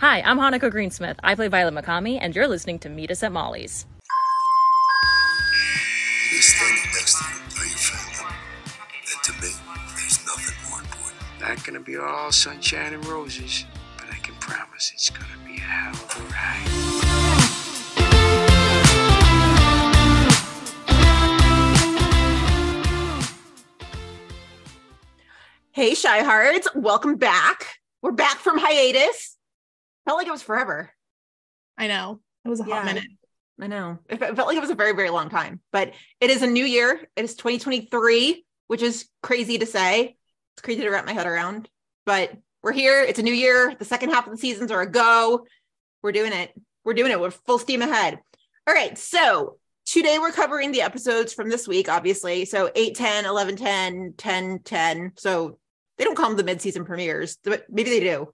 Hi, I'm Hanako Greensmith. I play Violet Mikami, and you're listening to Meet Us at Molly's. Me standing next to you are your family. And to me, there's nothing more important. Not gonna be all sunshine and roses, but I can promise it's gonna be a hell of a ride. Hey, Shy Hearts, welcome back. We're back from hiatus. Felt like it was forever. I know. It was a Yeah. hot minute. I know. It felt like it was a very, very long time, but it is a new year. It is 2023, which is crazy to say. It's crazy to wrap my head around, but we're here. It's a new year. The second half of the seasons are a go. We're doing it. We're doing it. We're full steam ahead. All right. So today we're covering the episodes from this week, obviously. So 8, 10, 11, 10, 10, 10. So they don't call them the mid-season premieres, but maybe they do.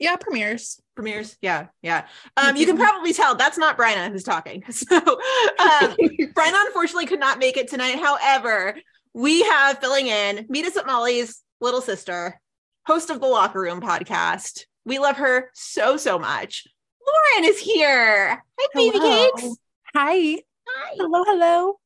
Yeah, premieres. premieres yeah yeah. Um you can probably tell that's not Bryna who's talking. So um Bryna unfortunately could not make it tonight. However we have filling in meet us at molly's little sister host of the locker room podcast. We love her so so much. Lauren is here. Hi baby cakes. Hi. hi. Hello, hello.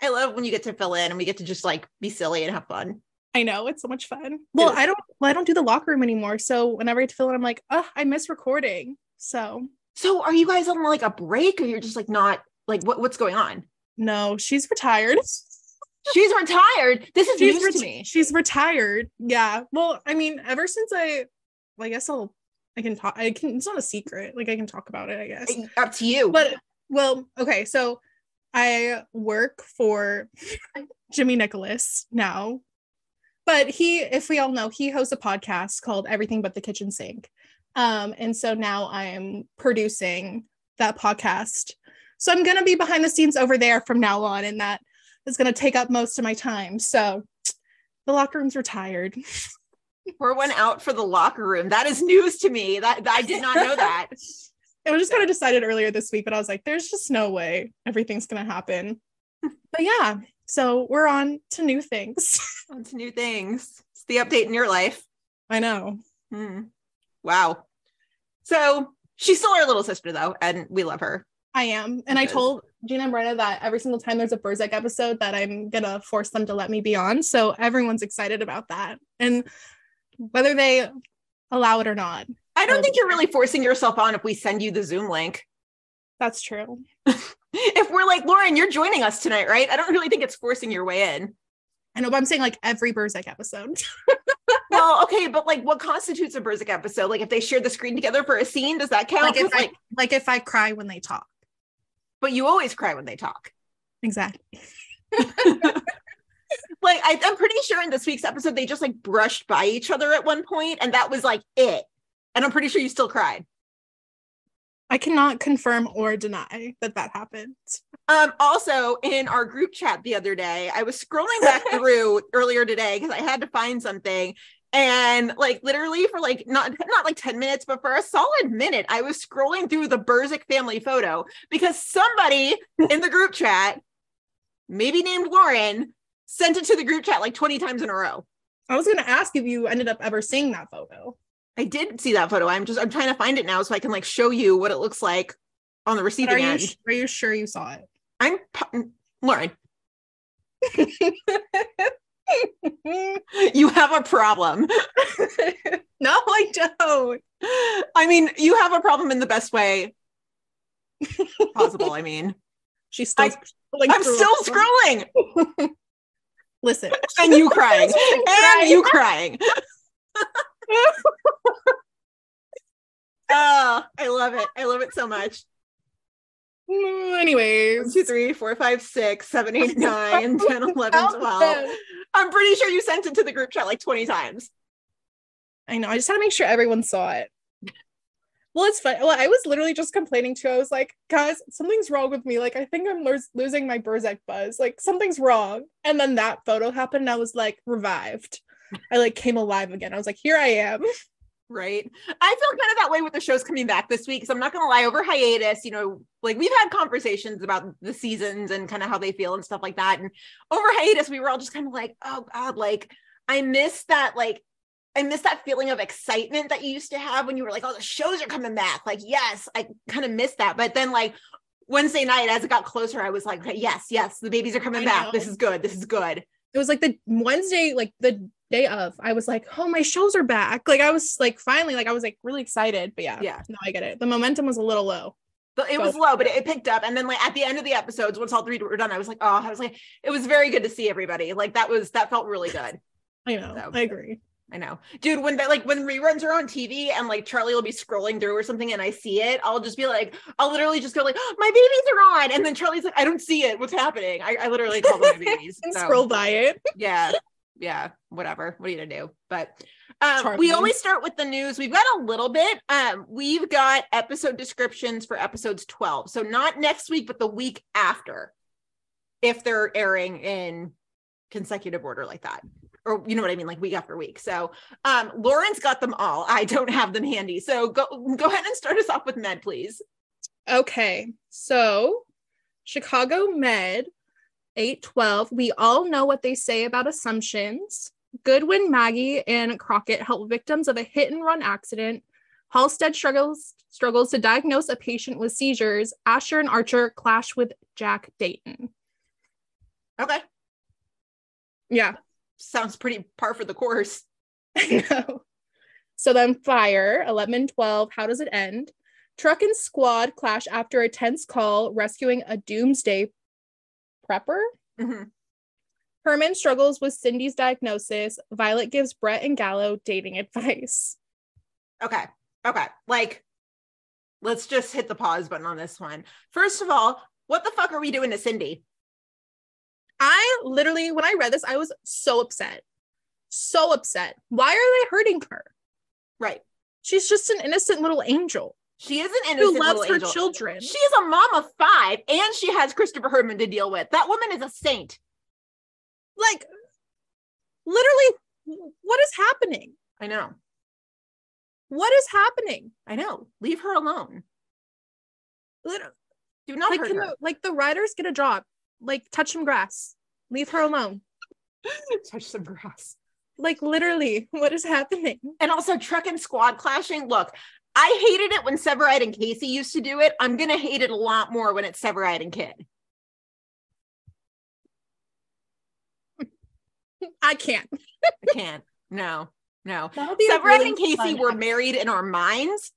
i love when you get to fill in and we get to just like be silly and have fun I know it's so much fun. Well. I don't well, I don't do the locker room anymore. So whenever I fill in, I'm like, oh, I miss recording. So so are you guys on like a break or you're just like not like what, what's going on no, she's retired. she's retired this is she's news to me She's retired. Yeah. Well, I mean, ever since I well, I guess I'll I can talk I can it's not a secret. Like I can talk about it, I guess. up to you But well, okay, so I work for Jimmy Nicholas now. But he, if we all know, he hosts a podcast called Everything But the Kitchen Sink. Um, and so now I am producing that podcast. So I'm gonna be behind the scenes over there from now on, and that is gonna take up most of my time. So the locker room's retired. Pour one out for the locker room. That is news to me. That, that- I did not know that. It was just kind of decided earlier this week, but I was like, there's just no way everything's gonna happen. but yeah, so we're on to new things. on to new things. It's the update in your life. I know. Hmm. Wow. So she's still our little sister though, and we love her. I am. And I told Gina and Bryna that every single time there's a Burzek episode that I'm gonna force them to let me be on. So everyone's excited about that. And whether they allow it or not, I don't think you're really forcing yourself on if we send you the Zoom link. that's true. If we're like, Lauren, you're joining us tonight, right? I don't really think it's forcing your way in. I know, but I'm saying like every Burzek episode. Well, okay, but like what constitutes a Burzek episode? Like if they share the screen together for a scene, does that count? like if I like, like if I cry when they talk. but you always cry when they talk. Exactly. like I, I'm pretty sure in this week's episode they just like brushed by each other at one point, and that was like it. And I'm pretty sure you still cried. I cannot confirm or deny that that happened. Um, also in our group chat the other day, I was scrolling back through earlier today because I had to find something. And like literally for like not not like 10 minutes, but for a solid minute, I was scrolling through the Burzek family photo because somebody in the group chat, maybe named Lauren, sent it to the group chat like 20 times in a row. I was gonna ask if you ended up ever seeing that photo. I did see that photo. I'm just I'm trying to find it now so I can like show you what it looks like on the receiving are you end. sh- are you sure you saw it? I'm Lauren. You have a problem. no, I don't. I mean, you have a problem in the best way possible. I mean, She's still I- scrolling I'm still it. scrolling Listen, and you crying and Crying. you crying. Oh, I love it. I love it so much. Mm, anyways, two, three, four, five, six, seven, eight, nine, 10, 11, 12. I'm pretty sure you sent it to the group chat like 20 times. I know. I just had to make sure everyone saw it. Well, it's fun. Well, I was literally just complaining too. I was like, guys, something's wrong with me. Like, I think I'm lo- losing my Burzek buzz. Like, something's wrong. And then that photo happened. And I was like, revived. I like came alive again. I was like, here I am. right? I feel kind of that way with the shows coming back this week. So I'm not gonna lie, over hiatus, you know, like we've had conversations about the seasons and kind of how they feel and stuff like that. And over hiatus, we were all just kind of like, oh God, like I miss that like I miss that feeling of excitement that you used to have when you were like, oh, the shows are coming back. Like, yes, I kind of miss that. But then, like, Wednesday night, as it got closer, I was like, okay, yes, yes, the babies are coming I back. know. This is good. This is good. It was like the Wednesday, like the day of, I was like, oh, my shows are back. Like I was like, finally, like I was like really excited. But yeah, Yeah. no, I get it. The momentum was a little low. But it was So- low, but it, it picked up. And then, like, at the end of the episodes, once all three were done, I was like, oh, I was like, it was very good to see everybody. Like, that was, that felt really good. I know. So- I agree. I know, dude. When that like when reruns are on TV and like Charlie will be scrolling through or something, and I see it, I'll just be like, I'll literally just go like, "Oh, my babies are on, and then Charlie's like, I don't see it. What's happening? I, I literally call them my babies. And So, scroll by it. yeah, yeah, whatever. What are you gonna do? But um, we always start with the news. We've got a little bit. Um, we've got episode descriptions for episodes twelve, so not next week, but the week after, if they're airing in consecutive order like that or you know what I mean, like week after week. So um Lauren's got them all. I don't have them handy. So go go ahead and start us off with Med, please. Okay. So Chicago Med 812. We all know what they say about assumptions. Goodwin, Maggie, and Crockett help victims of a hit and run accident. Halstead struggles struggles to diagnose a patient with seizures. Asher and Archer clash with Jack Dayton. Okay. Yeah, Sounds pretty par for the course. I know. So then fire, 11, 12, how does it end? Truck and squad clash after a tense call rescuing a doomsday prepper. Mhm. Herman struggles with Cindy's diagnosis. Violet gives Brett and Gallo dating advice. Okay. Okay. Like, let's just hit the pause button on this one. First of all, what the fuck are we doing to Cindy? I literally, when I read this, I was so upset. So upset. Why are they hurting her? Right. She's just an innocent little angel She is an who innocent loves her angel. children. She is a mom of five, and she has Christopher Herman to deal with. That woman is a saint. like, literally, what is happening? I know. What is happening? I know. Leave her alone. Lit- Do not like, hurt her. the, like the riders get a job? Like, touch some grass. Leave her alone. Touch some grass. Like, literally, what is happening? And also truck and squad clashing. Look, I hated it when Severide and Casey used to do it. I'm gonna hate it a lot more when it's Severide and Kid. I can't. I can't. no, no. That'll be a Severide really and Casey were episode. married in our minds.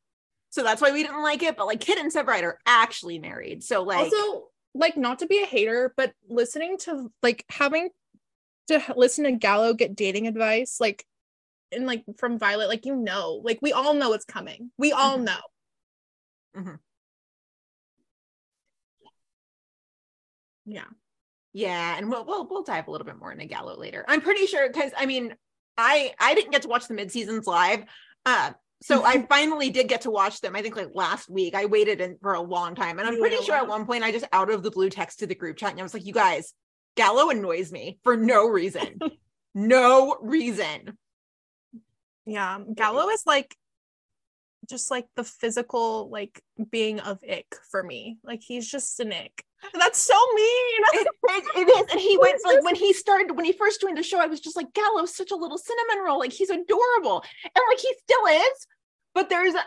So that's why we didn't like it. But like Kid and Severide are actually married. So like also like not to be a hater but listening to like having to listen to gallo get dating advice like and like from violet like you know like we all know it's coming we all Mhm. know Mhm. yeah Yeah, and we'll we'll we'll dive a little bit more into Gallo later. I'm pretty sure because I mean, I I didn't get to watch the mid seasons live, uh, so I finally did get to watch them. I think like last week. I waited in for a long time, and I'm pretty a sure at one point I just out of the blue texted the group chat, and I was like, "You guys, Gallo annoys me for no reason, no reason." Yeah um, gallo is like just like the physical like being of ick for me like he's just an ick that's so mean It, it- it is, and he went like when he started when he first joined the show. I was just like, Gallo's such a little cinnamon roll, like he's adorable, and like he still is. But there's a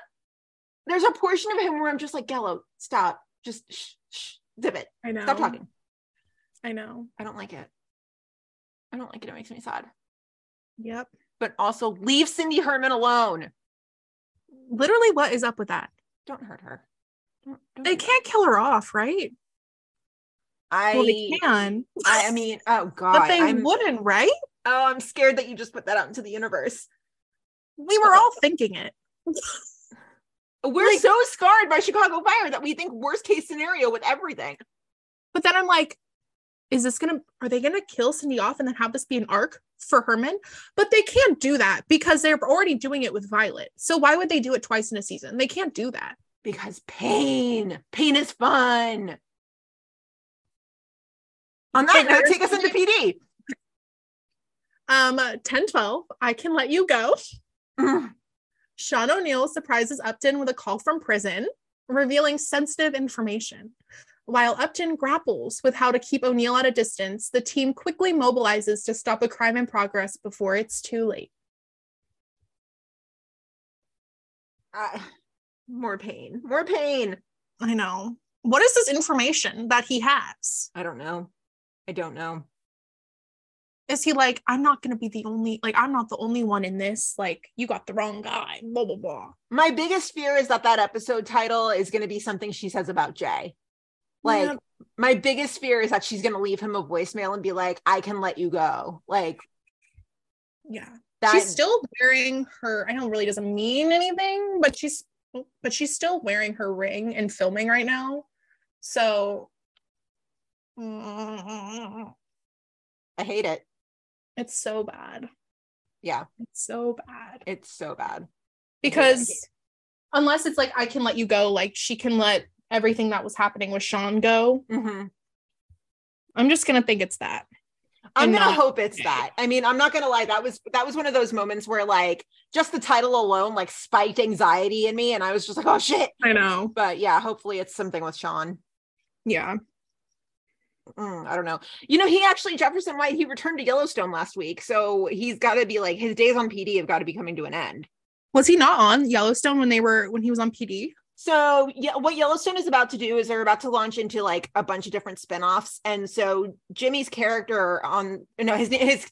there's a portion of him where I'm just like, Gallo, stop, just shh, shh, zip it, i know stop talking. i know I don't like it. I don't like it. It makes me sad. yep But also, leave Cindy Herman alone. literally what is up with that Don't hurt her. Don't, don't they can't kill her off right I, well they can I, I mean, oh god, but they I'm, wouldn't right oh, I'm scared that you just put that out into the universe. we were all thinking it We're Like- so scarred by Chicago Fire that we think worst case scenario with everything. but then i'm like is this gonna are they gonna kill cindy off and then have this be an arc for herman? But they can't do that because they're already doing it with violet. So why would they do it twice in a season? They can't do that. Because pain, pain is fun. On that note, take us into PD. um 10 12 i can let you go. Mm, sean o'neill surprises upton with a call from prison revealing sensitive information while upton grapples with how to keep o'neill at a distance the team quickly mobilizes to stop a crime in progress before it's too late uh, more pain, more pain. I know. What is this information that he has? I don't know. I don't know. Is he like, I'm not gonna be the only like I'm not the only one in this? Like, you got the wrong guy. Blah blah blah. My biggest fear is that that episode title is going to be something she says about Jay. Like, Yeah. my biggest fear is that she's going to leave him a voicemail and be like, "I can let you go." Like Yeah. that. she's still wearing her, I know it really doesn't mean anything, but she's but she's still wearing her ring and filming right now. So I hate it. it's so bad. Yeah, It's so bad. it's so bad. because unless it's like I can let you go, like she can let everything that was happening with Sean go. Mhm. I'm just gonna think it's that. I'm gonna not- hope it's that. I mean, I'm not gonna lie. That was that was one of those moments where like just the title alone like spiked anxiety in me, and I was just like, "Oh shit!" I know. But yeah, hopefully it's something with Sean. Yeah. Mm, I don't know. You know, he actually Jefferson White he returned to Yellowstone last week, so he's got to be like his days on PD have got to be coming to an end. Was he not on Yellowstone when they were when he was on PD? So yeah, what Yellowstone is about to do is they're about to launch into like a bunch of different spin-offs. And so Jimmy's character on no his his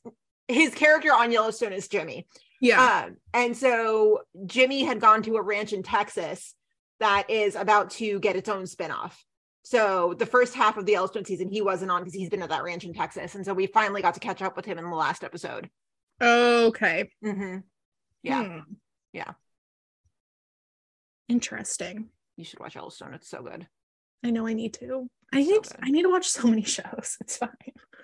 his character on Yellowstone is Jimmy. Yeah. Um, and so Jimmy had gone to a ranch in Texas that is about to get its own spinoff. So the first half of the Yellowstone season he wasn't on because he's been at that ranch in Texas. And so we finally got to catch up with him in the last episode. okay. hmm Yeah, Hmm. Yeah. Interesting. you should watch Yellowstone. It's so good. I know I need to. I It's so need good. I need to watch so many shows. It's fine.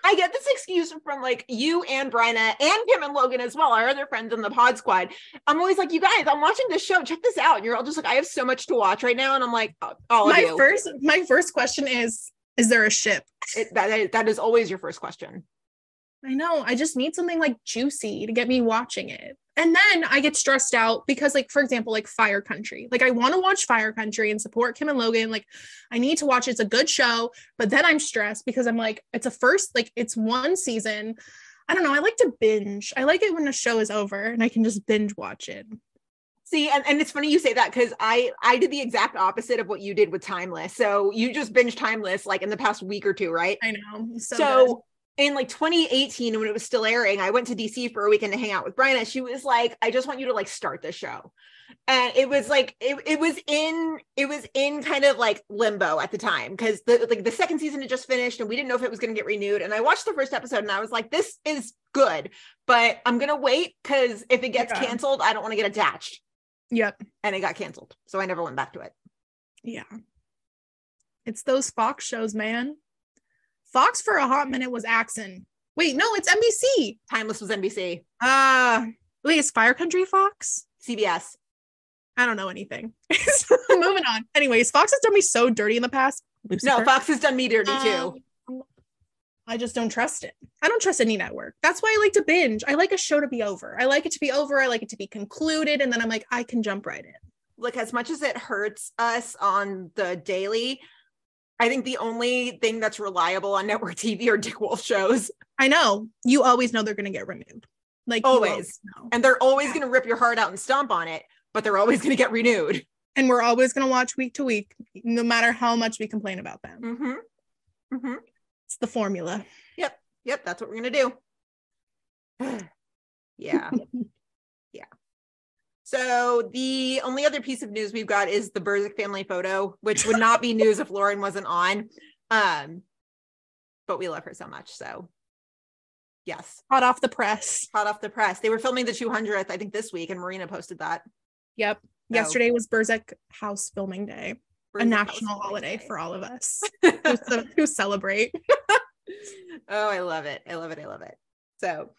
I get this excuse from like you and Bryna and Kim and Logan as well, our other friends in the pod squad. I'm always like, you guys, I'm watching this show. Check this out. And you're all just like, I have so much to watch right now. And I'm like, "Oh, my first my first question is is there a ship? It- that, that is always your first question. I know. I just need something like juicy to get me watching it. And then I get stressed out because, like, for example, like Fire Country. Like, I want to watch Fire Country and support Kim and Logan. Like, I need to watch it. It's a good show. But then I'm stressed because I'm like, it's a first, like, it's one season. I don't know. I like to binge. I like it when a show is over and I can just binge watch it. See, and, and it's funny you say that because I I did the exact opposite of what you did with Timeless. So you just binge Timeless like in the past week or two, right? I know. So, so. In like 2018 when it was still airing i went to dc for a weekend to hang out with brian and she was like i just want you to like start the show and it was like it, it was in it was in kind of like limbo at the time because the like the second season had just finished and we didn't know if it was going to get renewed and i watched the first episode and i was like this is good but i'm going to wait because if it gets Yeah. canceled i don't want to get attached yep. and it got canceled so i never went back to it Yeah. It's those Fox shows, man. Fox for a hot minute was Axon. Wait, no, it's NBC. timeless was nbc Uh wait, is Fire Country Fox? cbs I don't know anything. Moving on. Anyways, Fox has done me so dirty in the past. no fox has done me dirty too Um, I just don't trust it. I don't trust any network. That's why I like to binge. I like a show to be over. I like it to be over. I like it to be concluded. And then I'm like, I can jump right in. look as much as it hurts us on the daily i think the only thing that's reliable on network tv are dick wolf shows I know. You always know they're going to get renewed. Like you Always. and they're always going to rip your heart out and stomp on it but they're always going to get renewed And we're always going to watch week to week, no matter how much we complain about them. mm-hmm. Mm-hmm. It's the formula. yep yep that's what we're going to do yeah yeah so the only other piece of news we've got is the Burzek family photo, which would not be news if Lauren wasn't on. Um, but we love her so much. So yes. Hot off the press. hot off the press. They were filming the 200th, I think, this week, and Marina posted that. Yep. So- Yesterday was Burzek House filming day, a national holiday day. for all of us who, ce- who celebrate. oh, I love it. I love it. I love it. So,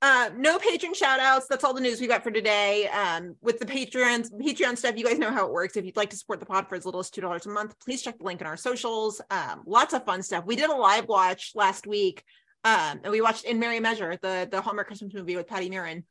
uh, no Patreon shout outs. That's all the news we got for today. Um, with the Patreon, Patreon stuff, you guys know how it works. If you'd like to support the pod for as little as $2 a month, please check the link in our socials. Um, lots of fun stuff. We did a live watch last week. Um, and we watched In Merry Measure, the, the Hallmark Christmas movie with Patti Murin.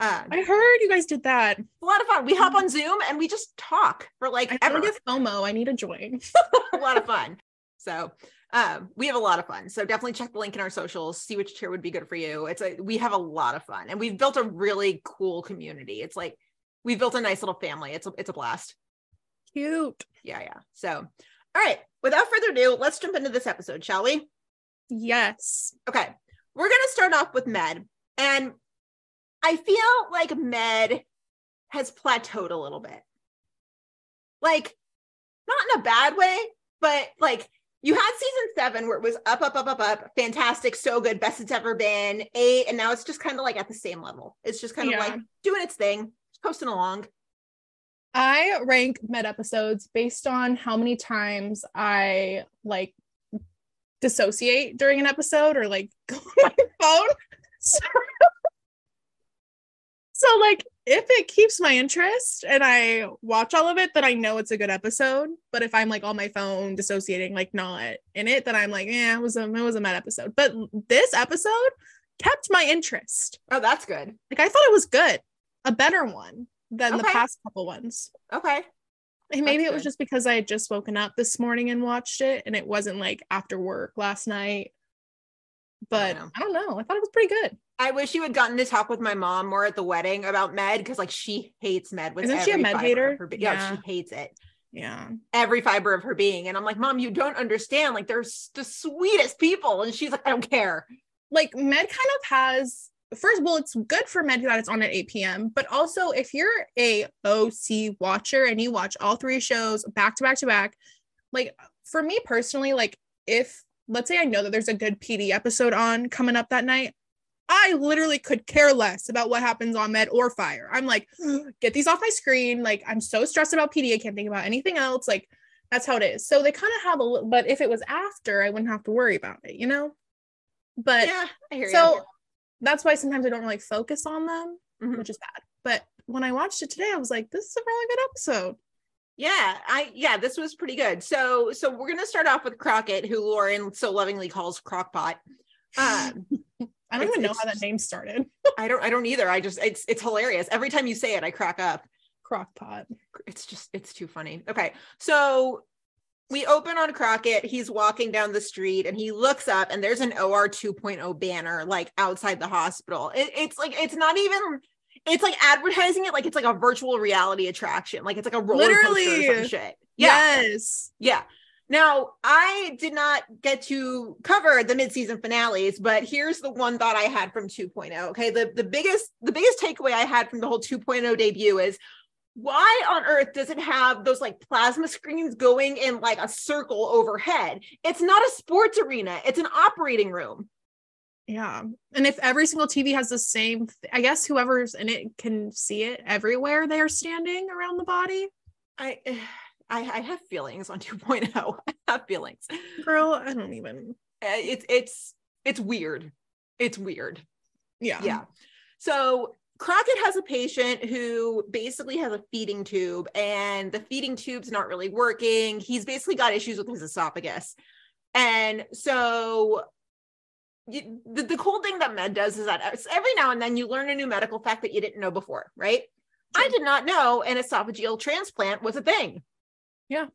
Um, I heard you guys did that. a lot of fun. We hop on Zoom and we just talk for like I ever. FOMO. I need to join. a lot of fun. So um, we have a lot of fun. So definitely check the link in our socials, see which chair would be good for you. It's a we have a lot of fun and we've built a really cool community. It's like we've built a nice little family. It's a, it's a blast. Cute. Yeah, yeah. So, all right. Without further ado, let's jump into this episode, shall we? Yes. Okay. We're going to start off with Med. And I feel like Med has plateaued a little bit. Like, not in a bad way, but like you had season seven where it was up, up, up, up, up, fantastic, so good, best it's ever been, eight, and now it's just kind of like at the same level. It's just kind of Yeah. like doing its thing, coasting along. I rank med episodes based on how many times I like dissociate during an episode or like go on my phone. So, so like if it keeps my interest and I watch all of it, then I know it's a good episode. But if I'm like on my phone dissociating, like not in it, then I'm like, yeah, it was a it was a med episode. But this episode kept my interest. Oh, that's good. Like I thought it was good, a better one than the past couple ones. Okay. And maybe That's it was good. just because I had just woken up this morning and watched it, and it wasn't like after work last night. But know. I don't know. I thought it was pretty good. I wish you had gotten to talk with my mom more at the wedding about Med because, like, she hates Med with Isn't she a Med hater? of her be- yeah, Yeah. she hates it. Yeah. Every fiber of her being. And I'm like, Mom, you don't understand. Like, they're the sweetest people. And she's like, I don't care. Like Med kind of has first of all, it's good for Med that it's on at 8 p.m. But also if you're a OC watcher and you watch all three shows back to back to back, like for me personally, like if let's say I know that there's a good PD episode on coming up that night, I literally could care less about what happens on Med or Fire. I'm like, get these off my screen. Like, I'm so stressed about PD, I can't think about anything else. Like, that's how it is. So they kind of have a little, but if it was after, I wouldn't have to worry about it, you know? But yeah, I hear you. so you. that's why sometimes I don't really focus on them, Mhm. which is bad. But when I watched it today, I was like, this is a really good episode. Yeah, I yeah, this was pretty good. So so we're gonna start off with Crockett, who Lauren so lovingly calls Crockpot. Um, I don't It's- even know how that name started. I don't I don't either. I just it's it's hilarious. Every time you say it, I crack up. Crockpot. it's just it's too funny okay so we open on crockett he's walking down the street and he looks up and there's an or 2.0 banner like outside the hospital it, it's like it's not even it's like advertising it like it's like a virtual reality attraction like it's like a roller coaster or some shit yeah Yes. yeah now i did not get to cover the mid-season finales but here's the one thought i had from 2.0 okay the, the biggest the biggest takeaway i had from the whole 2.0 debut is why on earth does it have those like plasma screens going in like a circle overhead it's not a sports arena it's an operating room Yeah. And if every single TV has the same, th- I guess whoever's in it can see it everywhere they are standing around the body. i i, I have feelings on 2.0 i have feelings Girl, I don't even. Uh, it's it's it's weird it's weird Yeah. yeah. So Crockett has a patient who basically has a feeding tube, and the feeding tube's not really working. He's basically got issues with his esophagus. And so you, the, the cool thing that med does is that every now and then you learn a new medical fact that you didn't know before, right? I did not know an esophageal transplant was a thing. No,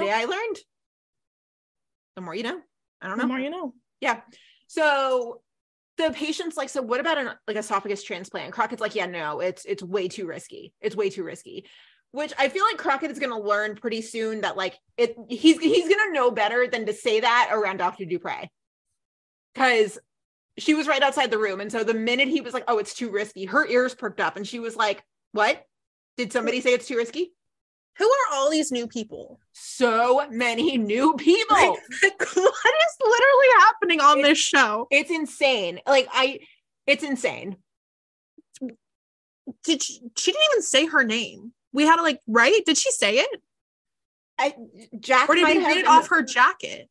Today I learned. The more you know. I don't know. the more you know. Yeah. So the patient's like, so what about an like esophagus transplant? Crockett's like, yeah, no, it's it's way too risky. It's way too risky. Which I feel like Crockett is gonna learn pretty soon that like it he's he's gonna know better than to say that around Dr. Dupre. Cause she was right outside the room. And so the minute he was like, oh, it's too risky, her ears perked up and she was like, What? Did somebody say it's too risky? Who are all these new people? So many new people. Like, what is literally happening on It's- this show? it's insane. Like I it's insane. Did she, she didn't even say her name? We had to like right? Did she say it, I, Jack or did have read it off the- her jacket?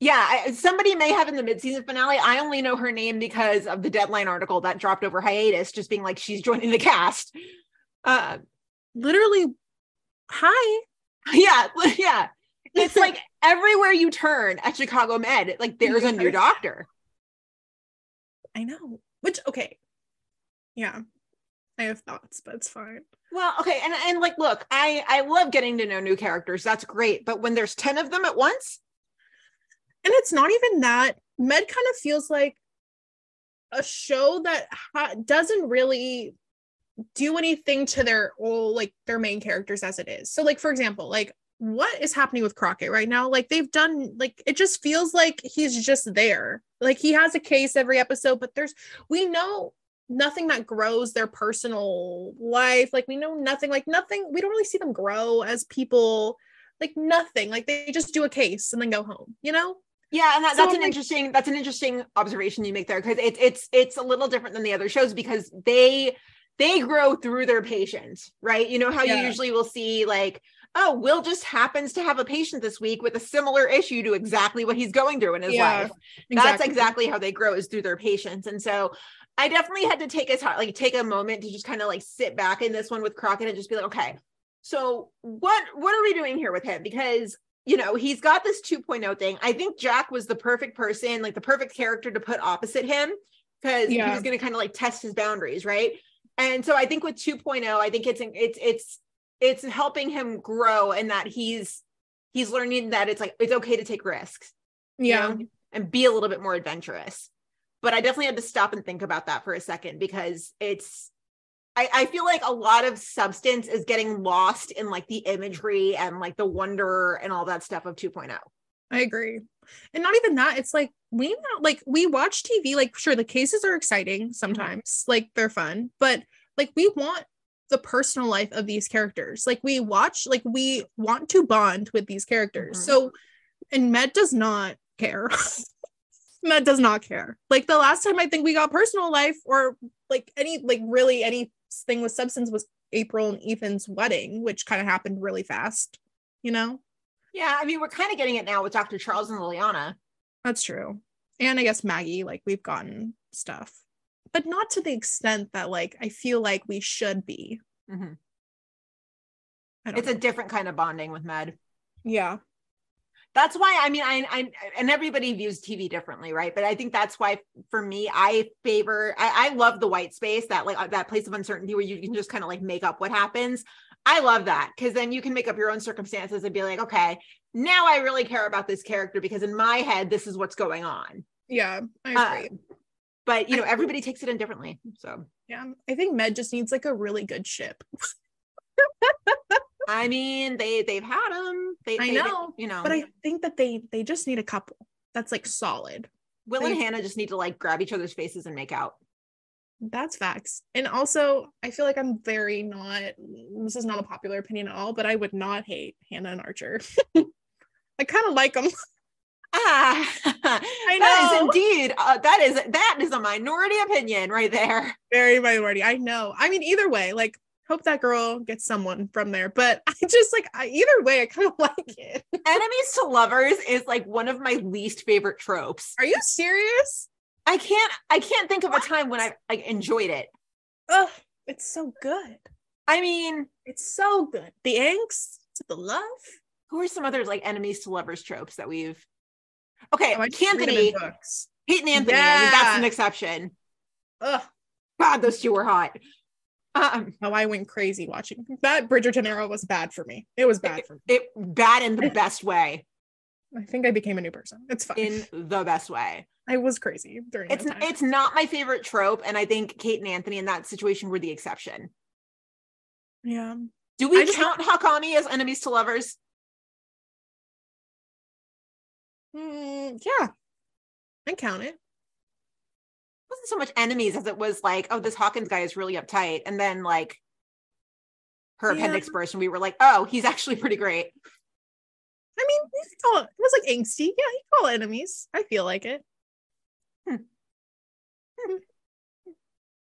Yeah, I, somebody may have in the mid-season finale. I only know her name because of the Deadline article that dropped over hiatus, just being like she's joining the cast. Uh, Literally, hi. yeah, yeah. It's like everywhere you turn at Chicago Med, like there's a new doctor. I know. Which okay, yeah, I have thoughts, but it's fine. Well, okay, and and like, look, I I love getting to know new characters. That's great, but when there's ten of them at once, And it's not even that. Med kind of feels like a show that ha- doesn't really do anything to their all like their main characters as it is. So like for example, like what is happening with Crockett right now? Like they've done like it just feels like he's just there. Like he has a case every episode, but there's we know nothing that grows their personal life. Like we know nothing, like nothing, we don't really see them grow as people, like nothing. Like they just do a case and then go home, you know? Yeah, and that, So, that's an like- interesting that's an interesting observation you make there because it's it's it's a little different than the other shows because they they grow through their patients, right? You know how you usually will see like, oh, Will just happens to have a patient this week with a similar issue to exactly what he's going through in his Yeah, life. That's exactly how they grow is through their patients. And so I definitely had to take a like take a moment to just kind of like sit back in this one with Crockett and just be like, okay, so what what are we doing here with him? Because you know he's got this 2.0 thing. I think Jack was the perfect person, like the perfect character to put opposite him because he was going to kind of like test his boundaries, right? And so I think with 2.0, I think it's it's it's it's helping him grow and that he's he's learning that it's like it's okay to take risks you Yeah. know, and be a little bit more adventurous. But I definitely had to stop and think about that for a second because it's I, I feel like a lot of substance is getting lost in like the imagery and like the wonder and all that stuff of oh. 2.0. I agree. And not even that, it's like we not like we watch TV, like sure the cases are exciting sometimes, like they're fun, but like we want the personal life of these characters. Like we watch, like we want to bond with these characters. Mhm. So and Med does not care. Med does not care. Like the last time I think we got personal life or like any like really anything with substance was April and Ethan's wedding, which kind of happened really fast, you know? Yeah, I mean we're kind of getting it now with Dr. Charles and Liliana. That's true. And I guess Maggie, like we've gotten stuff, but not to the extent that like I feel like we should be. Mhm. Don't It's a different kind of bonding with Med. yeah. that's why i mean I, I and everybody views tv differently right but i think that's why for me i favor i, I love the white space that like that place of uncertainty where you can just kind of like make up what happens i love that because then you can make up your own circumstances and be like okay now i really care about this character because in my head this is what's going on Yeah. I Uh, agree. but you know everybody takes it in differently so yeah. I think Med just needs like a really good ship. i mean they they've had them they, I they- know, you know But I think that they they just need a couple that's like solid. will and hannah just need to like grab each other's faces and make out That's facts. And also, I feel like I'm very not, this is not a popular opinion at all, but I would not hate Hannah and Archer. I kind of like them. Ah, I know. That is indeed. Uh, that is that is a minority opinion right there. very minority. I know. I mean, either way, like, hope that girl gets someone from there. But I just like, I, either way, I kind of like it. Enemies to lovers is like one of my least favorite tropes. Are you serious? I can't. I can't think of a time when I like enjoyed it. Ugh, it's so good. I mean, It's so good. The angst, the love. Who are some other like enemies to lovers tropes that we've? Okay, Oh, I just read them in Anthony, and Anthony. I mean, that's an exception. Ugh. God, those two were hot. Um, Oh, I went crazy watching that. Bridgerton era was bad for me. It was bad for me. it bad in the best way. I think I became a new person. It's fine. In the best way. I was crazy during It's it's not my favorite trope, and I think Kate and Anthony in that situation were the exception. yeah. Do we count Hawkami as enemies to lovers? Mm, yeah. I count it. It wasn't so much enemies as it was like, oh, this Hawkins guy is really uptight, and then like her Yeah. appendix burst, and we were like, oh, he's actually pretty great. I mean, you could call it, it was like angsty. Yeah, you could call it enemies. I feel like it.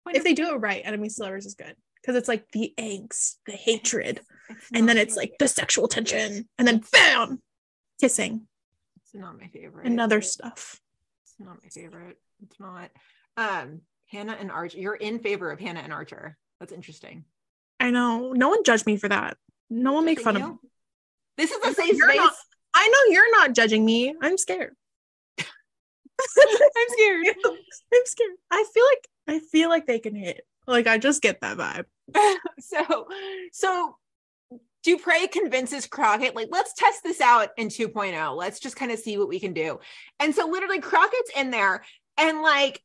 If they do it right, enemies to lovers is good. Because it's like the angst, the hatred, It's and then it's like the sexual tension, and then bam, kissing it's not my favorite. and other stuff. It's not my favorite. It's not. Um, Hannah and Archer. You're in favor of Hannah and Archer. That's interesting. I know. No one judge me for that. No one make fun of me. This is a safe space. not- I know you're not judging me. I'm scared. I'm scared. I'm scared. I feel like I feel like they can hit. Like I just get that vibe. so so Dupre convinces Crockett, like, let's test this out in 2.0. Let's just kind of see what we can do. And so literally Crockett's in there and like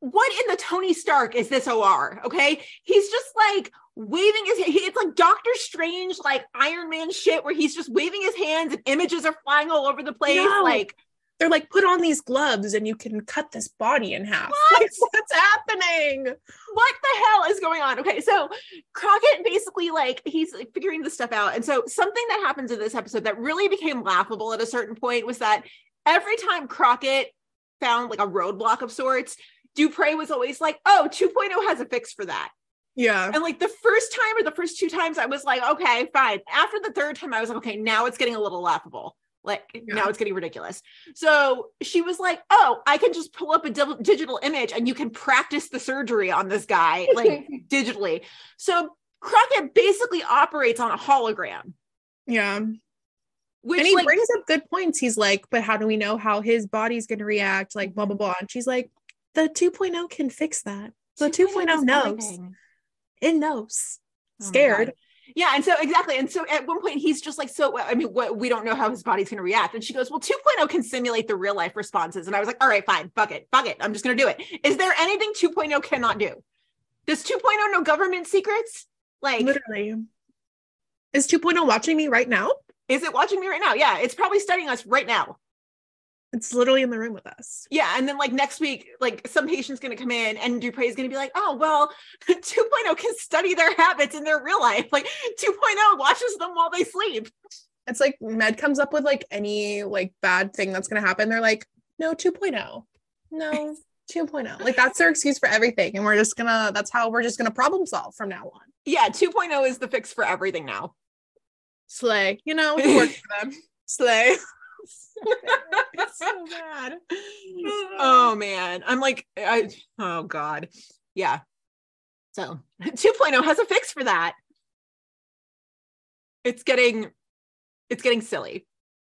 what in the Tony Stark is this OR? Okay. He's just like waving his he, it's like Doctor Strange, like Iron Man shit, where he's just waving his hands and images are flying all over the place. No. Like, They're like, put on these gloves and you can cut this body in half. What? Like, what's happening? what the hell is going on? Okay, so Crockett basically like he's like, figuring this stuff out. And so something that happens in this episode that really became laughable at a certain point was that every time Crockett found like a roadblock of sorts, Dupre was always like, "Oh, 2.0 has a fix for that." Yeah. And like the first time or the first two times, I was like, "Okay, fine." After the third time, I was like, "Okay, now it's getting a little laughable." Like now it's getting ridiculous. So she was like, "Oh, I can just pull up a dil- digital image and you can practice the surgery on this guy like digitally." So Crockett basically operates on a hologram, Yeah. which and he like brings up good points. He's like, but how do we know how his body's going to react? Like, blah, blah, blah. And she's like, the 2.0 can fix that. The 2.0 is knows. everything. Oh it knows. Oh Scared. Yeah, and so exactly, and so at one point he's just like, so I mean, what we don't know how his body's going to react, and she goes, well, 2.0 can simulate the real life responses, and I was like, all right, fine, fuck it, fuck it, I'm just going to do it. Is there anything 2.0 cannot do? Does 2.0 know government secrets? Like, Literally. Is 2.0 watching me right now? is it watching me right now? Yeah, it's probably studying us right now. It's literally in the room with us. Yeah, and then like next week, like some patient's going to come in, and Dupre is going to be like, oh well, 2.0 can study their habits in their real life. Like 2.0 watches them while they sleep. It's like Med comes up with like any like bad thing that's going to happen. They're like, no, 2.0. No, 2.0. Like that's their excuse for everything. And we're just going to, that's how we're just going to problem solve from now on. Yeah, 2.0 is the fix for everything now. Slay, you know, it worked for them. Slay. it's so bad. oh man i'm like i oh god yeah so 2.0 has a fix for that it's getting it's getting silly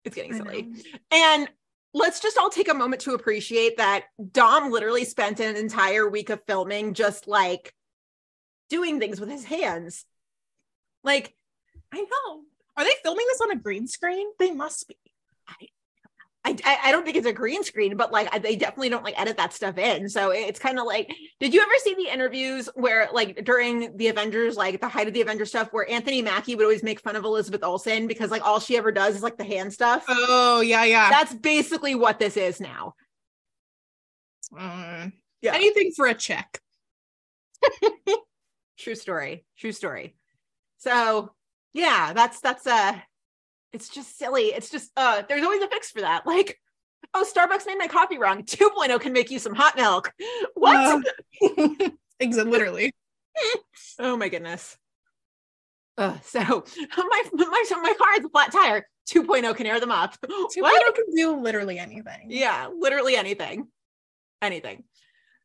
it's getting silly and let's just all take a moment to appreciate that dom literally spent an entire week of filming just like doing things with his hands like I know. Are they filming this on a green screen? They must be. I, I I don't think it's a green screen, but like I- they definitely don't like edit that stuff in. So it's kind of like, did you ever see the interviews where like during the Avengers, like the height of the Avengers stuff, where Anthony Mackie would always make fun of Elizabeth Olsen because like all she ever does is like the hand stuff. Oh, yeah, yeah. That's basically what this is now. Uh, Yeah. Anything for a check. True story. True story. So yeah, that's that's uh it's just silly. It's just uh there's always a fix for that. Like, oh, Starbucks made my coffee wrong. 2.0 can make you some hot milk. What? Exa- literally. Oh my goodness. Uh, so my my so my car has a flat tire. 2.0 can air them up. 2.0 What? can do literally anything. Yeah, literally anything. Anything.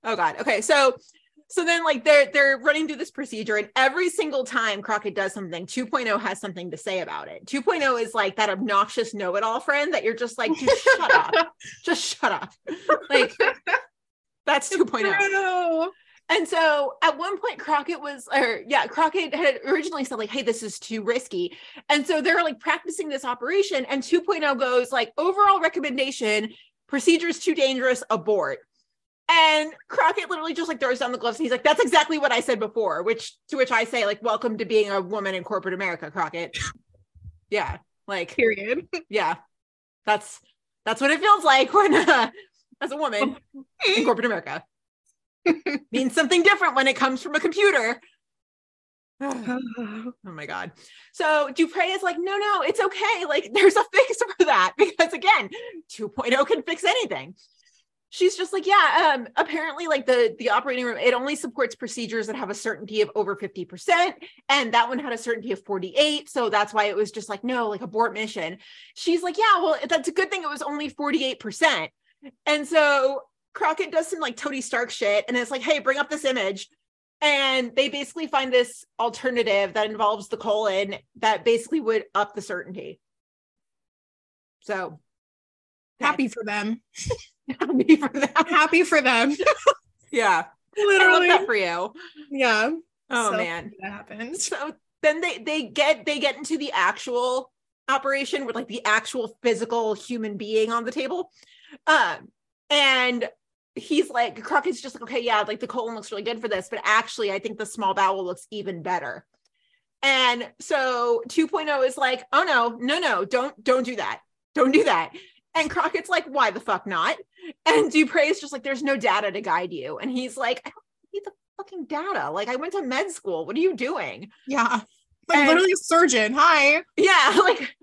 Oh god. Okay, so so then like they're they're running through this procedure and every single time Crockett does something, 2.0 has something to say about it. 2.0 is like that obnoxious know-it-all friend that you're just like, dude, shut up. Just shut up. Like that's 2.0. True. And so at one point, Crockett was, or yeah, Crockett had originally said, like, hey, this is too risky. And so they're like practicing this operation, and 2.0 goes, like, overall recommendation procedures too dangerous, abort. And Crockett literally just like throws down the gloves. And he's like, that's exactly what I said before, which to which I say, like, welcome to being a woman in corporate America, Crockett. Yeah. Like, Period. yeah. That's that's what it feels like when uh, as a woman in corporate America. Means something different when it comes from a computer. Oh my god. So Dupre is like, no, no, it's okay. Like, there's a fix for that because again, 2.0 can fix anything. She's just like, yeah. Um, apparently, like the the operating room, it only supports procedures that have a certainty of over 50%, and that one had a certainty of 48. So that's why it was just like, no, like abort mission. She's like, yeah, well, that's a good thing it was only 48%. And so Crockett does some like Tony Stark shit, and it's like, hey, bring up this image and they basically find this alternative that involves the colon that basically would up the certainty. So Happy for them. happy for that. Happy for them. Yeah. I literally. that for you. Yeah. Oh So man. That happens. So then they they get they get into the actual operation with like the actual physical human being on the table. Um and he's like Crockett's just like, okay, yeah, like the colon looks really good for this, but actually I think the small bowel looks even better. And so 2.0 is like, oh no, no, no, don't don't do that. Don't do that. And Crockett's like, why the fuck not? And Dupre is just like, there's no data to guide you. And he's like, I don't need the fucking data. Like I went to med school. What are you doing? Yeah. Like And- literally a surgeon. Hi. Yeah, like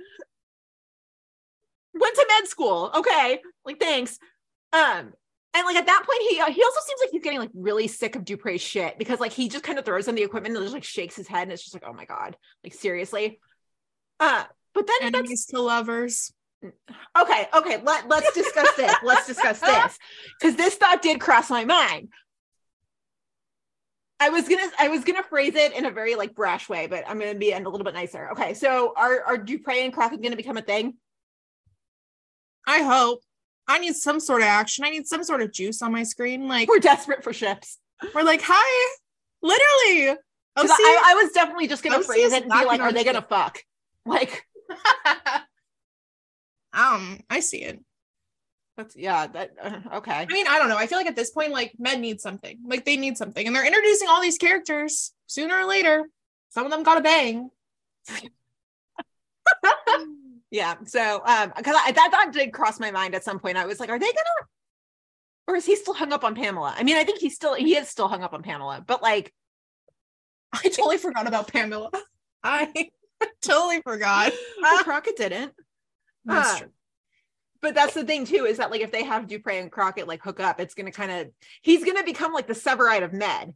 went to med school. Okay, like thanks. Um, and like at that point, he uh, he also seems like he's getting like really sick of Dupre's shit because like he just kind of throws in the equipment and just like shakes his head and it's just like, oh my god, like seriously. Uh, but then that's Enemies to lovers. Okay. Okay, let let's discuss this. Let's discuss this because this thought did cross my mind. I was gonna I was gonna phrase it in a very like brash way, but I'm gonna be a little bit nicer. Okay, so are are Dupre and Crockett gonna become a thing? I hope. I need some sort of action. I need some sort of juice on my screen. Like We're desperate for ships. we're like, hi. Literally. See, I, I was definitely just gonna OC phrase it and be like, are they gonna fuck? Like um, I see it. that's yeah, that uh, okay. I mean, I don't know. I feel like at this point, like men need something. Like they need something, and they're introducing all these characters sooner or later. Some of them got a bang. yeah. So um because I that thought did cross my mind at some point. I was like, are they gonna or is he still hung up on Pamela? I mean, I think he's still he is still hung up on Pamela, but like I totally forgot about Pamela. I totally forgot. Crockett didn't. That's true. but that's the thing too is that like if they have Dupre and Crockett like hook up, it's gonna kind of he's gonna become like the Severide of Med.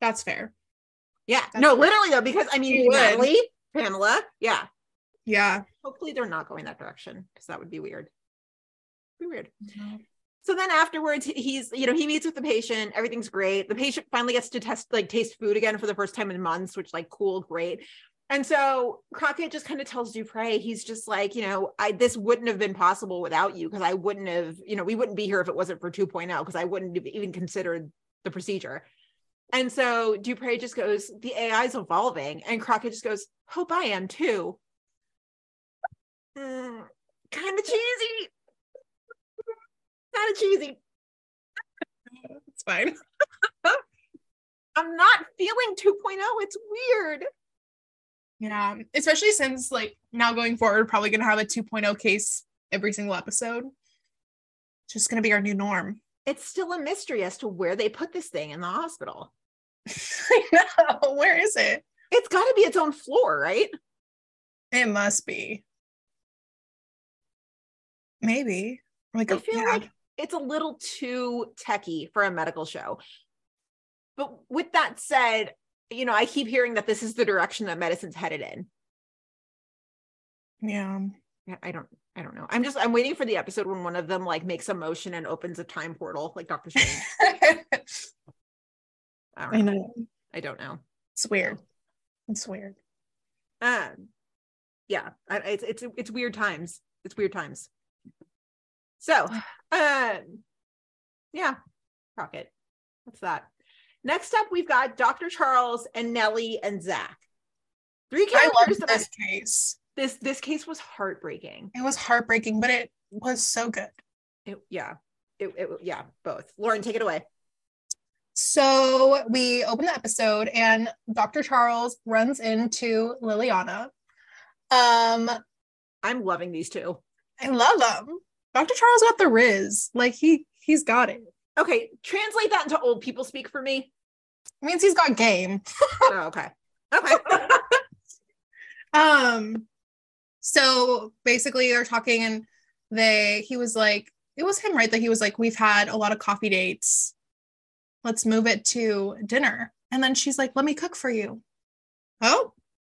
That's fair. Yeah, That's no, fair. literally though, because I mean. Natalie, Pamela, yeah. Yeah. Hopefully they're not going that direction because that would be weird. Be weird. Mm-hmm. So then afterwards, he's you know he meets with the patient. Everything's great. The patient finally gets to test like taste food again for the first time in months, which like cool, great. And so Crockett just kind of tells Dupre, he's just like, you know, I this wouldn't have been possible without you because I wouldn't have, you know, we wouldn't be here if it wasn't for 2.0 because I wouldn't have even considered the procedure. And so Dupre just goes, the AI is evolving, and Crockett just goes, hope I am too. Hmm, kind of cheesy. Kind of cheesy. It's fine. I'm not feeling 2.0. It's weird. Yeah. Especially since like now going forward, probably gonna have a 2.0 case every single episode. It's just gonna be our new norm. It's still a mystery as to where they put this thing in the hospital. I know. Where is it? It's got to be its own floor, right? It must be. Maybe. Like I feel yeah. like it's a little too techy for a medical show. But with that said, you know, I keep hearing that this is the direction that medicine's headed in. yeah. I don't I don't know. I'm just I'm waiting for the episode when one of them like makes a motion and opens a time portal like Doctor Strange. I don't I know. know. I don't know. It's weird. It's weird. Um yeah, I, it's it's it's weird times. It's weird times. So, um yeah, Crockett. What's that? Next up, we've got Dr. Charles and Nellie and Zach. Three characters. I love I- this case. this this case was heartbreaking. It was heartbreaking, but it was so good. It, yeah, it, it yeah, both. Lauren, take it away. So we open the episode and Dr. Charles runs into Liliana. Um, I'm loving these two. I love them. Dr. Charles got the Riz. Like he he's got it. Okay, translate that into old people speak for me. It means he's got game. Oh, okay. Okay. Um, so basically they're talking and they he was like, it was him, right? That he was like, We've had a lot of coffee dates. Let's move it to dinner. And then she's like, Let me cook for you. Oh,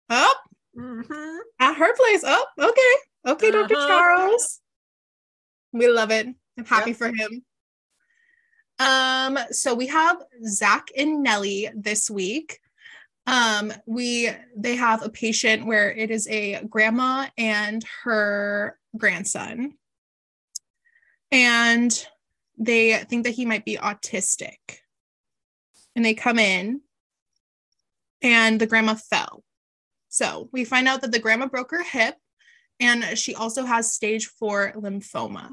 oh, Mhm. at her place. Oh, okay. Okay, Dr. Uh-huh. Charles. We love it. I'm happy Yep. for him. Um, so we have Zach and Nellie this week. Um, we they have a patient where it is a grandma and her grandson. And they think that he might be autistic. And they come in and the grandma fell. So we find out that the grandma broke her hip and she also has stage four lymphoma.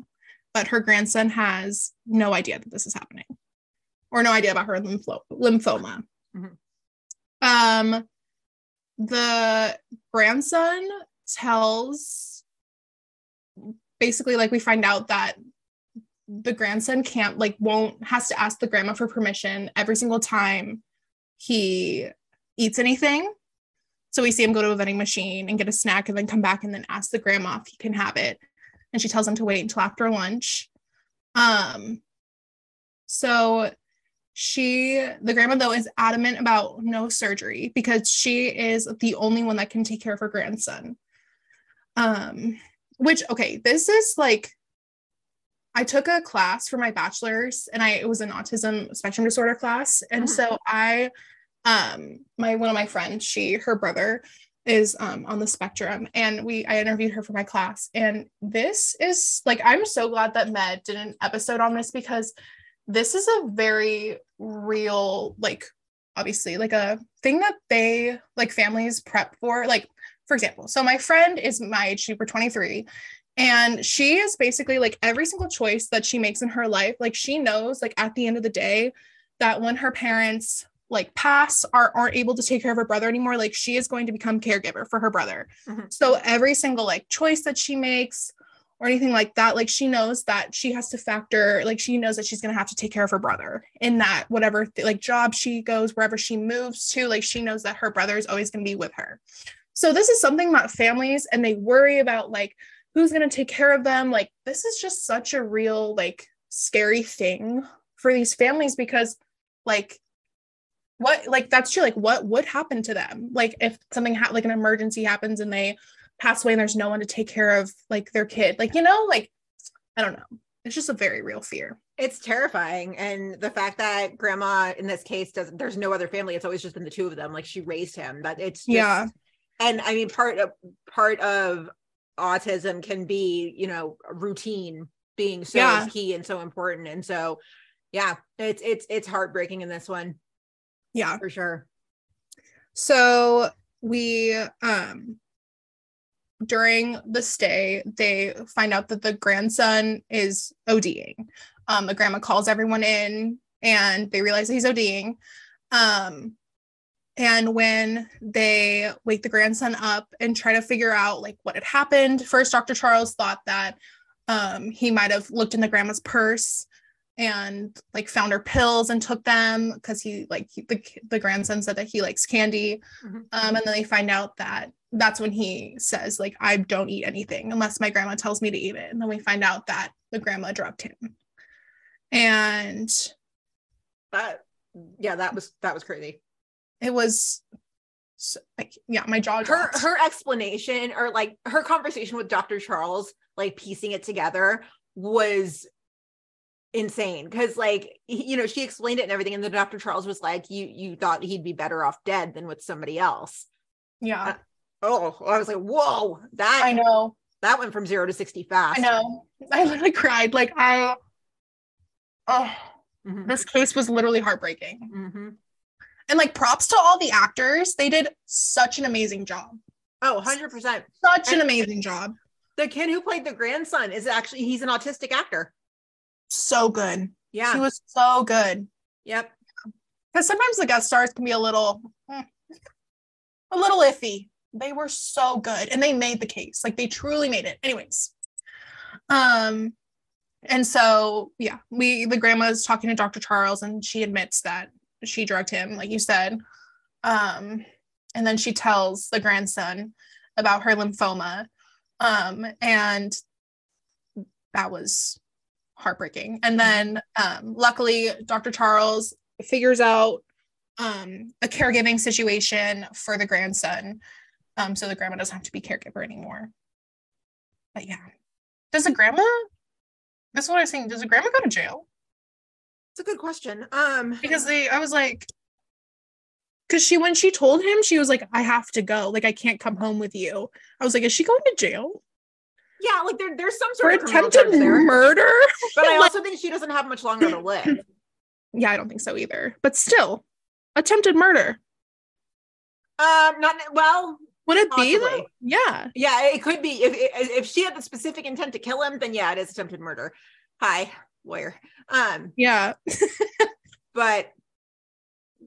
But her grandson has no idea that this is happening or no idea about her lympho- lymphoma. Mhm. Um, the grandson tells basically like we find out that the grandson can't like won't has to ask the grandma for permission every single time he eats anything so we see him go to a vending machine and get a snack and then come back and then ask the grandma if he can have it and she tells him to wait until after lunch. Um so she the grandma though is adamant about no surgery because she is the only one that can take care of her grandson. Um which okay this is like i took a class for my bachelor's and i it was an autism spectrum disorder class. And Mhm. so i um my one of my friends she her brother is um on the spectrum and we i interviewed her for my class and this is like i'm so glad that med did an episode on this because this is a very real like obviously like a thing that they like families prep for like for example so my friend is my age she's 23 and she is basically like every single choice that she makes in her life like she knows like at the end of the day that when her parents like pass or aren't able to take care of her brother anymore like she is going to become caregiver for her brother Mhm. so every single like choice that she makes or anything like that like she knows that she has to factor like she knows that she's going to have to take care of her brother in that whatever th- like job she goes wherever she moves to like she knows that her brother is always going to be with her so this is something that families and they worry about like who's going to take care of them like this is just such a real like scary thing for these families because like what like that's true like what would happen to them like if something ha- like an emergency happens and they pass away and there's no one to take care of like their kid like you know like i don't know it's just a very real fear It's terrifying. And the fact that grandma in this case doesn't there's no other family, it's always just been the two of them. Like she raised him. That it's just, Yeah. And I mean part of part of autism can be, you know, routine being so Yeah. key and so important. And so yeah, it's it's it's heartbreaking in this one yeah for sure. So we um during the stay, they find out that the grandson is ODing. Um, the grandma calls everyone in and they realize that he's ODing. Um, and when they wake the grandson up and try to figure out like what had happened, first Dr. Charles thought that um, he might have looked in the grandma's purse and like found her pills and took them because he like he, the, the grandson said that he likes candy Mhm. um, and then they find out that that's when he says like i don't eat anything unless my grandma tells me to eat it and then we find out that the grandma drugged him and That yeah, that was that was crazy. it was so, like yeah my jaw her dropped. her explanation or like her conversation with Dr. Charles, like piecing it together was insane because like you know she explained it and everything and then Dr. Charles was like you you thought he'd be better off dead than with somebody else. yeah Oh, I was like, whoa, that i know that went from zero to 60 fast. i know i literally cried like i oh Mhm, this case was literally heartbreaking mhm. and like props to all the actors they did such an amazing job Oh, 100%. such an amazing job The kid who played the grandson is actually he's an autistic actor. So good. Yeah. he was so good. Yep. because sometimes the guest stars can be a little eh, a little iffy. They were so good and they made the case. Like they truly made it. Anyways. Um and so yeah we the grandma's talking to dr charles and she admits that she drugged him like you said. Um and then she tells the grandson about her lymphoma. Um and that was heartbreaking and then um luckily dr charles figures out um, a caregiving situation for the grandson. Um, so the grandma doesn't have to be caregiver anymore. But yeah. Does the grandma that's what I was saying. Does the grandma go to jail? It's a good question. Um Because they I was like because she when she told him, she was like, I have to go. Like I can't come home with you. I was like, is she going to jail? Yeah, like there, there's some For sort of attempted murder? But I also think she doesn't have much longer to live. yeah, I don't think so either. But still, attempted murder. Um, not well. Would it be though? Yeah. Yeah, it could be. If if she had the specific intent to kill him, then yeah, it is attempted murder. Hi, lawyer. Um, Yeah. but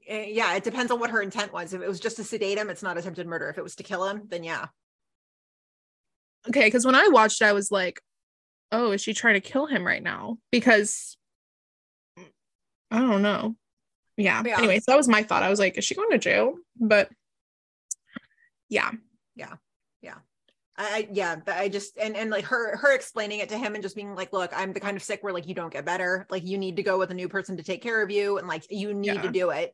uh, yeah, it depends on what her intent was. If it was just to sedate him, it's not attempted murder. If it was to kill him, then yeah. Okay, because when I watched, it, I was like, "Oh, is she trying to kill him right now?" Because I don't know. Yeah. Yeah. Anyway, so that was my thought. I was like, "Is she going to jail?" But yeah, yeah yeah I yeah, I just and and like her her explaining it to him and just being like, look, I'm the kind of sick where like you don't get better. Like you need to go with a new person to take care of you, and like you need Yeah. to do it.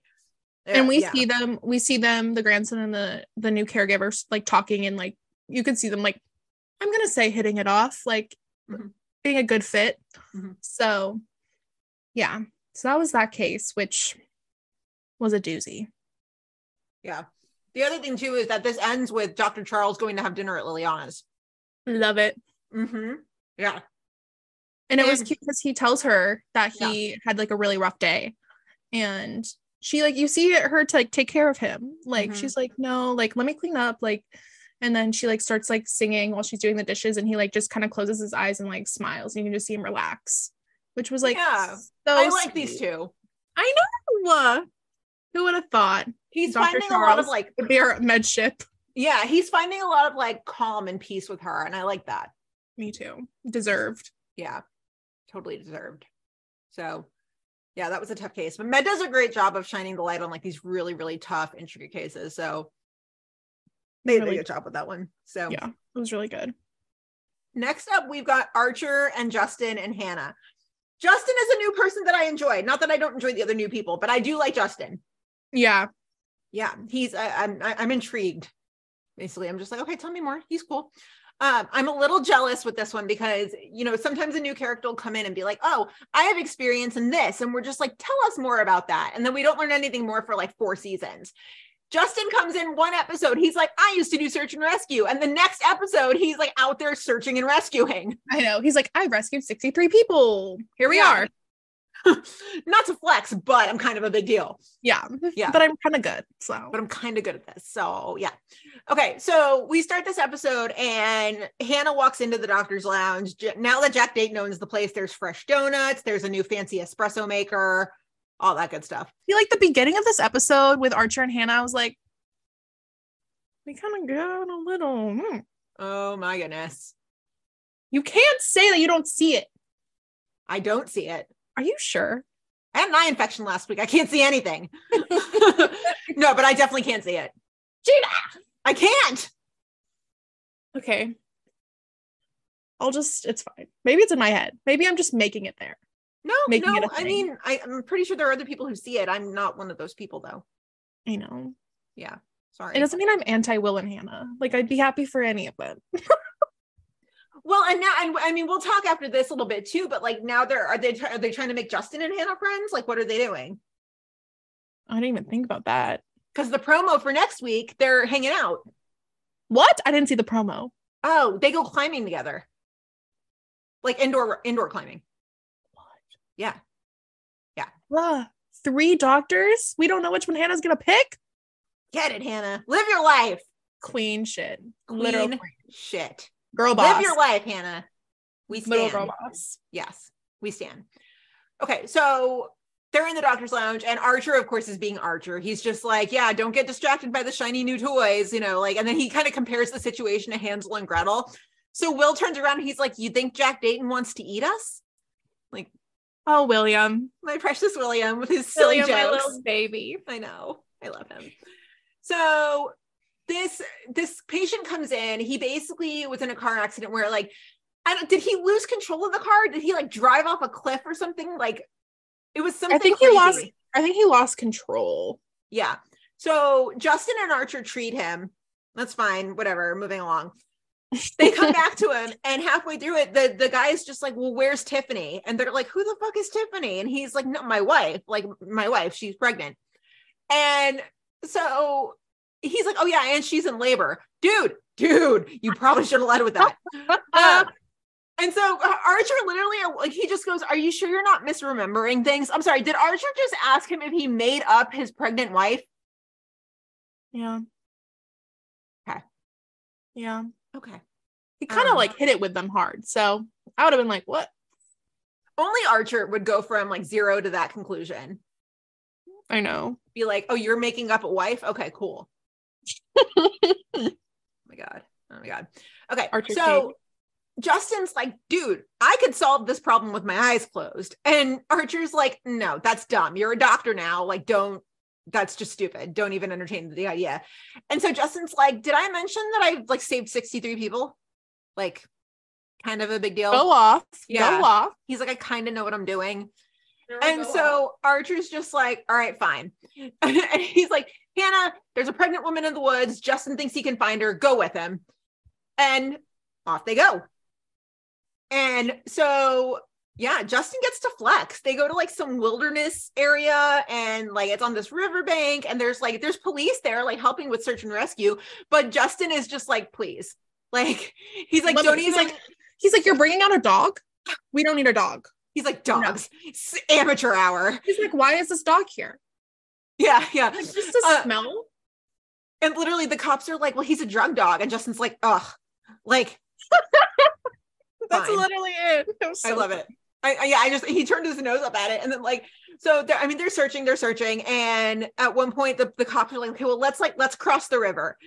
and we Yeah. see them. We see them, the grandson and the the new caregivers, like talking and like you could see them like, I'm gonna say hitting it off, like Mhm. being a good fit. Mhm. So, yeah. So that was that case, which was a doozy. Yeah. The other thing too is that this ends with Dr. Charles going to have dinner at Liliana's. Love it. Mm-hmm. Yeah. And it was cute because he tells her that he had like a really rough day. And she like you see her to like take care of him. Like Mhm. she's like, no, like let me clean up. Like and then she like starts like singing while she's doing the dishes and he like just kind of closes his eyes and like smiles and you can just see him relax. Which was like Yeah. so I like these two. I know. Who would have thought? He's Dr. finding a lot of like, Would be our med ship. yeah, he's finding a lot of like calm and peace with her. And I like that. Me too. Deserved. Yeah. Totally deserved. So yeah, that was a tough case. But Med does a great job of shining the light on like these really, really tough, intricate cases. So they did a Really- good job with that one. So Yeah. It was really good. Next up, we've got Archer and Justin and Hannah. Justin is a new person that I enjoy. Not that I don't enjoy the other new people, but I do like Justin. Yeah. Yeah, he's I, I'm I'm intrigued. Basically, I'm just like, okay, tell me more. He's cool. Um, I'm a little jealous with this one because you know sometimes a new character will come in and be like, oh, I have experience in this, and we're just like, tell us more about that, and then we don't learn anything more for like four seasons. Justin comes in one episode, he's like, I used to do search and rescue, and the next episode, he's like out there searching and rescuing. I know. He's like, I rescued 63 people. Here we Yeah. are. Not to flex, but I'm kind of a big deal. Yeah. Yeah. But I'm kind of good. So but I'm kind of good at this. So yeah. Okay, so we start this episode and Hannah walks into the doctor's lounge. Now that Jack Dayton owns the place, there's fresh donuts, there's a new fancy espresso maker, all that good stuff. I feel like the beginning of this episode with Archer and Hannah, I was like, we kind of got a little. hmm. Oh my goodness. You can't say that you don't see it. I don't see it. Are you sure? I had an eye infection last week. I can't see anything. no, but I definitely can't see it. Gina! I can't. Okay. I'll just, it's fine. Maybe it's in my head. Maybe I'm just making it there. No, Making it no. a I mean, I, I'm pretty sure there are other people who see it. I'm not one of those people though. I know. Yeah. Sorry. It doesn't mean I'm anti Will and Hannah. Like, I'd be happy for any of them. Well, and now, and I mean, we'll talk after this a little bit too. But like now, they're are they are they trying to make Justin and Hannah friends? Like, what are they doing? I didn't even think about that. Because the promo for next week, they're hanging out. What? I didn't see the promo. Oh, they go climbing together, like indoor indoor climbing. Yeah, Bruh, three doctors? We don't know which one Hannah's gonna pick? get it, Hannah. Live your life. Queen shit. Queen Literal queen. shit. girl boss. Live your life, Hannah. We Little stand. girl boss. Yes, we stand. Okay, so they're in the doctor's lounge, and Archer, of course, is being Archer. He's just like, yeah, don't get distracted by the shiny new toys, you know, like, and then he kind of compares the situation to Hansel and Gretel. So Will turns around and he's like, You think Jack Dayton wants to eat us? Like, Oh, William. my precious William with his silly William, my little baby. I know. I love him. So this this patient comes in. He basically was in a car accident where like I don't did he lose control of the car? Did he like drive off a cliff or something? Like it was something I think he lost- I think he lost control. Yeah. So Justin and Archer treat him. That's fine. Whatever. Moving along. They come back to him, and halfway through it, the the guy is just like, "Well, where's Tiffany?" And they're like, "Who the fuck is Tiffany?" And he's like, "No, my wife. Like my wife. She's pregnant." And so he's like, "Oh yeah, and she's in labor, dude. Dude, you probably should have led with that." Uh, and so Archer literally, like, he just goes, "Are you sure you're not misremembering things?" I'm sorry. Did Archer just ask him if he made up his pregnant wife? yeah. Okay. Yeah. Okay. He kind of Um, like hit it with them hard. So I would have been like, what? only Archer would go from like zero to that conclusion. I know. Be like, oh, you're making up a wife? Okay, cool. oh my god. Oh my god. Okay. Archer so Justin's like, dude, I could solve this problem with my eyes closed. And Archer's like, no, that's dumb. You're a doctor now. Like, don't, that's just stupid. Don't even entertain the idea. And so Justin's like, did I mention that I like saved 63 people? Like, kind of a big deal. Go off. Yeah. Go off. He's like, I kind of know what I'm doing. And so Archer's just like, all right, fine. and he's like, Hannah, there's a pregnant woman in the woods. Justin thinks he can find her. Go with him. And off they go. And so, yeah, Justin gets to flex. They go to like some wilderness area and like it's on this riverbank and there's like, there's police there like helping with search and rescue. But Justin is just like, please. Like, he's like, don't he's even. like, he's like, you're bringing out a dog. We don't need a dog. he's like, dogs, It's amateur hour. He's like, why is this dog here? Yeah, yeah. Like, just the Uh, smell. And literally the cops are like, well, he's a drug dog. And Justin's like, ugh, like, That's fine. literally it. It was I so love it. I, I, yeah, I just, he turned his nose up at it. And then like, so I mean, they're searching, they're searching. And at one point the, the cops are like, okay, well, let's like, let's cross the river.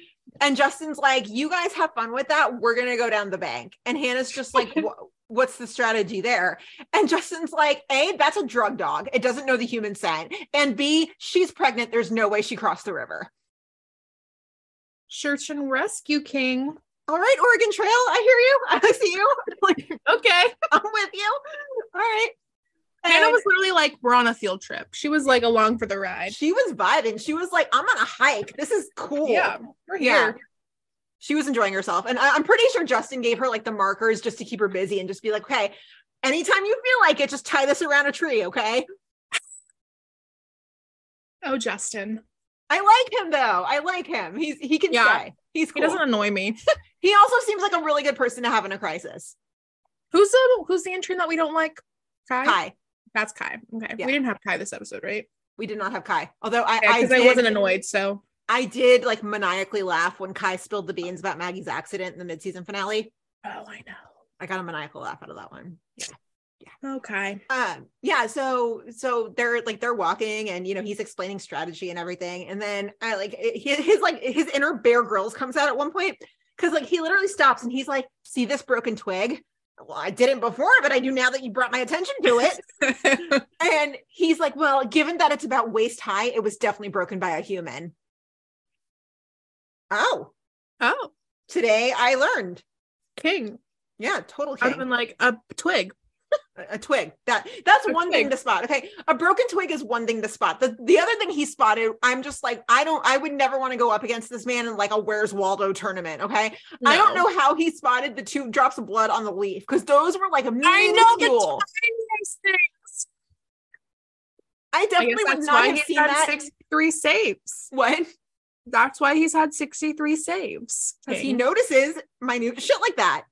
And Justin's like, you guys have fun with that. We're going to go down the bank. And Hannah's just like, what's the strategy there? And Justin's like, A, that's a drug dog. It doesn't know the human scent. And B, she's pregnant. There's no way she crossed the river. Search and rescue king. All right, Oregon Trail. I hear you. I see you. Like, Okay. I'm with you. All right. Hannah And was literally like, we're on a field trip. She was like along for the ride. she was vibing. She was like, I'm on a hike. This is cool. Yeah, we're Yeah. here. She was enjoying herself. And I- I'm pretty sure Justin gave her like the markers just to keep her busy and just be like, okay, anytime you feel like it, just tie this around a tree. Okay. Oh, Justin. I like him though. I like him. He's he can Yeah. stay. He's He doesn't annoy me. he also seems like a really good person to have in a crisis. Who's the who's the intern that we don't like? Kai. Kai. That's Kai. Okay. Yeah. We didn't have Kai this episode, right? We did not have Kai. Although I, Yeah, I, I, wasn't annoyed. So I did like maniacally laugh when Kai spilled the beans about Maggie's accident in the mid-season finale. oh, I know. I got a maniacal laugh out of that one. Yeah. Okay. um yeah so so they're like they're walking and you know he's explaining strategy and everything and then i like his, his like his inner Bear Grylls comes out at one point because like he literally stops and he's like see this broken twig well i didn't before but i do now that you brought my attention to it and he's like well given that it's about waist high it was definitely broken by a human oh oh, today i learned King. yeah total king. been like a twig. A twig. That that's A one thing to spot okay? A broken twig is one thing to spot. The, the other thing he spotted i'm just like i don't i would never want to go up against this man in like a where's waldo tournament okay? I don't know how he spotted the two drops of blood on the leaf because those were like a I know the tiniest things. I I definitely would not have seen that. 63 saves. what? That's why he's had 63 saves. because he notices minute shit like that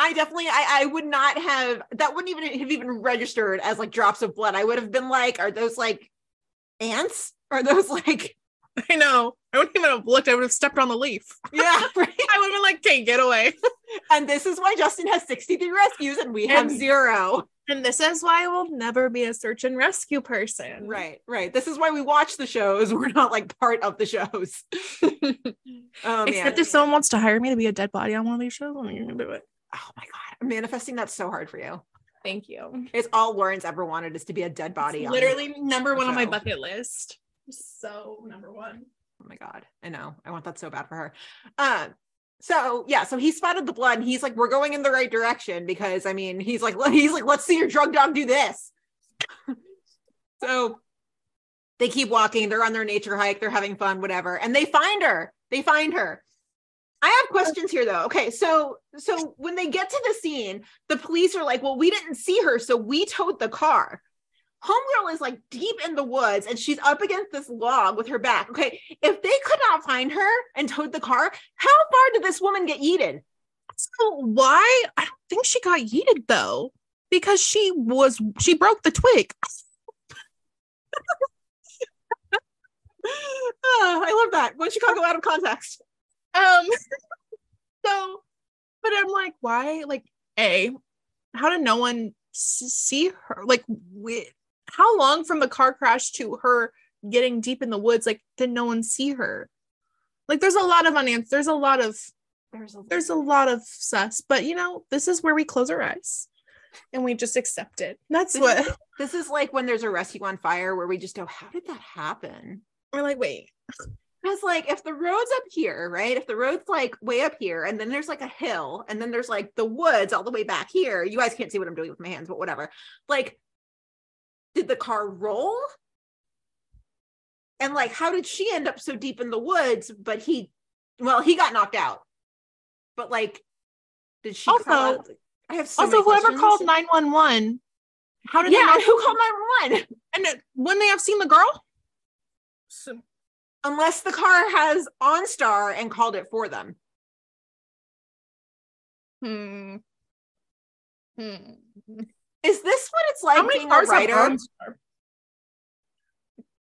I definitely, I, I would not have, that wouldn't even have even registered as like drops of blood. I would have been like, are those like ants? Are those like, I know. I wouldn't even have looked. I would have stepped on the leaf. yeah, right. I would have been like, okay, get away. And this is why Justin has 63 rescues and we have And- zero. And this is why I will never be a search and rescue person. Right, right. This is why we watch the shows. We're not like part of the shows. oh, Except if someone wants to hire me to be a dead body on one of these shows, I'm gonna do it. Oh my God. I'm manifesting that's so hard for you. Thank you. It's all Lauren's ever wanted is to be a dead body. on- Literally number one on my bucket list. So number one. Oh my god, I know. I want that so bad for her. Um, so yeah, so he spotted the blood and he's like, we're going in the right direction because I mean, he's like, he's like, let's see your drug dog do this. so they keep walking, they're on their nature hike, they're having fun, whatever, and they find her. They find her. I have questions here though. Okay, so so when they get to the scene, the police are like, well, we didn't see her, so we towed the car. Homegirl is like deep in the woods and she's up against this log with her back. Okay, if they could not find her and towed the car, how far did this woman get yeeted? So why? I don't think she got yeeted though, because she was she broke the twig. Ah, I love that. When Chicago out of context. Um. So, but I'm like, why? Like, a how did no one see her? Like, we, how long from the car crash to her getting deep in the woods? Like, did no one see her? Like, there's a lot of unanswered. There's a lot of There's a there's a lot of sus, but you know, this is where we close our eyes and we just accept it. That's This what is- this is like when there's a rescue on fire where we just go, how did that happen? we're like. Wait, Because like if the road's up here, right? If the road's like way up here, and then there's like a hill, and then there's like the woods all the way back here. You guys can't see what I'm doing with my hands, but whatever. Like, did the car roll? And like, how did she end up so deep in the woods? But he, well, he got knocked out. But like, did she? Also- out- I have so also many whoever questions. called 911 how did Yeah, they not who called nine one one? and it- wouldn't they have seen the girl so, Unless the car has OnStar and called it for them. hmm. Hmm. Is this what it's like being a writer?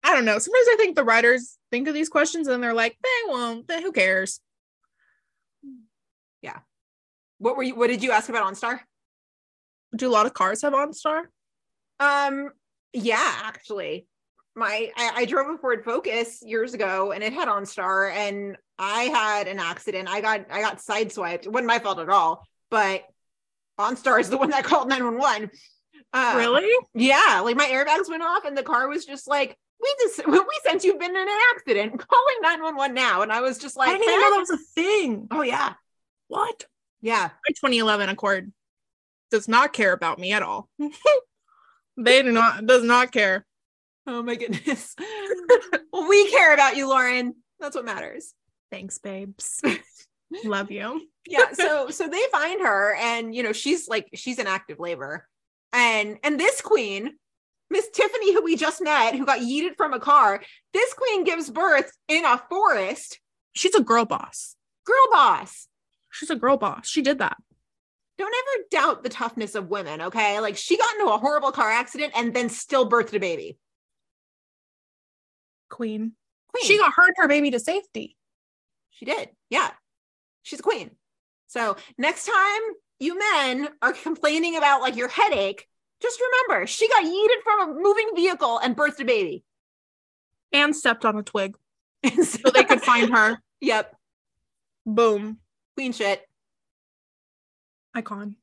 I don't know sometimes i think the writers think of these questions and they're like they won't they, who cares Yeah. What were you? What did you ask about OnStar? do a lot of cars have OnStar? Um, yeah, actually, my I, I drove a Ford Focus years ago, and it had OnStar, and I had an accident. I got I got sideswiped. It wasn't my fault at all, but OnStar is the one that called nine one one. Uh, really? Yeah, like my airbags went off, and the car was just like, "We just we sent you've been in an accident, calling nine one one now." And I was just like, I didn't even know that was a thing. "Oh yeah, What? yeah." My 2011 Accord does not care about me at all. they do not does not care. Oh my goodness. we care about you, Lauren. That's what matters. Thanks, babes. Love you. yeah so so they find her and you know she's like she's in active labor and and this queen miss tiffany who we just met who got yeeted from a car this queen gives birth in a forest She's a girl boss. girl boss She's a girl boss. She did that. don't ever doubt the toughness of women okay like she got into a horrible car accident and then still birthed a baby Queen. queen She got her and her baby to safety. she did yeah she's a queen so next time you men are complaining about like your headache just remember she got yeeted from a moving vehicle and birthed a baby And stepped on a twig so so they could find her. Yep, Boom. queen shit. Icon.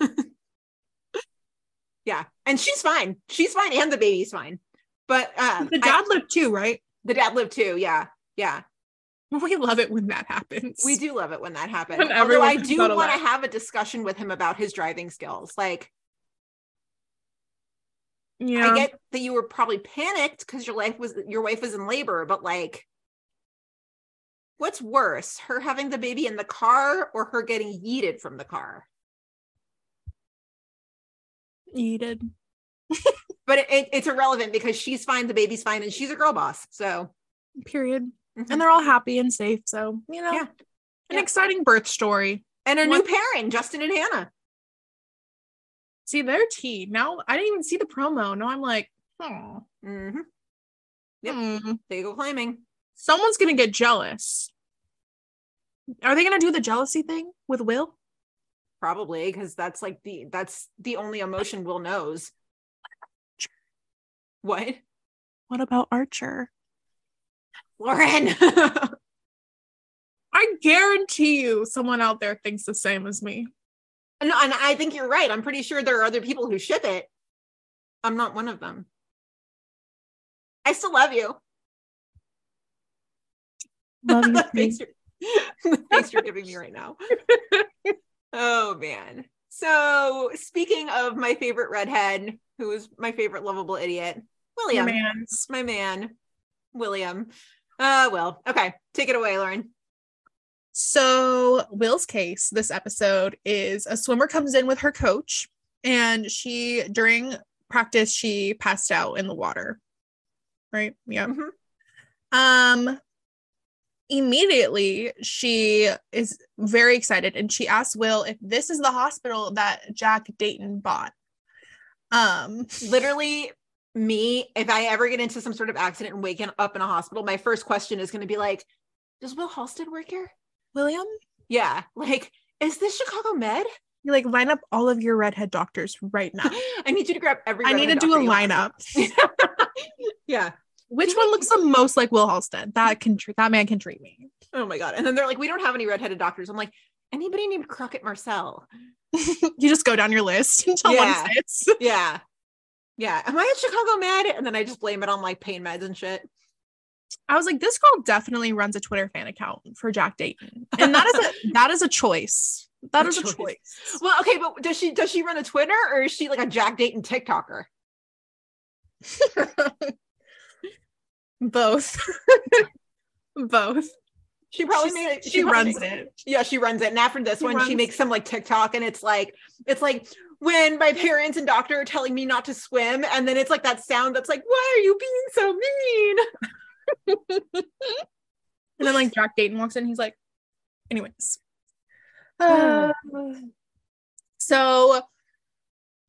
Yeah, and she's fine. She's fine, and the baby's fine. But um, The I- dad lived too, right? the dad lived too. Yeah, yeah. We love it when that happens. We do love it when that happens. When Although I do want to have a discussion with him about his driving skills. Like, Yeah. I get that you were probably panicked because your life was your wife was in labor, but like, what's worse, her having the baby in the car or her getting yeeted from the car? Yeeted. But it, it- it's irrelevant because she's fine, the baby's fine, and she's a girl boss. So, Period. mhm. And they're all happy and safe. So, you know, Yeah. an Yeah. exciting birth story. and a What- new pairing, Justin and Hannah. See, their tea. Now I didn't even see the promo. Now I'm like, oh, hmm Yep. hmm. They go climbing. someone's gonna get jealous. Are they gonna do the jealousy thing with Will? Probably because that's like the that's the only emotion Will knows. What? What about Archer? Lauren. I guarantee you, someone out there thinks the same as me. no, and I think you're right. I'm pretty sure there are other people who ship it. I'm not one of them. I still love you. Love you. the too. face you're, the face you're giving me right now. oh man. So speaking of my favorite redhead, who is my favorite lovable idiot, William. Man's. my man, William. Uh well, okay. Take it away, Lauren. So, Will's case this episode is a swimmer comes in with her coach, and she, during practice, she passed out in the water. Right? Yeah. Mhm. Um, immediately, she is very excited and she asks Will if this is the hospital that Jack Dayton bought. Um, Literally, me, if I ever get into some sort of accident and waking up in a hospital, my first question is going to be like, does Will Halstead work here? William? Yeah. Like, is this Chicago Med? You like line up all of your redhead doctors right now. I need you to grab every. I need to do a lineup. yeah. Which one looks the most like Will Halstead? That can treat that man can treat me. Oh my god. And then they're like, we don't have any redheaded doctors. I'm like, anybody named Crockett Marcel? you just go down your list until Yeah. one fits. Yeah. Yeah. Am I at Chicago Med? And then I just blame it on like pain meds and shit. I was like, this girl definitely runs a Twitter fan account for Jack Dayton. And that is a that is a choice. That A is a choice. choice. Well, okay, but does she does she run a Twitter or is she like a Jack Dayton TikToker? Both. Both. She probably She's- made it. she probably runs it. Yeah, she runs it. And after this She one, she makes some like TikTok and it's like it's like when my parents and doctor are telling me not to swim, and then it's like that sound that's like, why are you being so mean? And then like Jack Dayton walks in, he's like, anyways. Uh, so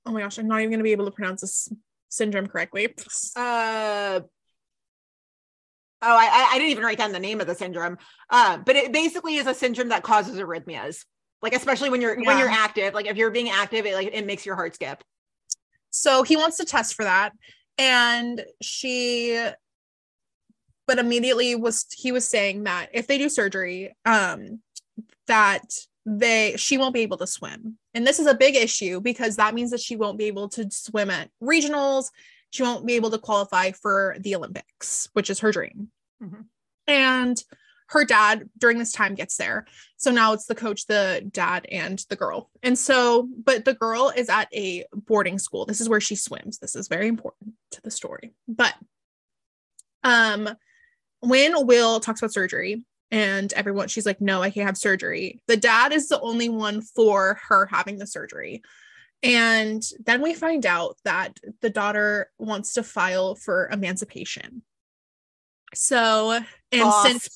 oh my gosh, I'm not even gonna be able to pronounce this syndrome correctly. Uh Oh, I, I- didn't even write down the name of the syndrome. Uh, but it basically is a syndrome that causes arrhythmias. Like especially when you're when you're active, like if you're being active, it like it makes your heart skip. So he wants to test for that. And she but immediately was he was saying that if they do surgery, um, that they she won't be able to swim. And this is a big issue because that means that she won't be able to swim at regionals. She won't be able to qualify for the Olympics, which is her dream. Mhm. And her dad during this time gets there. So now it's the coach, the dad, and the girl. And so, but the girl is at a boarding school. This is where she swims. This is very important to the story. But um when Will talks about surgery and everyone she's like, no, I can't have surgery. The dad is the only one for her having the surgery. And then we find out that the daughter wants to file for emancipation. So, and Boss. since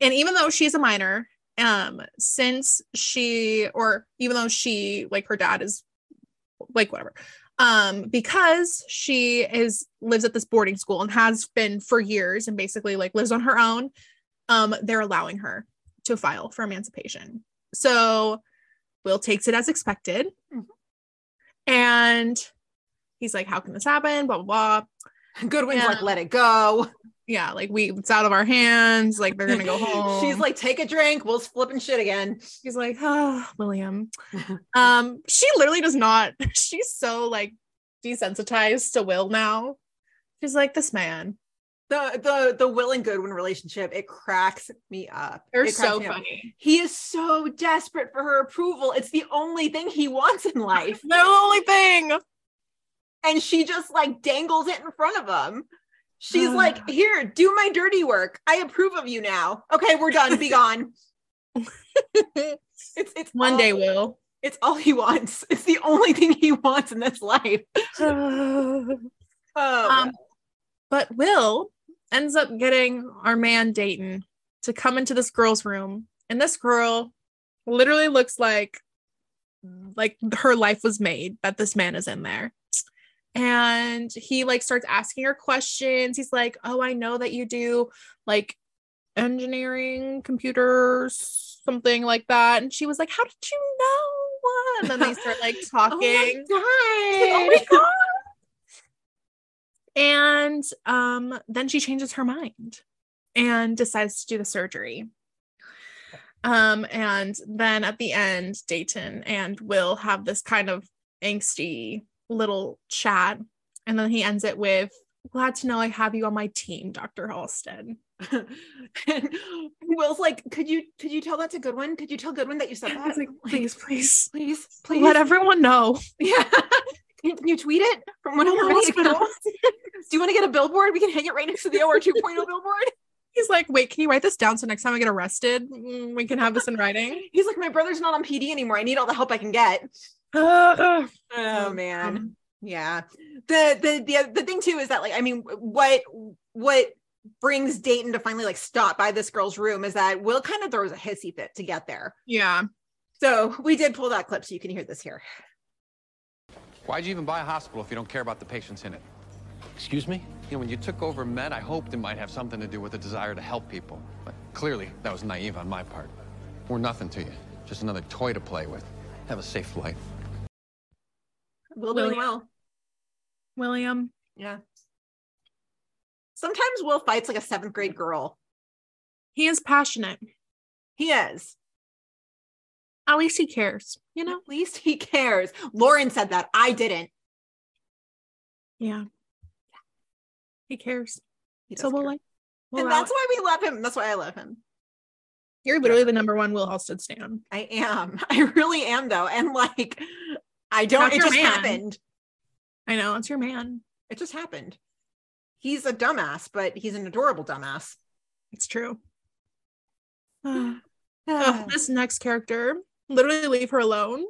and even though she's a minor um since she or even though she like her dad is like whatever um because she is lives at this boarding school and has been for years and basically like lives on her own um they're allowing her to file for emancipation so will takes it as expected Mhm. And he's like how can this happen blah blah blah Goodwin's Yeah. like, let it go. yeah like we it's out of our hands like they're gonna go home She's like, take a drink. Will's flipping shit again. She's like, oh, William. um, she literally does not. She's so like desensitized to Will now. She's like, this man. The the the Will and Goodwin relationship, it cracks me up. They're so me up. funny. He is so desperate for her approval. It's the only thing he wants in life. The only thing. and she just like dangles it in front of him. She's like, "Here, do my dirty work. I approve of you now. Okay, we're done. Be gone." It's it's One all- day, Will. It's all he wants. It's the only thing he wants in this life. Oh, Um, but Will ends up getting our man Dayton to come into this girl's room, and this girl literally looks like like her life was made that this man is in there. And he like starts asking her questions. He's like, "Oh, I know that you do like engineering, computers, something like that." And she was like, "How did you know?" And then they start like oh talking. oh Like, oh my god and um then she changes her mind and decides to do the surgery um and then at the end dayton and will have this kind of angsty little chat and then he ends it with glad to know i have you on my team dr halstead and Will's like, "Could you could you tell that to Goodwin? Could you tell Goodwin that you said that? like please please please, please, let everyone know Yeah. Can, can you tweet it from one of From your the many hospital. accounts? Do you want to get a billboard? We can hang it right next to the OR 2.0 billboard. he's like wait can you write this down so next time i get arrested mm, we can have this in writing He's like, my brother's not on PD anymore. I need all the help I can get. oh Oh man. Yeah. The the the the thing too is that like I mean what what brings Dayton to finally like stop by this girl's room is that Will kind of throws a hissy fit to get there. yeah So we did pull that clip so you can hear this here. Why'd you even buy a hospital if you don't care about the patients in it? Excuse me? You know, when you took over Med, I hoped it might have something to do with a desire to help people. But clearly, that was naive on my part. We're nothing to you. Just another toy to play with. Have a safe flight. Will doing William. well. William. Yeah. Sometimes Will fights like a seventh grade girl. He is passionate. He is. At least he cares, you know? At least he cares. Lauren said that. I didn't. Yeah. He cares. He So we'll care. like we'll and that's it. why we love him. That's why I love him. you're literally the number one Will Halstead stan. I am. I really am though. And like I don't That's it just man. happened. I know, it's your man. It just happened. He's a dumbass, but he's an adorable dumbass. It's true. oh, this next character, literally leave her alone.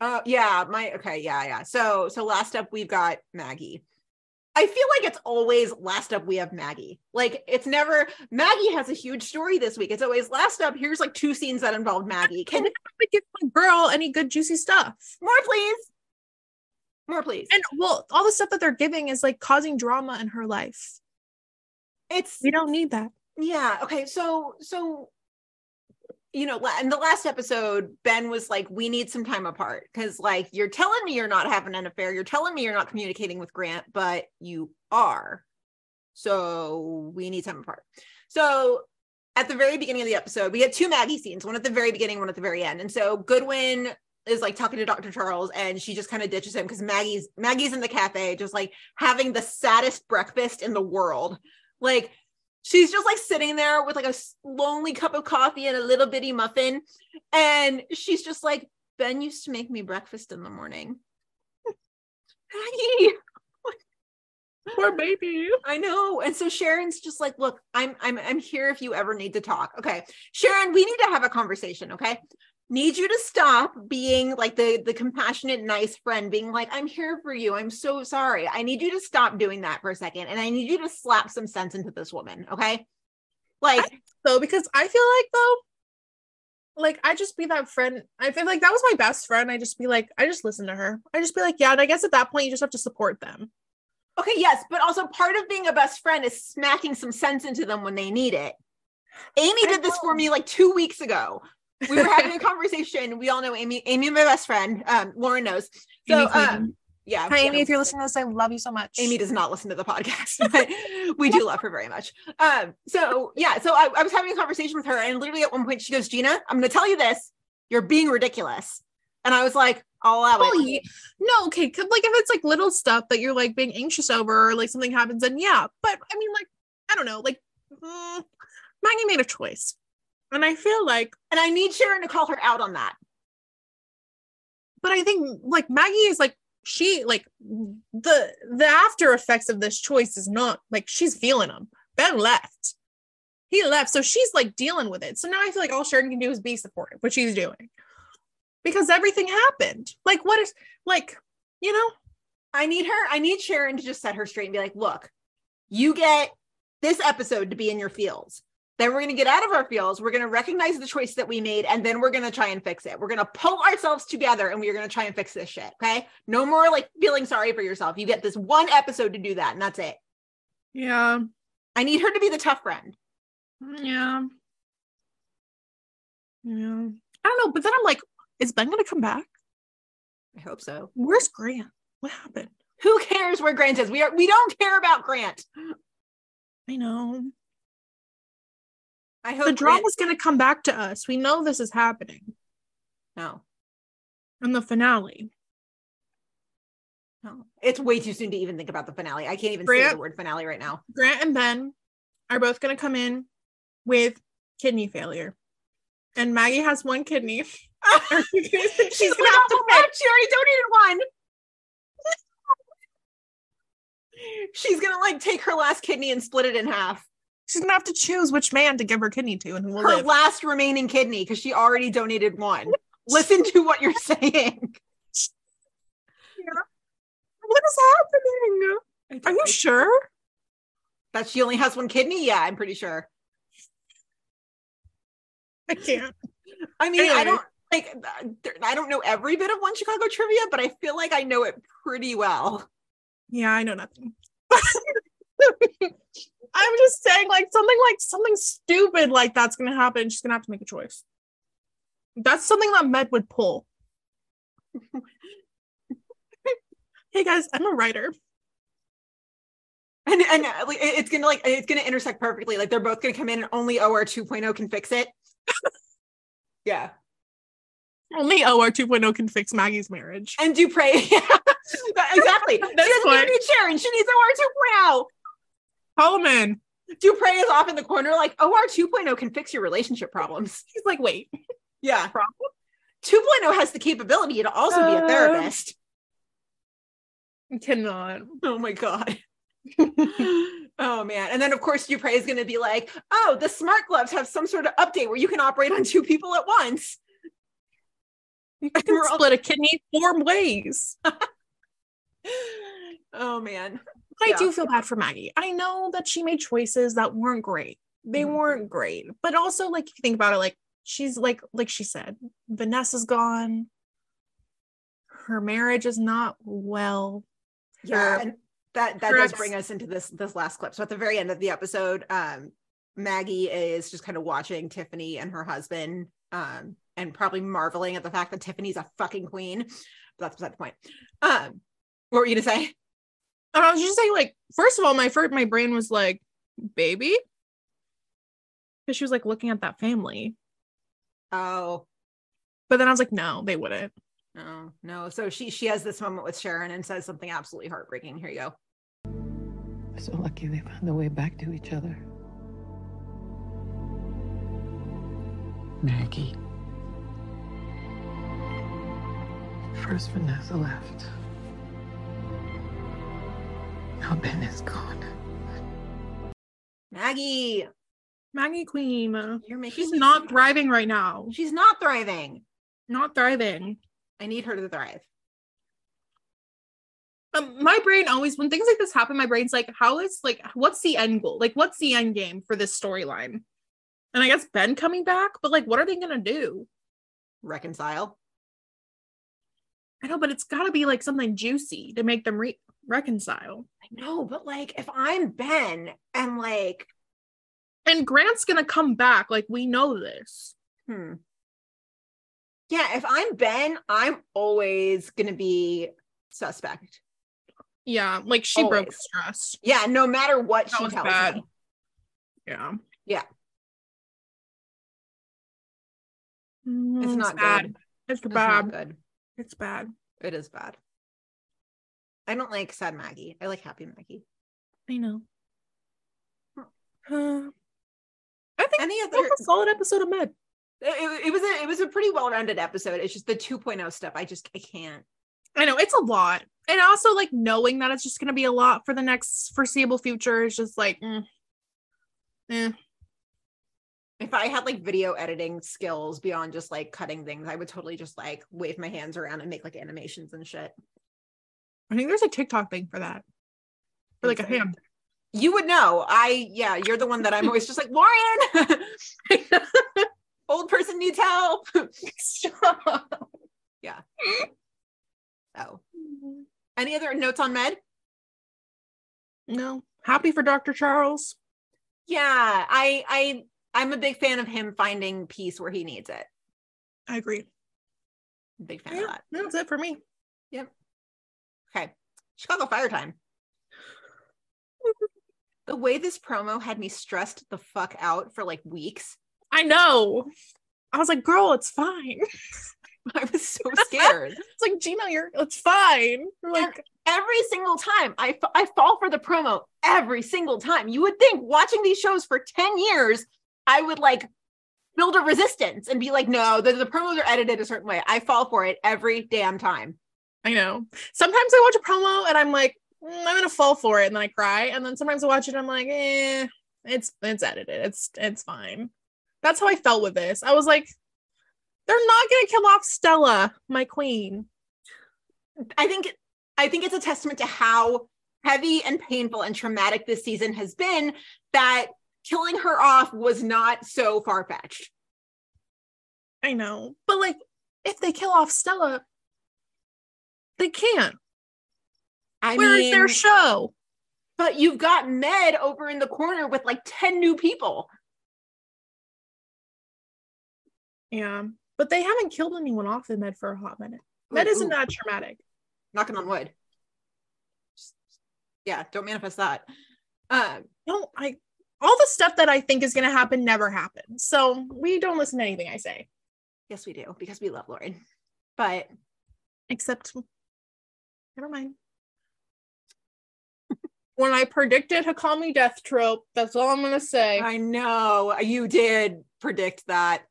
Uh, yeah, my okay, yeah, yeah. So, so last up we've got Maggie. I feel like it's always last up we have Maggie. Like it's never Maggie has a huge story this week. It's always last up. Here's like two scenes that involve Maggie. Can But give my girl any good juicy stuff. more please? More please. And well, all the stuff that they're giving is like causing drama in her life. it's We don't need that. yeah okay so so you know in the last episode ben was like we need some time apart. Because like you're telling me you're not having an affair. You're telling me you're not communicating with grant but you are. So we need time apart. So at the very beginning of the episode we had two maggie scenes one at the very beginning one at the very end. And so goodwin is like talking to dr charles and she just kind of ditches him because maggie's maggie's in the cafe just like having the saddest breakfast in the world. Like she's just like sitting there with like a lonely cup of coffee and a little bitty muffin and she's just like ben used to make me breakfast in the morning Maggie, Poor baby. I know. And so Sharon's just like, look, I'm I'm I'm here if you ever need to talk. Okay. Sharon, we need to have a conversation, okay? Need you to stop being like the the compassionate nice friend being like, "I'm here for you. I'm so sorry." I need you to stop doing that for a second and I need you to slap some sense into this woman, okay? Like Though, because I feel like though, like I just be that friend. I feel like that was my best friend. I just be like, I just listen to her. I just be like, yeah. And I guess at that point, you just have to support them. Okay, yes, but also part of being a best friend is smacking some sense into them when they need it. Amy I did this for me like two weeks ago. We were having a conversation. We all know Amy. Amy, my best friend. Um, Lauren knows. So, um, yeah. Hi, Amy. If you're listening to this, I love you so much. Amy does not listen to the podcast, but we do love her very much. Um, so yeah, so I, I was having a conversation with her, and literally at one point she goes, "Gina, I'm going to tell you this. You're being ridiculous." And I was like, "I'll allow Oh, it." yeah. No, okay. Like if it's like little stuff that you're like being anxious over, or like something happens, then yeah. But I mean, like I don't know. Like mm, Maggie made a choice, and I feel like, And I need Sharon to call her out on that. but I think like Maggie is like she like the the after effects of this choice is not like she's feeling them. Ben left. He left, so she's like dealing with it. So now I feel like all Sharon can do is be supportive, which she's doing, because everything happened. Like what is like, you know? I need her, I need Sharon to just set her straight and be like, look, you get this episode to be in your feels. Then we're going to get out of our feels. We're going to recognize the choice that we made, and then we're going to try and fix it. We're going to pull ourselves together and we're going to try and fix this shit. Okay. No more like feeling sorry for yourself. You get this one episode to do that, and that's it. Yeah. I need her to be the tough friend. Yeah. Yeah. I don't know, but then I'm like, is Ben gonna come back? I hope so. Where's Grant? What happened? Who cares where Grant is? We are we don't care about Grant. I know. I hope The Grant- drama's gonna come back to us. We know this is happening No, And the finale. no. It's way too soon to even think about the finale. I can't even say the word finale right now. Grant and Ben are both gonna come in with kidney failure. And Maggie has one kidney. She's gonna have to. She already donated one. She's gonna like take her last kidney and split it in half. She's gonna have to choose which man to give her kidney to and who will Her live. last remaining kidney because she already donated one. Listen to what you're saying. Yeah. what is happening? Are you sure? that she only has one kidney? Yeah, I'm pretty sure. I can't. I mean, I don't like I don't know every bit of one Chicago trivia, but I feel like I know it pretty well. Yeah, I know nothing. I'm just saying, like something like something stupid like that's gonna happen. She's gonna have to make a choice. That's something that Med would pull. hey guys, I'm a writer. And and uh, like it's gonna like it's gonna intersect perfectly. Like they're both gonna come in and only OR 2.0 can fix it. yeah. Only OR 2.0 can fix Maggie's marriage. And Dupre. exactly. she doesn't even need Sharon. She needs OR 2.0. In. Dupre is off in the corner, like OR 2.0 can fix your relationship problems. He's like, wait, Yeah. problem? 2.0 has the capability to also be a Uh, therapist. Cannot. Oh my god. oh man. And then of course Dupre is gonna be like, oh, the smart gloves have some sort of update where you can operate on two people at once. You can We're all- split a kidney four ways. oh man. I Yeah. do feel bad for Maggie. I know that she made choices that weren't great. They Mhm. weren't great. But also, like, if you think about it, like, she's like, like she said, Vanessa's gone. Her marriage is not well. Yeah. Her- And that that does ex- bring us into this this last clip. So at the very end of the episode, um, Maggie is just kind of watching Tiffany and her husband, um, and probably marveling at the fact that Tiffany's a fucking queen. But that's beside the point. Um, what were you gonna say? And I was just saying, like, first of all, my first my brain was like, baby. Because she was like looking at that family. Oh, But then I was like, no, they wouldn't. no, no. So she she has this moment with Sharon and says something absolutely heartbreaking. Here you go. So lucky they found their way back to each other. Maggie. First Vanessa left. Now Ben is gone. Maggie, Maggie Queen. you're making She's me not sad. thriving right now. She's not thriving. Not thriving. I need her to thrive. um, my brain always when things like this happen my brain's like how is like what's the end goal like what's the end game for this storyline and i guess ben coming back but like what are they gonna do Reconcile. i know but it's gotta be like something juicy to make them re- reconcile I know, but like if I'm Ben and like, and grant's gonna come back like we know this hmm. Yeah, if I'm Ben, I'm always gonna be suspect. yeah like she broke Always. trust Yeah, no matter what That she tells bad. me. yeah Yeah. Mm, It's not bad good. it's It's bad good. it's bad It is bad. I don't like sad Maggie. I like happy Maggie. i know Uh, i think Any that's other a solid episode of med it, it was a it was a pretty well-rounded episode. It's just the 2.0 stuff. I just I can't. I know it's a lot. And also like knowing that it's just gonna be a lot for the next foreseeable future is just like mm. eh. If I had like video editing skills beyond just like cutting things, I would totally just like wave my hands around and make like animations and shit. I think there's a TikTok thing for that. For like a ham. You would know. I yeah, you're the one that I'm always just like, Lauren, old person needs help. yeah. Oh. Any other notes on med? no. Happy for Dr. Charles. Yeah, I I I'm a big fan of him finding peace where he needs it. I agree. Big fan Yeah, of that. that's it for me. Okay. Chicago Fire Time. the way this promo had me stressed the fuck out for like weeks. I know. I was like, girl, it's fine. I was so scared. It's like, Gina, you're it's fine. You're like, every single time I, I fall for the promo every single time. You would think watching these shows for 10 years, I would like build a resistance and be like, no, the, the promos are edited a certain way. I fall for it every damn time. I know. Sometimes I watch a promo and I'm like, "Mm, I'm gonna fall for it, and then I cry. And then sometimes I watch it, and I'm like, eh, it's it's edited. It's it's fine. That's how I felt with this. I was like, they're not gonna kill off Stella, my queen. I think I think it's a testament to how heavy and painful and traumatic this season has been that killing her off was not so far-fetched. I know, but like, if they kill off Stella, they can't. I Where's mean, their show? but you've got Med over in the corner with like 10 new people. Yeah, but they haven't killed anyone off in Med for a hot minute. Med Ooh, isn't that traumatic. knocking on wood. Just- yeah, don't manifest that. Um, No, I all the stuff that I think is gonna happen never happens. So we don't listen to anything I say. yes, we do because we love Lauren. But Except never mind. when I predicted Hawkami death trope, that's all I'm gonna say. I know you did predict that.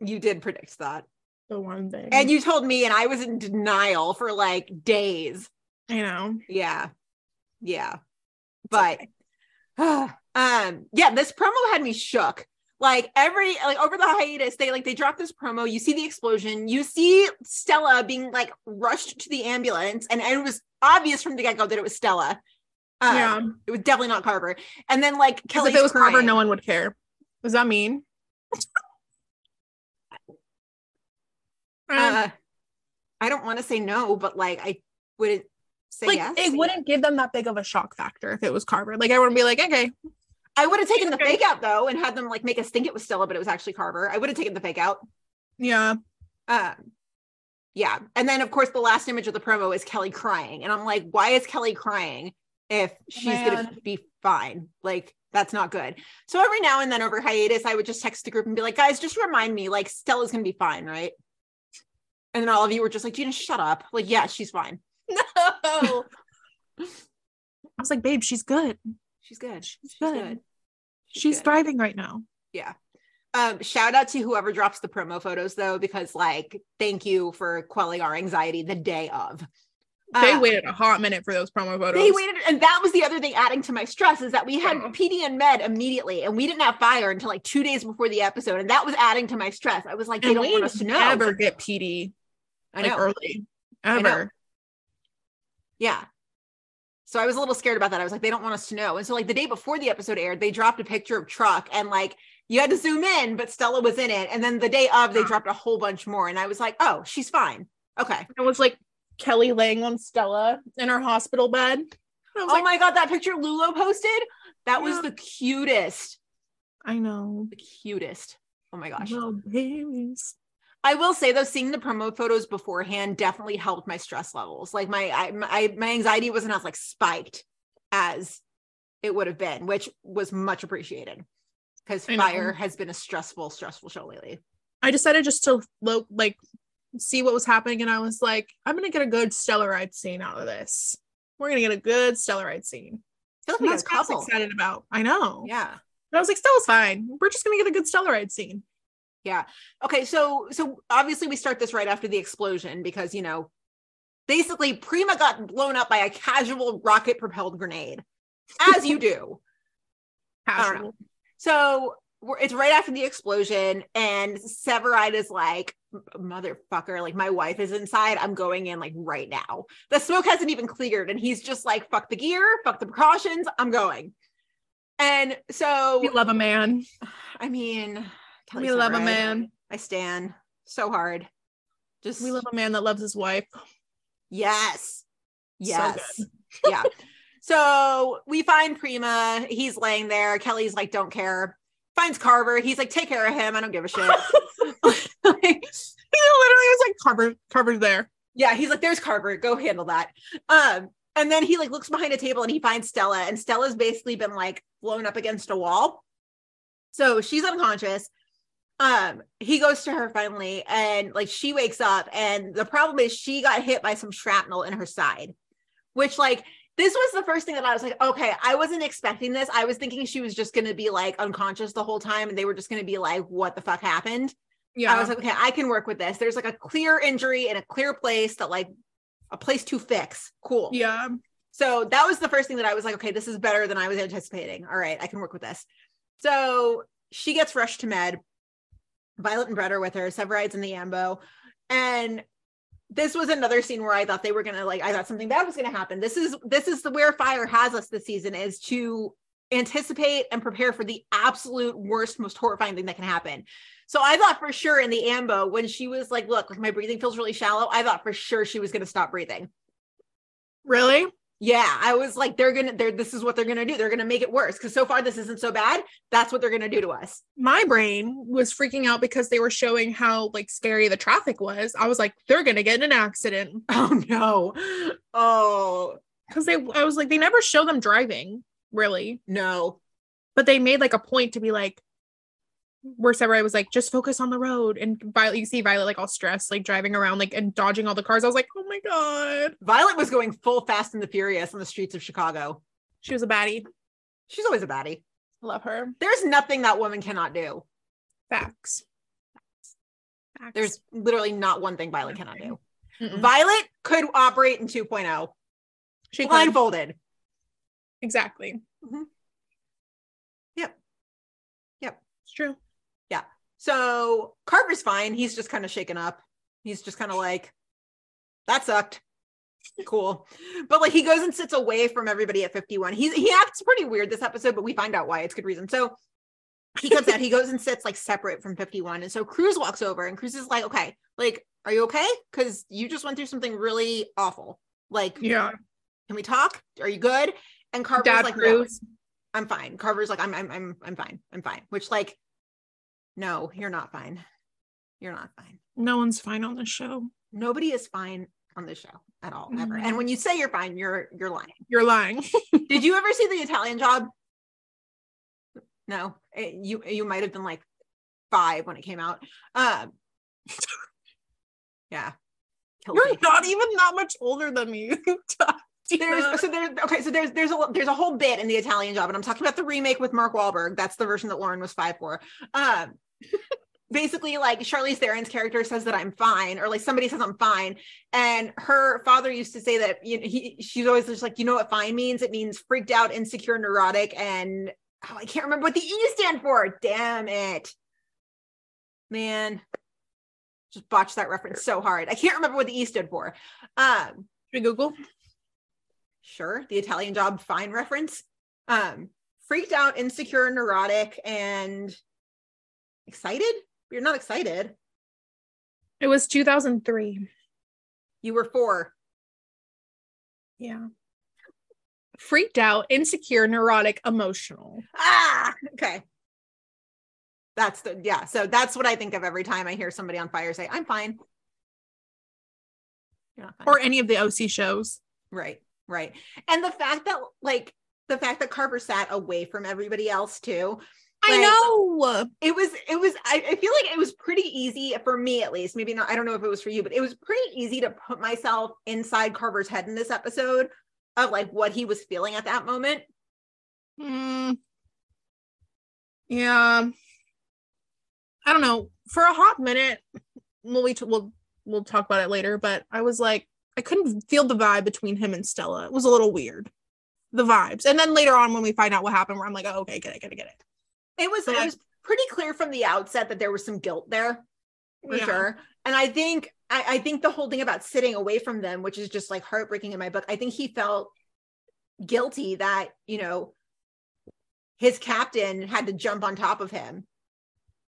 You did predict that. the one thing. And you told me, and I was in denial for like days. I know. Yeah. Yeah. But um yeah, this promo had me shook. Like every like over the hiatus, they like they dropped this promo. You see the explosion, you see Stella being like rushed to the ambulance, and it was obvious from the get-go that it was Stella. Um, yeah. it was definitely not Carver. And then like Kelly if it was Carver, no one would care. Does that mean? Uh, uh, I don't want to say no, but like I wouldn't say like yes. it wouldn't give them that big of a shock factor if it was Carver. Like I wouldn't be like, okay, I would have taken the fake out though and had them like make us think it was Stella, but it was actually Carver. I would have taken the fake out. yeah, Um, yeah. And then of course the last image of the promo is Kelly crying. And I'm like, why is Kelly crying if she's gonna be fine? Like that's not good. So every now and then over hiatus, I would just text the group and be like, guys, just remind me, like Stella's gonna be fine, right? And then all of you were just like, Gina, shut up. Like, yeah, she's fine. no. I was like, babe, she's good. She's good. She's, good. She's She's good. thriving right now. Yeah um, shout out to whoever drops the promo photos though, because like, thank you for quelling our anxiety the day of. They Uh, waited a hot minute for those promo photos. They waited, and that was the other thing adding to my stress is that we had Yeah. PD and Med immediately, and we didn't have fire until like two days before the episode, and that was adding to my stress. I was like, they don't want us to know. never get PD I like know. early know. ever. Yeah. So I was a little scared about that. I was like, they don't want us to know. And so, like, the day before the episode aired, they dropped a picture of truck and like you had to zoom in, but Stella was in it. And then the day of, they dropped a whole bunch more. And I was like, oh, she's fine. Okay. It was like Kelly laying on Stella in her hospital bed. I was Oh like, my God, that picture Lulo posted, that was the cutest. I know. The cutest. Oh my gosh. Little babies. I will say though, seeing the promo photos beforehand definitely helped my stress levels. Like my I, my my anxiety wasn't as like spiked as it would have been, which was much appreciated because Fire has been a stressful, stressful show lately. I decided just to lo- like see what was happening, and I was like, I'm gonna get a good Stellaride scene out of this. We're gonna get a good Stellaride scene. I feel like And we got that's what I was excited about. I know. Yeah. But I was like, Stella's fine. We're just gonna get a good Stellaride scene. Yeah okay. So so obviously we start this right after the explosion because you know basically Prima got blown up by a casual rocket propelled grenade, as you do. I don't know. Casual. So it's right after the explosion, and Severide is like, "Motherfucker! Like my wife is inside. I'm going in like right now. The smoke hasn't even cleared, and he's just like, "Fuck the gear, fuck the precautions. I'm going." And so, you love a man. I mean, we love a man. I stand so hard. Just We love a man that loves his wife. Yes. So Yes. yeah. So we find Prima. He's laying there. Kelly's like, don't care. Finds Carver. He's like, take care of him. I don't give a shit. Like, He literally was like Carver, Carver's there. yeah. He's like, there's Carver. Go handle that. Um, and then he like looks behind a table and he finds Stella, and Stella's basically been like blown up against a wall. So she's unconscious. Um, he goes to her finally, and like she wakes up, and the problem is she got hit by some shrapnel in her side, which like this was the first thing that I was like, okay, I wasn't expecting this. I was thinking she was just gonna be like unconscious the whole time, and they were just gonna be like, what the fuck happened? Yeah. I was like, okay, I can work with this. There's like a clear injury in a clear place that like a place to fix. Cool. yeah. So that was the first thing that I was like, okay, this is better than I was anticipating. All right, I can work with this. So she gets rushed to med. Violet and Brett are with her. Severide's in the ambo. And this was another scene where I thought they were gonna like, I thought something bad was gonna happen. This is this is the where fire has us this season is to anticipate and prepare for the absolute worst, most horrifying thing that can happen. So I thought for sure in the ambo when she was like, look, my breathing feels really shallow, I thought for sure she was gonna stop breathing. Really? Yeah, I was like, they're gonna, they're this is what they're gonna do. They're gonna make it worse because so far this isn't so bad. That's what they're gonna do to us. My brain was freaking out because they were showing how like scary the traffic was. I was like, they're gonna get in an accident Oh no. Oh because they. I was like, they never show them driving really, no. but they made like a point to be like, where Severide was like, just focus on the road, and Violet, you see Violet like all stressed, like driving around, like and dodging all the cars. I was like, oh my god, Violet was going full Fast and the Furious on the streets of Chicago. she was a baddie. She's always a baddie. Love her. There's nothing that woman cannot do. Facts. Facts. There's literally not one thing Violet cannot do. Mm-mm. Violet could operate in 2.0 she could. blindfolded. exactly. Mm-hmm. Yep. Yep. It's true. So Carver's fine. He's just kind of shaken up. He's just kind of like, that sucked. Cool. But like he goes and sits away from everybody at 51. He's he acts pretty weird this episode, but we find out why. It's good reason. So he comes out, he goes and sits like separate from 51. And so Cruz walks over and Cruz is like, okay, like, are you okay? Because you just went through something really awful. Like, Yeah. can we talk? Are you good? And Carver's Dad like, no, Cruz. I'm fine. Carver's like, I'm I'm I'm I'm fine. I'm fine. Which like, no, you're not fine. You're not fine. No one's fine on this show. Nobody is fine on this show at all, ever. Mhm. And when you say you're fine, you're you're lying. You're lying. Did you ever see the Italian job? No, Eh, you you might have been like five when it came out. Um, yeah, Killed You're me. not even that much older than me. There's so there's okay, so there's there's a there's a whole bit in the Italian job, and I'm talking about the remake with Mark Wahlberg. That's the version that Lauren was five for. Um, basically, like Charlize Theron's character says that I'm fine, or like somebody says I'm fine, and her father used to say that you know he she's always just like you know what fine means? It means freaked out, insecure, neurotic, and oh, I can't remember what the E stand for. Damn it, man. Just botched that reference so hard. I can't remember what the E stood for. Um, Should we Google? Sure the italian job fine reference um freaked out insecure neurotic and excited you're not excited It was 2003. you were four Yeah. Freaked out, insecure, neurotic, emotional. ah okay that's the yeah so that's what i think of every time i hear somebody on fire say i'm fine fine. Or any of the OC shows. right right and the fact that like the fact that carver sat away from everybody else too I know. it was it was I, I feel like it was pretty easy for me at least maybe not i don't know if it was for you but it was pretty easy to put myself inside carver's head in this episode of like what he was feeling at that moment Hmm. yeah. I don't know. For a hot minute, we'll, we we'll we'll talk about it later. But I was like, I couldn't feel the vibe between him and Stella. It was a little weird, the vibes. And then later on, when we find out what happened, where I'm like, oh, okay, get it, get it, get it. it was it Yeah. was pretty clear from the outset that there was some guilt there for Yeah. sure and i think I, I think the whole thing about sitting away from them which is just like heartbreaking in my book i think he felt guilty that you know his captain had to jump on top of him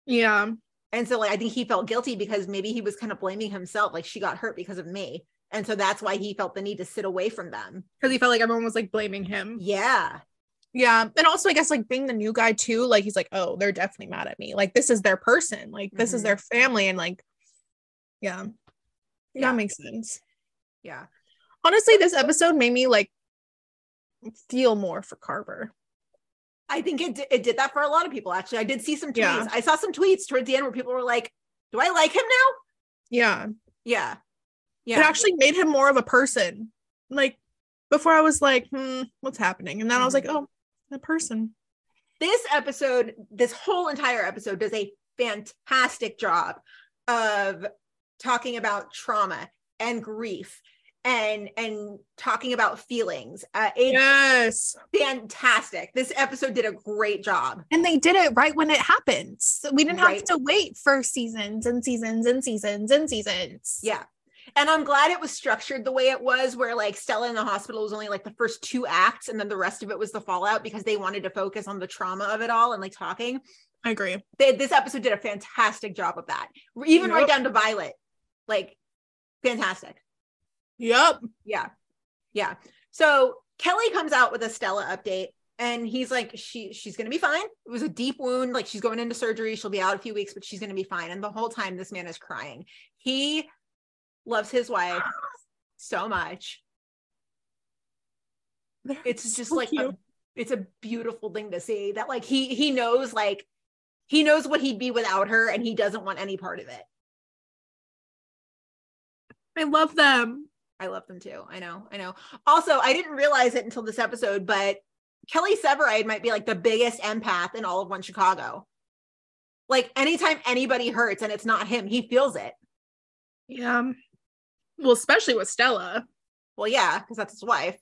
Yeah, And so like I think he felt guilty because maybe he was kind of blaming himself, like she got hurt because of me. And so that's why he felt the need to sit away from them. because he felt like everyone was like blaming him. Yeah. Yeah, and also I guess like being the new guy too, like he's like, oh, they're definitely mad at me. Like this is their person. Like this is Mhm. their family, and like, yeah, Yeah. that makes sense. Yeah. Honestly, this episode made me like feel more for Carver. I think it, di- it did that for a lot of people, actually. I did see some tweets. Yeah. I saw some tweets towards the end where people were like, do I like him now? Yeah, Yeah. It actually made him more of a person. Like before, I was like, hmm, what's happening? And then I was like, Mm-hmm. oh, a person. this episode, this whole entire episode does a fantastic job of talking about trauma and grief and and talking about feelings. Uh, it's Yes, fantastic. This episode did a great job. and they did it right when it happened. So we didn't have to wait for seasons and seasons and seasons and seasons. Yeah. And I'm glad it was structured the way it was, where like Stella in the hospital was only like the first two acts, and then the rest of it was the fallout because they wanted to focus on the trauma of it all and like talking. I agree. They, this episode did a fantastic job of that, even right down to Violet. Like, fantastic. Yep. Yeah. Yeah. So Kelly comes out with a Stella update and he's like, she she's gonna be fine. It was a deep wound, like she's going into surgery. She'll be out a few weeks, but she's gonna be fine. And the whole time this man is crying. He loves his wife so much. It's just So like a, it's a beautiful thing to see that like he he knows like he knows what he'd be without her and he doesn't want any part of it. I love them. I love them too. I know. I know. Also, I didn't realize it until this episode, but Kelly Severide might be like the biggest empath in all of one Chicago. Like anytime anybody hurts and it's not him, he feels it. Yeah. Well, especially with Stella. Well, yeah, because that's his wife.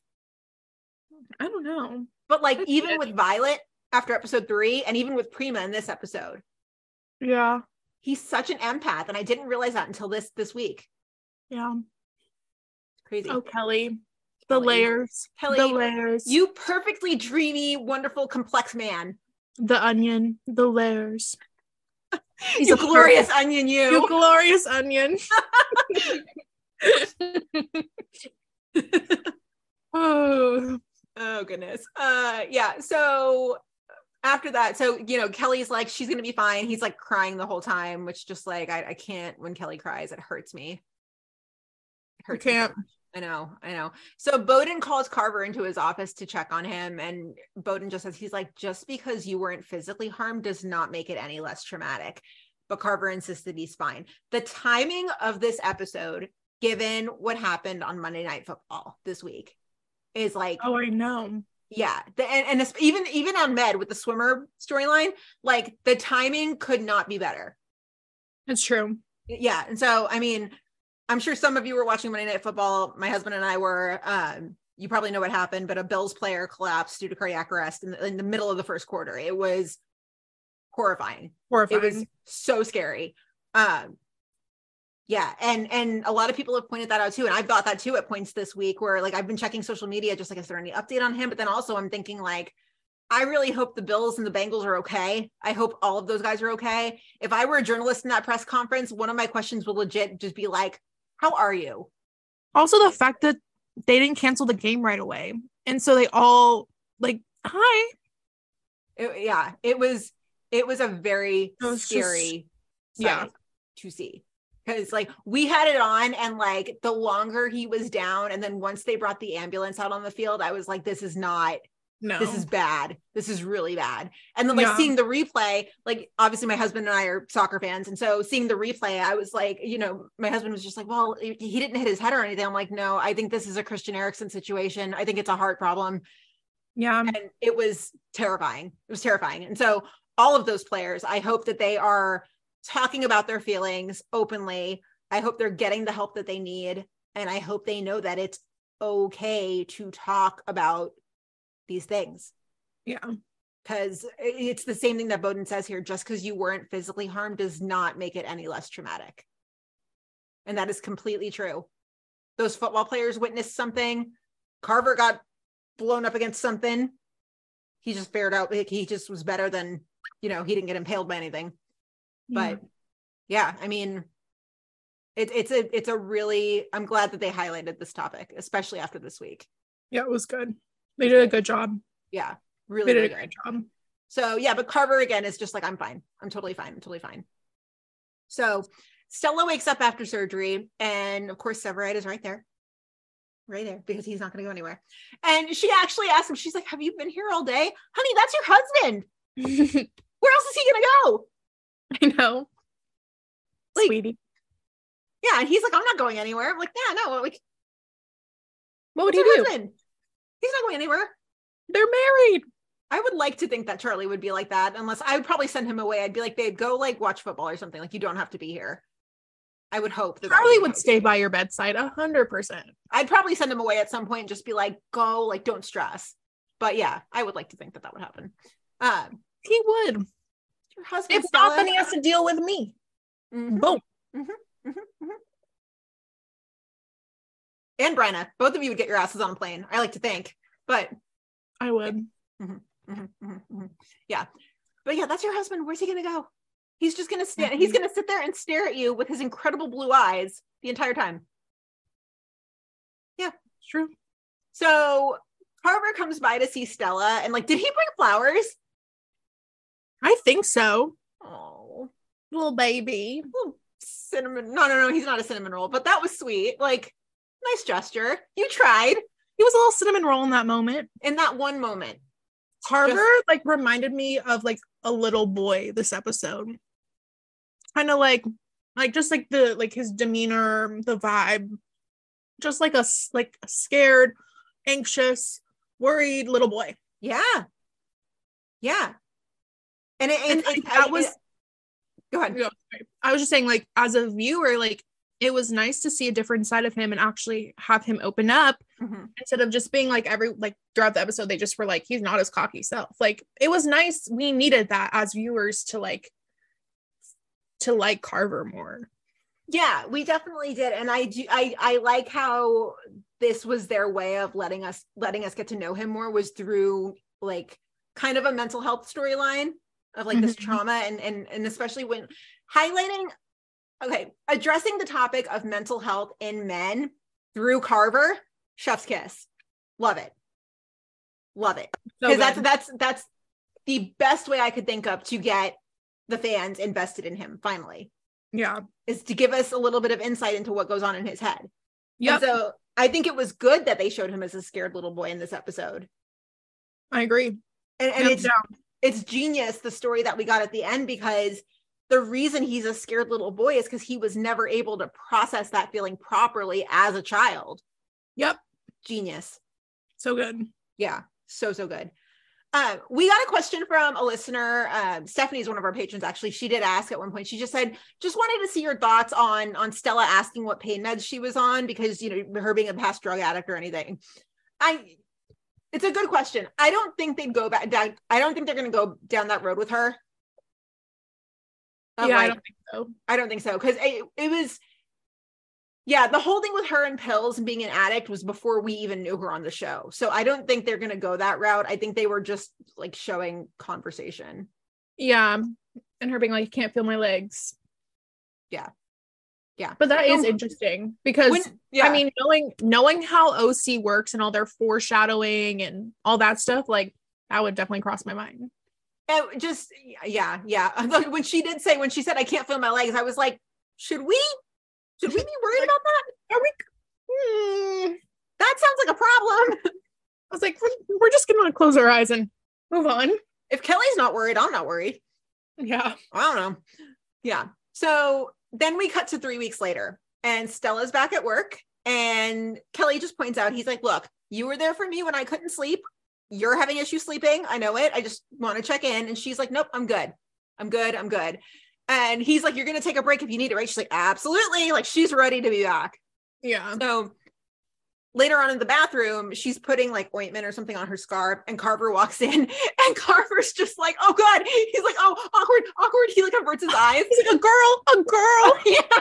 I don't know. But like That's even good. with Violet after episode three, and even with Prima in this episode, Yeah. he's such an empath, and I didn't realize that until this this week. Yeah. It's crazy. Oh, Kelly. The Kelly. layers. Kelly, the layers. You perfectly dreamy, wonderful, complex man. the onion. The layers. He's you a glorious onion, you. You glorious onion. oh. Oh goodness. Uh yeah. So after that, so you know, Kelly's like, she's gonna be fine. He's like crying the whole time, which just like I, I can't when Kelly cries, it hurts me. It hurts me can't. much. I know, I know. So Bowden calls Carver into his office to check on him, and Bowden just says he's like, just because you weren't physically harmed does not make it any less traumatic. But Carver insists that he's fine. The timing of this episode, given what happened on Monday Night Football this week, is like Oh, I know. yeah the, and, and even even on med with the swimmer storyline like the timing could not be better It's true. yeah and so i mean i'm sure some of you were watching monday night football my husband and i were um you probably know what happened but a bills player collapsed due to cardiac arrest in the, in the middle of the first quarter it was horrifying Horrifying. it was so scary um yeah and and a lot of people have pointed that out too and i've thought that too at points this week where like i've been checking social media just like is there any update on him but then also i'm thinking like i really hope the bills and the bengals are okay i hope all of those guys are okay if i were a journalist in that press conference one of my questions would legit just be like how are you also the fact that they didn't cancel the game right away. And so they all like, hi. It- yeah it was it was a very It was just- scary yeah. to see because like we had it on and like the longer he was down and then once they brought the ambulance out on the field i was like this is not No. this is bad this is really bad and then like Yeah. seeing the replay like obviously my husband and i are soccer fans and so seeing the replay i was like you know my husband was just like well he didn't hit his head or anything i'm like no i think this is a Christian Eriksen situation i think it's a heart problem yeah. and it was terrifying. It was terrifying. And so all of those players, I hope that they are talking about their feelings openly. I hope they're getting the help that they need. And I hope they know that it's okay to talk about these things. Yeah. Because it's the same thing that Bowden says here just because you weren't physically harmed does not make it any less traumatic. And that is completely true. Those football players witnessed something. Carver got blown up against something. He just fared out. He just was better than, you know, he didn't get impaled by anything. But yeah, I mean, it, it's a it's a really I'm glad that they highlighted this topic, especially after this week. yeah, it was good. They did a good job. Yeah, They really, did really a good. great job. So yeah, but Carver again is just like, I'm fine. I'm totally fine. I'm totally fine. So Stella wakes up after surgery, and of course, Severide is right there. Right there, because he's not gonna go anywhere. And she actually asked him, she's like, Have you been here all day? Honey, that's your husband. Where else is he gonna go? I know. Like- Sweetie. Yeah, and he's like, I'm not going anywhere. I'm like, yeah, no, like What would he do? husband? He's not going anywhere. They're married. I would like to think that Charlie would be like that, unless I would probably send him away. I'd be like, babe, go like watch football or something. Like you don't have to be here. I would hope that that Charlie be would how- stay by your bedside a hundred percent. I'd probably send him away at some point and just be like, go, like don't stress. But yeah, I would like to think that that would happen. Um, He would. Your husband, If Stella- not, then he has to deal with me. Mhm, Boom. mhm, mhm. and Bryna, both of you would get your asses on a plane. I like to think, but I would. Mhm, mhm, mhm. yeah, but yeah, that's your husband. Where's he gonna go? He's just gonna stand. He's gonna sit there and stare at you with his incredible blue eyes the entire time. Yeah. It's true. So Carver comes by to see Stella and like, did he bring flowers? I think so. Oh, Little baby. little cinnamon. No, no, no, he's not a cinnamon roll, but that was sweet. Like, nice gesture. You tried He was a little cinnamon roll in that moment. in that one moment. Carver like reminded me of like a little boy this episode. Kind of like like just like the like his demeanor, the vibe. Just like a like a scared, anxious, worried little boy. Yeah. Yeah. And it, And it, it- that I- was it- go ahead. Sorry. I was just saying, like, as a viewer, like, it was nice to see a different side of him and actually have him open up Mhm. instead of just being like every like throughout the episode, they just were like, he's not his cocky self. Like, it was nice. We needed that as viewers to like to like Carver more. Yeah, we definitely did. And I do I I like how this was their way of letting us letting us get to know him more was through like kind of a mental health storyline of like this Mhm. trauma and and and especially when highlighting okay, addressing the topic of mental health in men through Carver, chef's kiss. Love it. Love it. So Because that's that's that's the best way I could think of to get the fans invested in him finally yeah. is to give us a little bit of insight into what goes on in his head. yeah so I think it was good that they showed him as a scared little boy in this episode. I agree. And, and it's down. It's genius the story that we got at the end because the reason he's a scared little boy is because he was never able to process that feeling properly as a child. Yep. Genius. So good. Yeah, so so good. Uh, we got a question from a listener. Uh, Stephanie is one of our patrons. Actually, she did ask at one point. She just said, "Just wanted to see your thoughts on on Stella asking what pain meds she was on because you know her being a past drug addict or anything." I, it's a good question. I don't think they'd go back down. I don't think they're going to go down that road with her. Of, yeah, I don't think so. I don't think so because it, it was, yeah, the whole thing with her and pills and being an addict was before we even knew her on the show. So I don't think they're going to go that route. I think they were just like showing conversation. Yeah. And her being like, you can't feel my legs. Yeah. Yeah. But that is interesting because When- yeah, I mean, knowing knowing how OC works and all their foreshadowing and all that stuff, like that would definitely cross my mind. it just yeah, yeah. Like, When she did say when she said I can't feel my legs, I was like, should we? Should we be worried about that? Are we? Hmm. That sounds like a problem. I was like, we're, we're just gonna close our eyes and move on. if Kelly's not worried, I'm not worried. Yeah. I don't know. Yeah. So then we cut to three weeks later, and Stella's back at work. And Kelly just points out, he's like, Look, you were there for me when I couldn't sleep. You're having issues sleeping. I know it. I just want to check in. And she's like, Nope, I'm good. I'm good. I'm good. And he's like, You're going to take a break if you need it, right? She's like, Absolutely. Like, she's ready to be back. Yeah. So later on in the bathroom, she's putting like ointment or something on her scarf, and Carver walks in, and Carver's just like, "Oh God!" He's like, "Oh, awkward, awkward." He like averts his eyes. He's like a girl, a girl, yeah.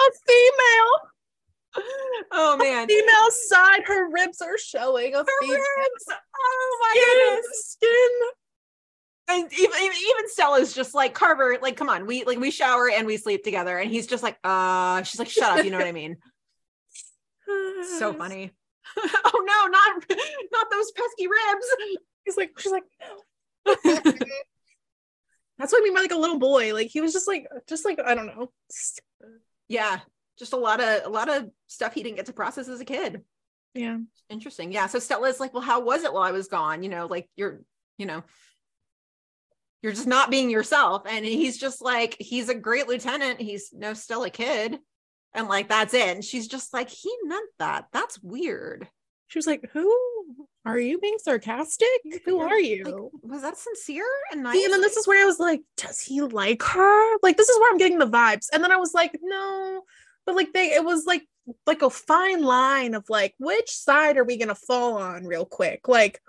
a female, Oh man. female side. Her ribs are showing. A Her ribs. Oh my skin, goodness. skin. And even, even even Stella's just like Carver. Like, come on, we like we shower and we sleep together, and he's just like, uh. She's like, shut up. You know what I mean? So funny. oh no, not not those pesky ribs. He's like, she's like, no. That's what I mean by like a little boy. Like he was just like, just like I don't know. Yeah, just a lot of a lot of stuff he didn't get to process as a kid. Yeah. Interesting. Yeah. So Stella's like, well, how was it while I was gone? You know, like you're, you know, you're just not being yourself. And he's just like, he's a great lieutenant. He's no still a kid. And like, that's it. And she's just like, he meant that. That's weird. She was like, "Who are you being sarcastic? Who are you?" Like, was that sincere and nice? See, and then this is where I was like, "Does he like her?" Like this is where I'm getting the vibes. And then I was like, "No," but like they, it was like like a fine line of like which side are we gonna fall on real quick? Like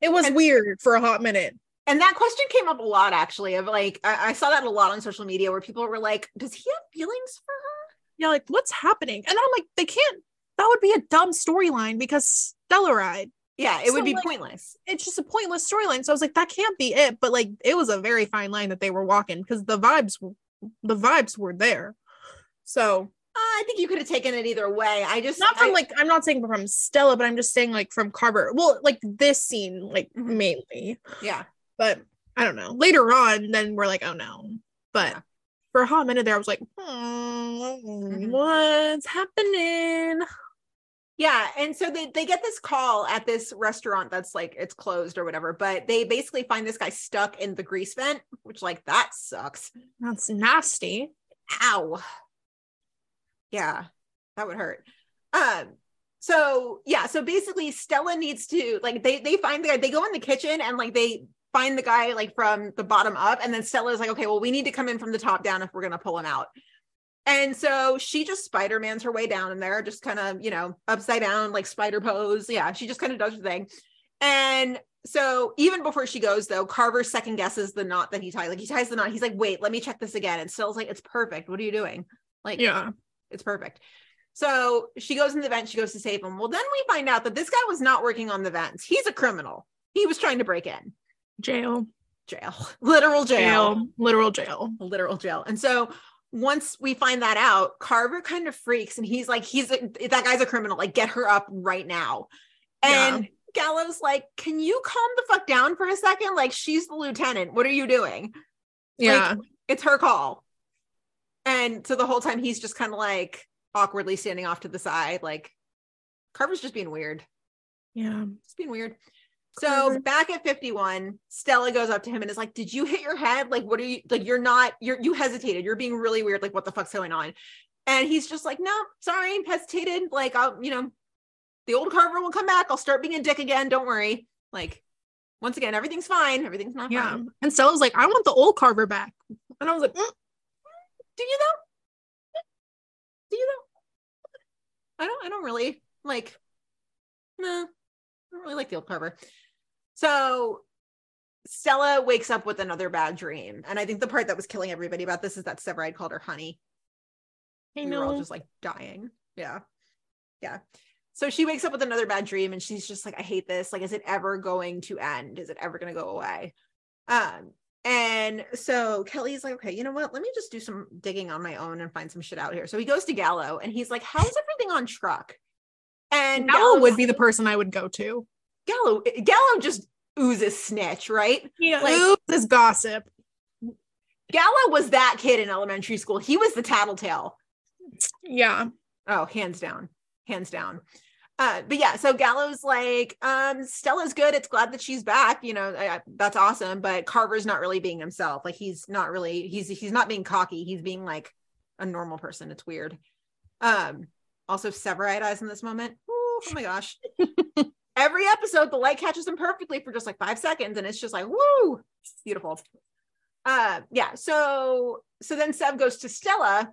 it was And- weird for a hot minute. and that question came up a lot actually of like, I, I saw that a lot on social media where people were like, does he have feelings for her? Yeah, like what's happening? And I'm like, they can't. That would be a dumb storyline because Stellaride. Yeah, it would be like, pointless. it's just a pointless storyline. So I was like, that can't be it. But like, it was a very fine line that they were walking because the vibes, the vibes were there. So Uh, I think you could have taken it either way. I just not from I- like I'm not saying from Stella, but I'm just saying like from Carver. Well, like this scene, like Mhm. mainly. yeah. But I don't know. Later on, then we're like, oh no. But Yeah. For a hot minute there, I was like, hmm, Mhm. what's happening? Yeah, and so they they get this call at this restaurant that's like it's closed or whatever, but they basically find this guy stuck in the grease vent, which like that sucks. That's nasty. Ow. Yeah, that would hurt. Um so yeah, so basically Stella needs to like they they find the guy, they go in the kitchen and like they find the guy like from the bottom up and then Stella's like, "Okay, well we need to come in from the top down if we're going to pull him out." And so she just Spider-Man's her way down in there, just kind of, you know, upside down, like spider pose. Yeah, she just kind of does her thing. And so even before she goes, though, Carver second guesses the knot that he tied. Like he ties the knot. He's like, wait, let me check this again. And Stella's like, it's perfect. What are you doing? Like, Yeah. it's perfect. So she goes in the vent, she goes to save him. Well, then we find out that this guy was not working on the vents. He's a criminal. He was trying to break in. Jail. Jail. Literal jail Jail. Literal jail. literal jail. And so once we find that out, Carver kind of freaks and he's like, he's a, that guy's a criminal. Like, get her up right now. And Gallo's like, can you calm the fuck down for a second? Like, she's the lieutenant. What are you doing? Yeah. It's her call. And so the whole time he's just kind of like awkwardly standing off to the side, like Carver's just being weird. yeah. Just being weird. So back at 51, Stella goes up to him and is like, Did you hit your head? Like, what are you like? You're not, you're you hesitated. You're being really weird. Like, what the fuck's going on? And he's just like, No, sorry, hesitated. Like, I'll, you know, the old Carver will come back. I'll start being a dick again. Don't worry. Like, once again, everything's fine. Everything's not Yeah. fine. And Stella's like, I want the old Carver back. And I was like, mm, Do you though? Do you though? I don't I don't really like no, I don't really like the old Carver. So Stella wakes up with another bad dream. And I think the part that was killing everybody about this is that Severide called her honey. I We were all just like dying. Yeah. Yeah. So she wakes up with another bad dream and she's just like, I hate this. Like, is it ever going to end? Is it ever going to go away? Um, and so Kelly's like, okay, you know what? Let me just do some digging on my own and find some shit out here. So he goes to Gallo and he's like, how's everything on truck? And Gallo would be the person I would go to. Gallo, Gallo just oozes snitch, right? Like- this gossip. Gallo was that kid in elementary school. He was the tattletale. Yeah. Oh, hands down, hands down. Uh, but yeah, so Gallo's like, um, Stella's good. It's glad that she's back. You know, I, I- that's awesome. But Carver's not really being himself. Like he's not really. He's he's not being cocky. He's being like a normal person. It's weird. Um, also Severide eyes in this moment. Ooh, oh my gosh. Every episode, the light catches them perfectly for just like five seconds, and it's just like, woo, beautiful. Uh, yeah. So so then Sev goes to Stella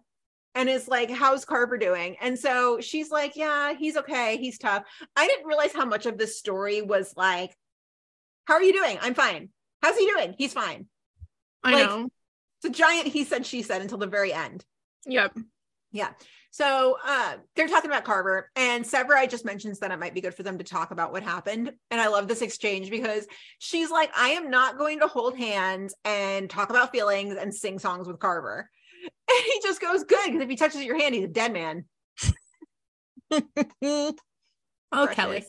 and is like, How's Carver doing? And so she's like, Yeah, he's okay. He's tough. I didn't realize how much of this story was like, How are you doing? I'm fine. How's he doing? He's fine. I Like- know. It's a giant he said, she said until the very end. Yep. Yeah. So uh, they're talking about Carver, and Severide just mentions that it might be good for them to talk about what happened. And I love this exchange because she's like, I am not going to hold hands and talk about feelings and sing songs with Carver. And he just goes, Good, because if he touches your hand, he's a dead man. oh, Kelly.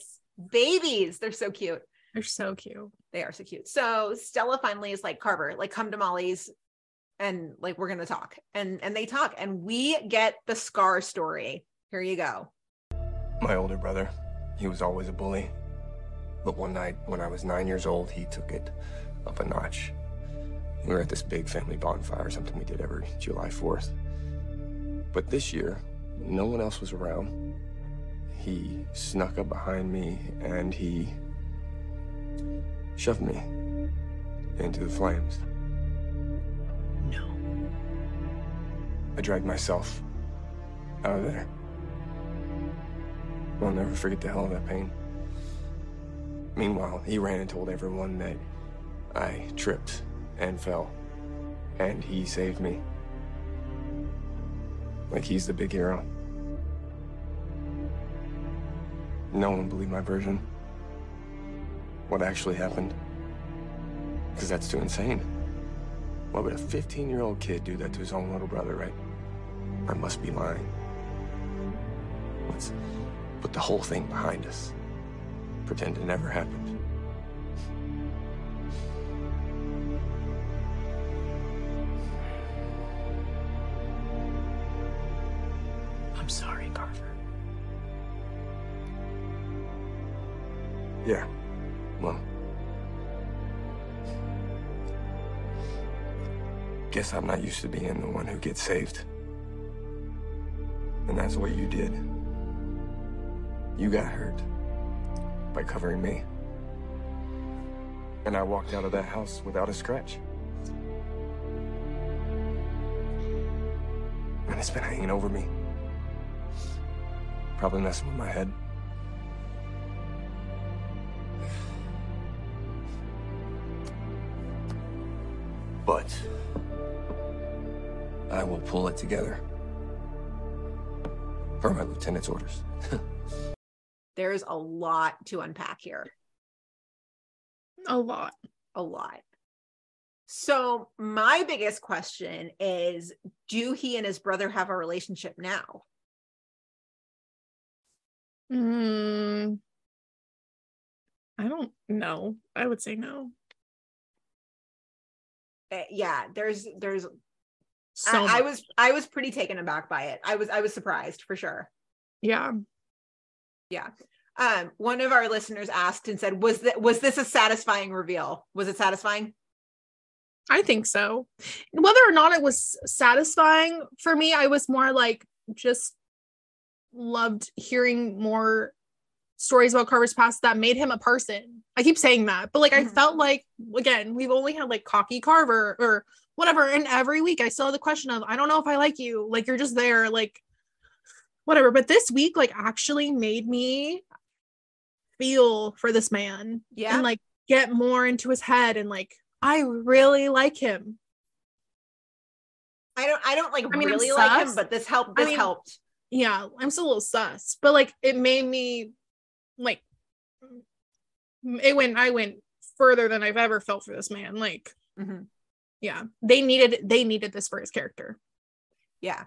Babies. They're so cute. They're so cute. They are so cute. So Stella finally is like, Carver, like come to Molly's and like we're gonna talk. And and they talk and we get the scar story. Here you go. My older brother, he was always a bully. But one night when I was nine years old, he took it up a notch. We were at this big family bonfire, something we did every July 4th. But this year, no one else was around. He snuck up behind me and he shoved me into the flames. I dragged myself out of there. I'll never forget the hell of that pain. Meanwhile, he ran and told everyone that I tripped and fell, and he saved me. Like he's the big hero. No one believed my version. What actually happened. Because that's too insane. Why would a 15 year old kid do that to his own little brother, right? I must be lying. let's put the whole thing behind us. Pretend it never happened. I'm sorry, Carver. Yeah. Well. Guess I'm not used to being the one who gets saved. And that's what you did. You got hurt by covering me. And I walked out of that house without a scratch. And it's been hanging over me. Probably messing with my head. But I will pull it together. Per my lieutenant's orders. There's a lot to unpack here. A lot. A lot. So, my biggest question is do he and his brother have a relationship now? Mm, I don't know. I would say no. Uh, yeah, there's there's So I, I was I was pretty taken aback by it. I was I was surprised for sure. yeah. Yeah. Um, one of our listeners asked and said, "Was that was this a satisfying reveal? Was it satisfying?" I think so. Whether or not it was satisfying for me, I was more like just loved hearing more stories about Carver's past that made him a person. I keep saying that, but like I Mhm. felt like again, we've only had like cocky Carver or whatever, and every week I still have the question of I don't know if I like you. Like you're just there, like whatever. But this week, like actually made me feel for this man Yeah. and like get more into his head and like I really like him. I don't I don't like I mean, really like him, but this helped I this mean, helped. Yeah, I'm still a little sus, but like it made me like it went I went further than I've ever felt for this man. Like, Mhm. Yeah, they needed they needed this for his character. Yeah.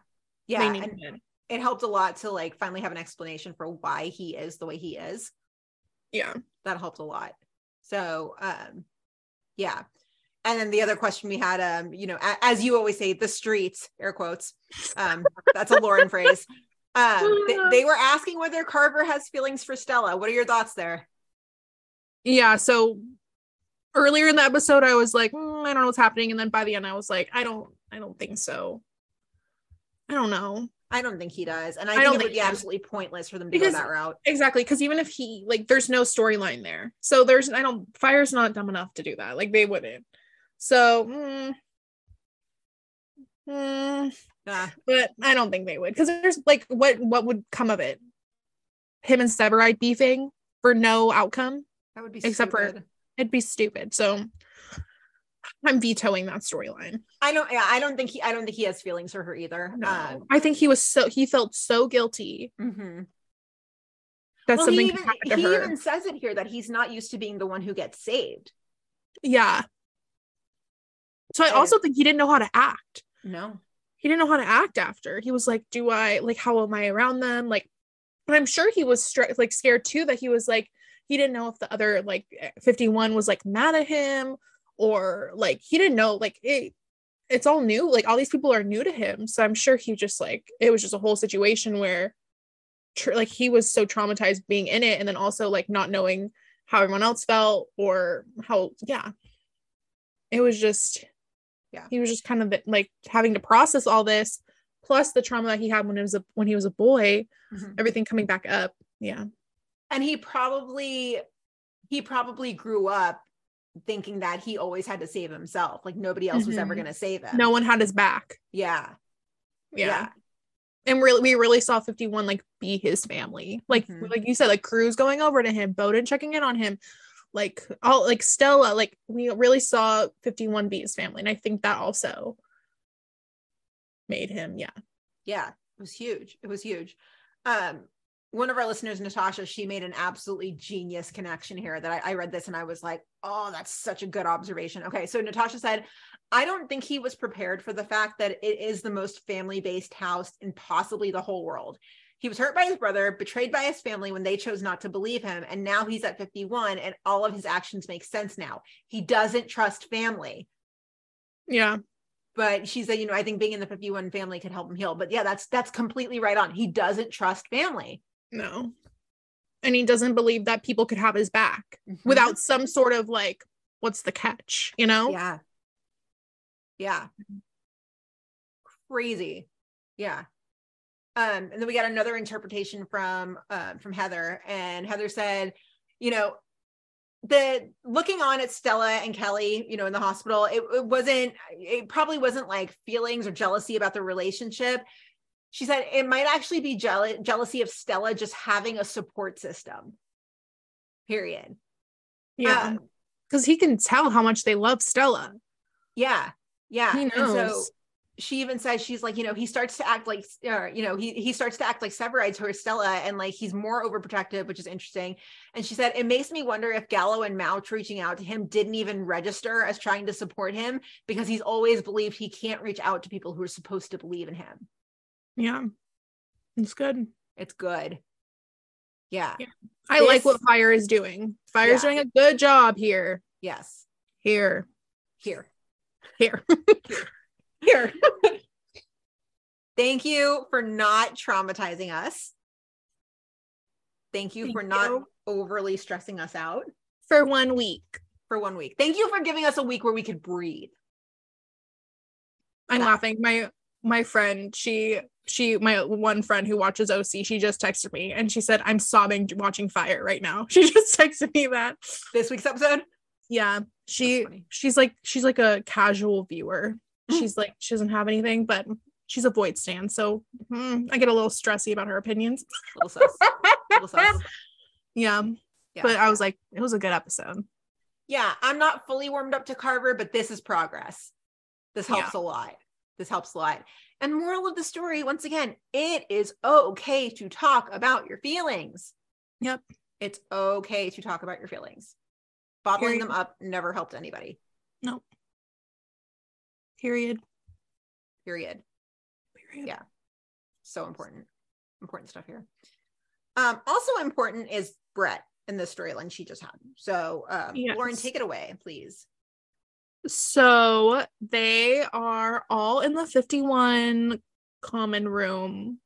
Yeah. it. it helped a lot to like finally have an explanation for why he is the way he is. Yeah. That helped a lot. So um yeah. And then the other question we had, um, you know, a- as you always say, the streets, air quotes. Um, that's a Lauren phrase. Um, they, they were asking whether Carver has feelings for Stella. What are your thoughts there? Yeah. So earlier in the episode, I was like, "Mm, I don't know what's happening, and then by the end, I was like, I don't, I don't think so. I don't know. I don't think he does, and I, I think don't it would think be he does. absolutely pointless for them to Because- go that route. Exactly, because even if he like, there's no storyline there, so there's I don't. Fire's not dumb enough to do that. Like they wouldn't. So, mm, mm, Yeah. but I don't think they would because there's like what what would come of it? Him and Severide beefing for no outcome. That would be Except for- stupid. It'd be stupid. So I'm vetoing that storyline. I don't. Yeah, I don't think he. I don't think he has feelings for her either. No, Um, I think he was so he felt so guilty mhm. that Well, something he even he her. even says it here that he's not used to being the one who gets saved. yeah. So I And- also think he didn't know how to act. No. He didn't know how to act after. He was like, "Do I like how am I around them?" Like, but I'm sure he was stra- like scared too. That he was like he didn't know if the other like 51 was like mad at him or like he didn't know like it. It's all new. Like all these people are new to him. So I'm sure he just like it was just a whole situation where tr- like he was so traumatized being in it and then also like not knowing how everyone else felt or how yeah it was just Yeah. he was just kind of like having to process all this plus the trauma that he had when he was a when he was a boy Mhm. everything coming back up yeah And he probably he probably grew up thinking that he always had to save himself. Like nobody else was ever Mhm. going to save him. no one had his back Yeah. yeah, and really we really saw 51 like be his family like Mhm. like you said like cruz going over to him bowden checking in on him like all like stella like we really saw 51 be his family and i think that also made him yeah Yeah. It was huge. It was huge. Um, one of our listeners, Natasha, she made an absolutely genius connection here that I, I read this and I was like, oh, that's such a good observation. Okay. So Natasha said, I don't think he was prepared for the fact that it is the most family based house in possibly the whole world. He was hurt by his brother, betrayed by his family when they chose not to believe him. And now he's at 51 and all of his actions make sense now. He doesn't trust family. Yeah. But she said, you know, I think being in the 51 family could help him heal. But yeah, that's that's completely right on. He doesn't trust family. No. And he doesn't believe that people could have his back Mhm. without some sort of like, what's the catch? You know? Yeah. Yeah. Crazy. Yeah. Um, and then we got another interpretation from um from Heather, and Heather said, you know, the looking on at Stella and Kelly, you know, in the hospital, it, it wasn't, it probably wasn't like feelings or jealousy about the relationship. She said it might actually be jeal- jealousy of Stella just having a support system. Period. Yeah. Um, Because he can tell how much they love Stella. Yeah. Yeah. He And so knows. she even says she's like, you know, he starts to act like, uh, you know, he he starts to act like Severide to her Stella, and like he's more overprotective, which is interesting. And she said it makes me wonder if Gallo and Mouch reaching out to him didn't even register as trying to support him because he's always believed he can't reach out to people who are supposed to believe in him. Yeah. It's good. It's good. Yeah. Yeah. I like what Fire is doing. Fire's Yeah. doing a good job here. Yes. Here. Here. Here. Here. Thank you for not traumatizing us. Thank you Thank for not you. overly stressing us out For one week. for one week. Thank you for giving us a week where we could breathe. I'm Yeah. laughing. My my friend, she she my one friend who watches OC, she just texted me and she said, I'm sobbing watching fire right now. She just texted me that. This week's episode. Yeah. She she's like she's like a casual viewer. Mm. She's like she doesn't have anything, but she's a void stand. So mm, I get a little stressy about her opinions. Little sus. Little sus. Yeah. Yeah. But I was like, it was a good episode. yeah, I'm not fully warmed up to Carver, but this is progress. This helps a lot. This helps a lot. And moral of the story, once again, it is okay to talk about your feelings. Yep. It's okay to talk about your feelings. Bottling Period. them up never helped anybody. No. Period. Period. Period. Yeah. So important. Important stuff here. Um, also important is Brett in the storyline she just had. So um Lauren, take it away, please. So they are all in the 51 common room.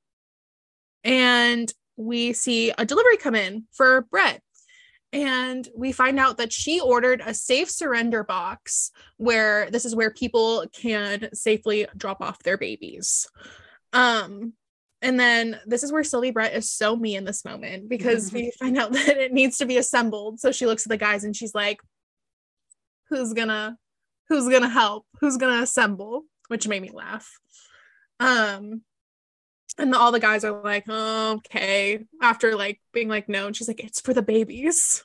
And we see a delivery come in for Brett. And we find out that she ordered a safe surrender box where this is where people can safely drop off their babies. Um, and then this is where Sylvie Brett is so me in this moment because we find out that it needs to be assembled. So she looks at the guys and she's like, Who's gonna who's gonna help? Who's gonna assemble? Which made me laugh. Um and all the guys are like, oh, okay. After like being like, no, and she's like, it's for the babies.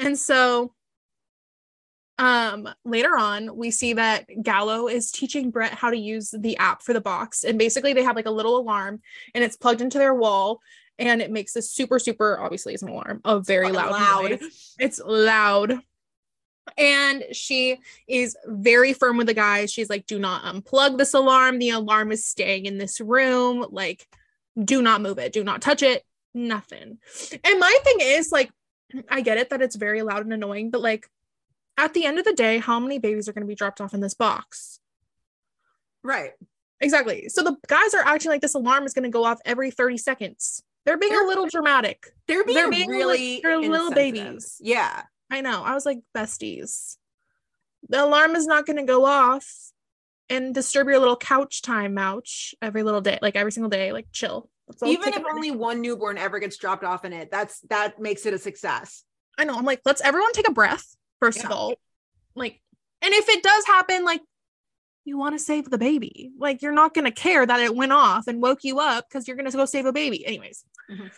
And so um later on we see that gallo is teaching brett how to use the app for the box and basically they have like a little alarm and it's plugged into their wall and it makes this super super obviously it's an alarm a very loud, loud. noise. it's loud and she is very firm with the guys. She's like do not unplug this alarm. The alarm is staying in this room. Like do not move it. Do not touch it. Nothing. And my thing is like i get it that it's very loud and annoying but like at the end of the day how many babies are going to be dropped off in this box? Right. exactly. So the guys are acting like this alarm is going to go off every 30 seconds. They're being They're- a little dramatic. They're being, They're being really li- they're little babies. Yeah. I know. I was like, besties. The alarm is not going to go off and disturb your little couch time, ouch, every little day, like every single day, like chill. Even if only one newborn ever gets dropped off in it, that's that makes it a success. I know. I'm like, let's everyone take a breath, first of all. Like, and if it does happen, like, you want to save the baby. Like, you're not going to care that it went off and woke you up because you're going to go save a baby. Anyways, Mhm.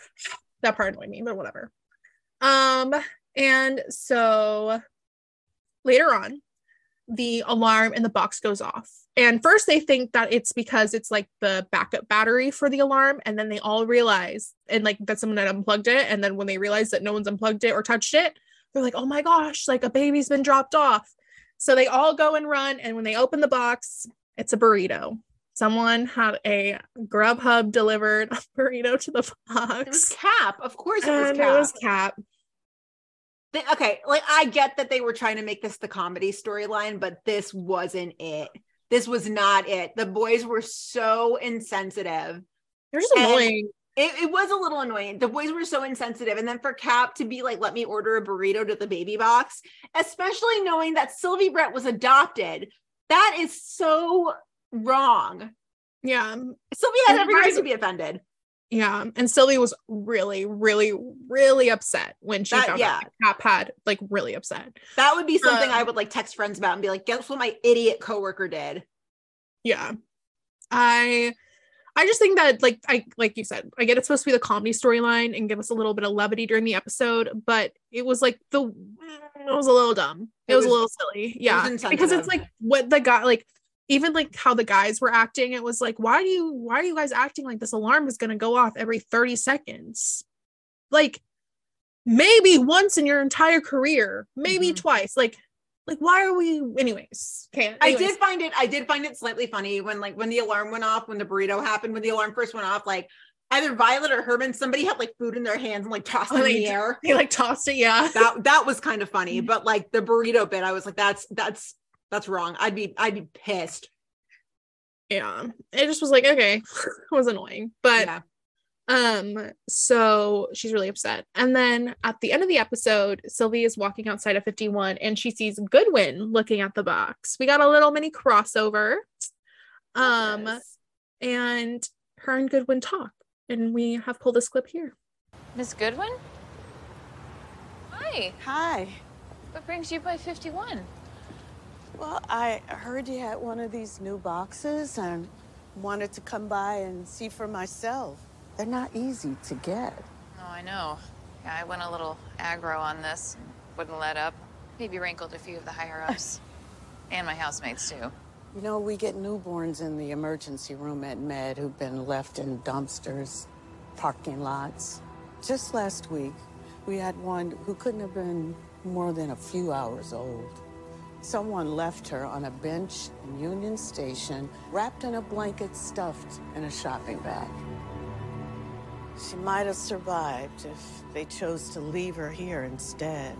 that part annoyed me, but whatever. Um, and so later on, the alarm in the box goes off. And first they think that it's because it's like the backup battery for the alarm. And then they all realize and like that someone had unplugged it. And then when they realize that no one's unplugged it or touched it, they're like, oh my gosh, like a baby's been dropped off. So they all go and run. And when they open the box, it's a burrito. someone had a Grubhub delivered burrito to the box. It was Cap. Of course it was and Cap. it was Cap. They- okay, like I get that they were trying to make this the comedy storyline, but this wasn't it. This was not it. The boys were so insensitive. They're just And- annoying. It, it was a little annoying. The boys were so insensitive. And then for Cap to be like, let me order a burrito to the baby box, especially knowing that Sylvie Brett was adopted. That is so wrong. Yeah. Sylvie had every right to be offended. Yeah. And Sylvie was really, really, really upset when she That- found yeah. out had like really upset. That would be something Um, I would like text friends about and be like, guess what my idiot coworker did? Yeah. I I just think that like I like you said, I get it's supposed to be the comedy storyline and give us a little bit of levity during the episode, but it was like the it was a little dumb. It, It was, was- a little silly. Yeah. Because it's like what the guy like even like how the guys were acting, it was like, why do you why are you guys acting like this alarm is gonna go off every 30 seconds? Like maybe once in your entire career, maybe Mhm. twice. Like like why are we anyways? Okay. I anyways. did find it, I did find it slightly funny when like when the alarm went off, when the burrito happened, when the alarm first went off, like either Violet or Herman, somebody had like food in their hands and like tossed Oh, it in the air. They like tossed it, yeah. That that was kind of funny, but like the burrito bit, I was like, that's that's that's wrong. I'd be I'd be pissed. yeah it just was like okay it was annoying but Yeah. um so she's really upset and then at the end of the episode sylvie is walking outside of 51 and she sees goodwin looking at the box we got a little mini crossover um Yes. and her and goodwin talk and we have pulled this clip here Miss Goodwin? Hi. Hi. What brings you by 51? Well, I heard you had one of these new boxes and wanted to come by and see for myself. They're not easy to get. Oh, I know. Yeah, I went a little aggro on this. Wouldn't let up. Maybe wrinkled a few of the higher ups. and my housemates, too. You know, we get newborns in the emergency room at Med who've been left in dumpsters, parking lots. Just last week, we had one who couldn't have been more than a few hours old. Someone left her on a bench in Union Station, wrapped in a blanket stuffed in a shopping bag. She might have survived if they chose to leave her here instead.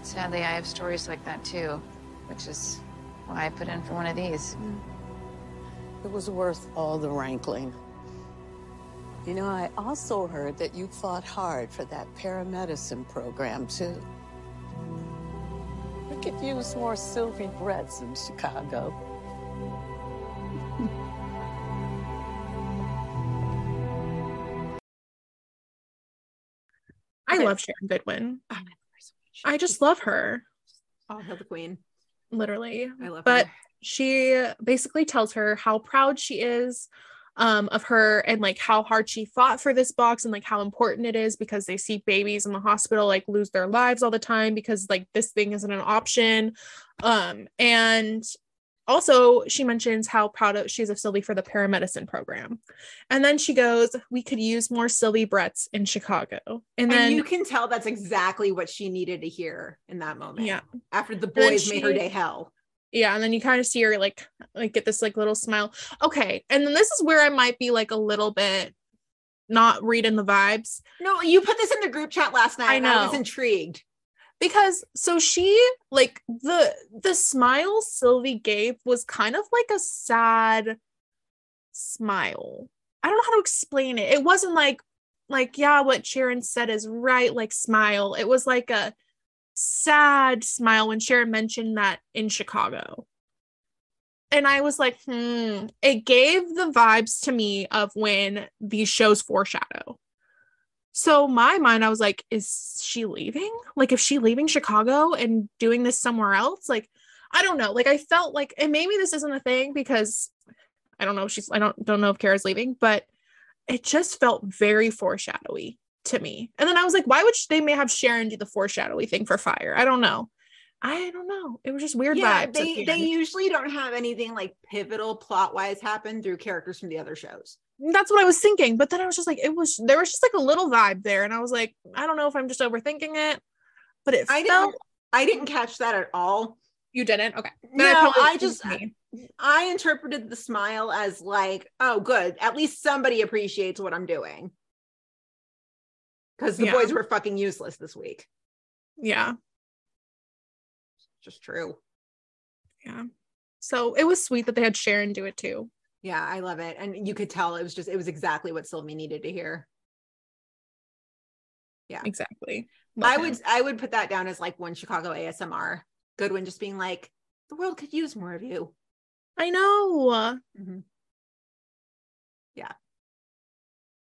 Sadly, I have stories like that, too, which is why I put in for one of these. Hmm. It was worth all the rankling. You know, I also heard that you fought hard for that paramedicine program, too. We could use more Sylvie Bretts in Chicago. i love sharon goodwin Oh, i just love her Oh, hail the queen. literally I love but her. But she basically tells her how proud she is um, of her and like how hard she fought for this box and like how important it is because they see babies in the hospital like lose their lives all the time because like this thing isn't an option um and also she mentions how proud of she is of sylvie for the paramedicine program and then she goes we could use more sylvie bretts in chicago and And then you can tell that's exactly what she needed to hear in that moment. Yeah. After the boys made her day hell. Yeah and then you kind of see her like like get this like little smile okay and then this is where i might be like a little bit not reading the vibes No, you put this in the group chat last night. I and I was know. intrigued. because so she like the the smile sylvie gave was kind of like a sad smile i don't know how to explain it it wasn't like like yeah what sharon said is right like smile it was like a sad smile when sharon mentioned that in chicago and i was like hmm it gave the vibes to me of when these shows foreshadow so my mind, I was like, is she leaving? Like, if she leaving Chicago and doing this somewhere else? Like, I don't know. Like, I felt like, and maybe this isn't a thing because I don't know. if She's, I don't don't know if Kara's leaving, but it just felt very foreshadowy to me. And then I was like, why would sh- they may have Sharon do the foreshadowy thing for Fire? I don't know. I don't know. It was just weird Yeah, vibes. they the they end. usually don't have anything like pivotal plot wise happen through characters from the other shows. that's what I was thinking. But then I was just like, it was there was just like a little vibe there, and I was like, I don't know if I'm just overthinking it, but it I felt didn't I didn't catch that at all. You didn't? Okay. No, probably- I just. I interpreted the smile as like, oh, good. At least somebody appreciates what I'm doing. Because the Yeah. boys were fucking useless this week. Yeah. Just true. Yeah. So it was sweet that they had Sharon do it too. Yeah, I love it. And you could tell it was just, it was exactly what Sylvie needed to hear. Yeah. Exactly. I Love would I would put that down as like one Chicago ASMR. Goodwin just being like, the world could use more of you. I know. Mhm. Yeah.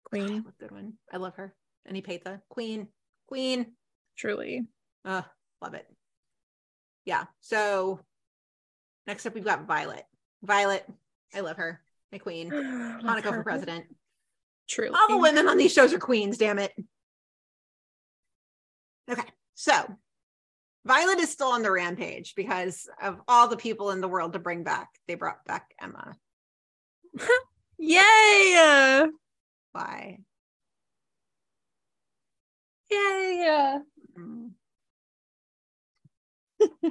Queen. I love Goodwin. I love her. S. Epatha. Queen. Queen. Truly. Uh, love it. Yeah. So next up we've got Violet. Violet. I love her. My queen. Monica for president. Truly. All the women on these shows are queens, damn it. Okay, so Violet is still on the rampage because of all the people in the world to bring back. They brought back Emma. Yay! Why? Yay! Mm.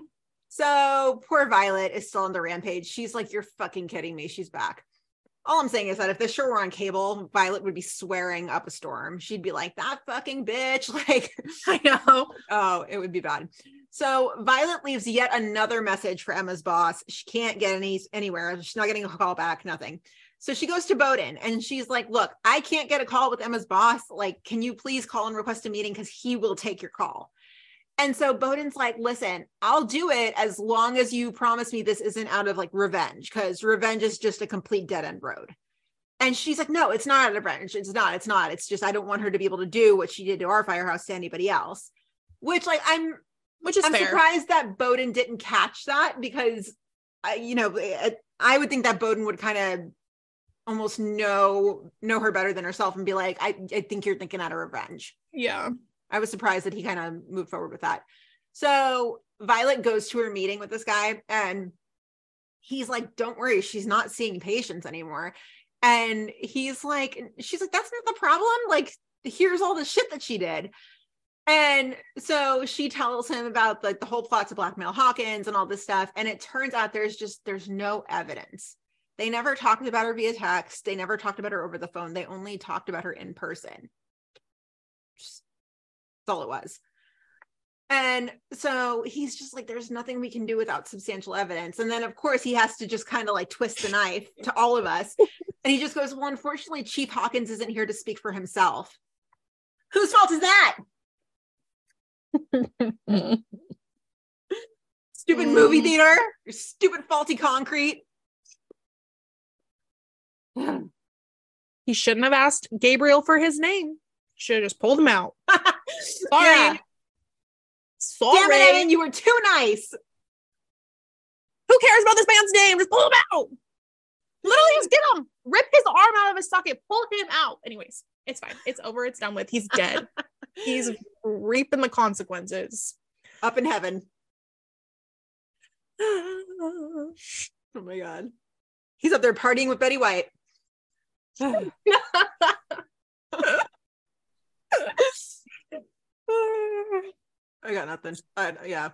so poor Violet is still on the rampage. She's like, You're fucking kidding me. She's back. All I'm saying is that if this show were on cable, Violet would be swearing up a storm. She'd be like, That fucking bitch. Like, I know. Oh, it would be bad. So Violet leaves yet another message for Emma's boss. She can't get any anywhere. She's not getting a call back, nothing. So she goes to Bowden and she's like, Look, I can't get a call with Emma's boss. Like, can you please call and request a meeting? Because he will take your call. And so Bowden's like, Listen, I'll do it as long as you promise me this isn't out of like revenge, because revenge is just a complete dead end road. And she's like, No, it's not out of revenge. It's not. It's not. It's just I don't want her to be able to do what she did to our firehouse to anybody else. Which, like, I'm Which is I'm fair. surprised that Bowden didn't catch that because, uh, you know, I, I would think that Bowden would kind of almost know know her better than herself and be like, I, I think you're thinking out of revenge. Yeah. I was surprised that he kind of moved forward with that. So Violet goes to her meeting with this guy and he's like, Don't worry, she's not seeing patients anymore. And he's like, She's like, That's not the problem. Like, here's all the shit that she did. And so she tells him about like the whole plot to blackmail Hawkins and all this stuff. And it turns out there's just there's no evidence. They never talked about her via text. They never talked about her over the phone. They only talked about her in person. Just, that's all it was. And so he's just like, there's nothing we can do without substantial evidence. And then, of course, he has to just kind of like twist the knife to all of us. And he just goes, Well, unfortunately, Chief Hawkins isn't here to speak for himself. Whose fault is that? Stupid movie mm. theater, your stupid faulty concrete. He shouldn't have asked Gabriel for his name. Should have just pulled him out. Sorry. Yeah. Sorry. Damn it, Evan, you were too nice. Who cares about this man's name? Just pull him out. Literally, just get him. Rip his arm out of his socket. Pull him out. Anyways, it's fine. It's over. It's done with. He's dead. He's reaping the consequences. Up in heaven. Oh my god. He's up there partying with Betty White. I got nothing. Uh, yeah.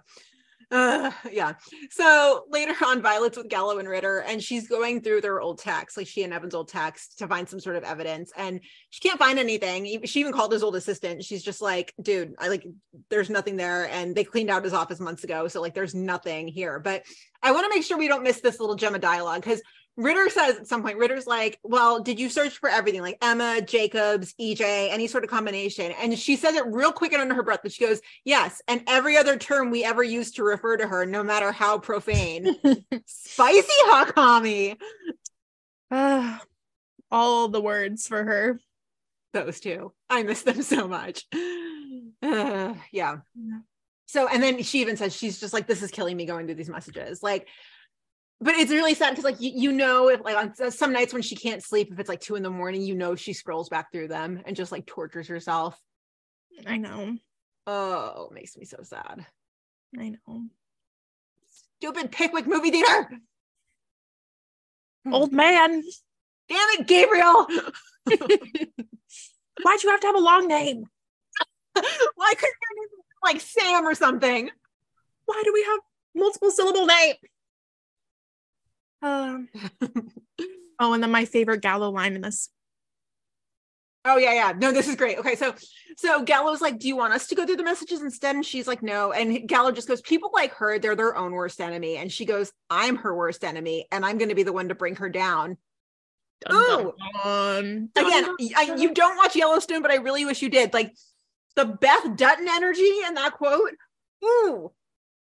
Uh, yeah. So later on, Violet's with Gallo and Ritter, and she's going through their old texts, like she and Evan's old texts, to find some sort of evidence. And she can't find anything. She even called his old assistant. She's just like, dude, I like, there's nothing there. And they cleaned out his office months ago. So, like, there's nothing here. But I want to make sure we don't miss this little gem of dialogue because Ritter says at some point, Ritter's like, Well, did you search for everything like Emma, Jacobs, EJ, any sort of combination? And she says it real quick and under her breath, but she goes, Yes. And every other term we ever used to refer to her, no matter how profane. Spicy Hawkami. Ah, all the words for her. Those two. I miss them so much. Uh, yeah. So, and then she even says, She's just like, This is killing me going through these messages. Like, but it's really sad because like you, you know if like on some nights when she can't sleep if it's like two in the morning you know she scrolls back through them and just like tortures herself I know. oh makes me so sad I know. stupid pickwick movie theater hmm. Old man. damn it gabriel Why'd you have to have a long name? why couldn't your name be like sam or something Why do we have multiple syllable name. Um, oh, and then my favorite Gallo line in this. Oh yeah, yeah. No, this is great. Okay, so so Gallo's like, "Do you want us to go through the messages instead?" And she's like, "No." And Gallo just goes, "People like her, they're their own worst enemy." And she goes, "I'm her worst enemy, and I'm going to be the one to bring her down." Dun, Ooh. dun, dun. Again, I, you don't watch Yellowstone, but I really wish you did. Like the Beth Dutton energy in that quote. Ooh,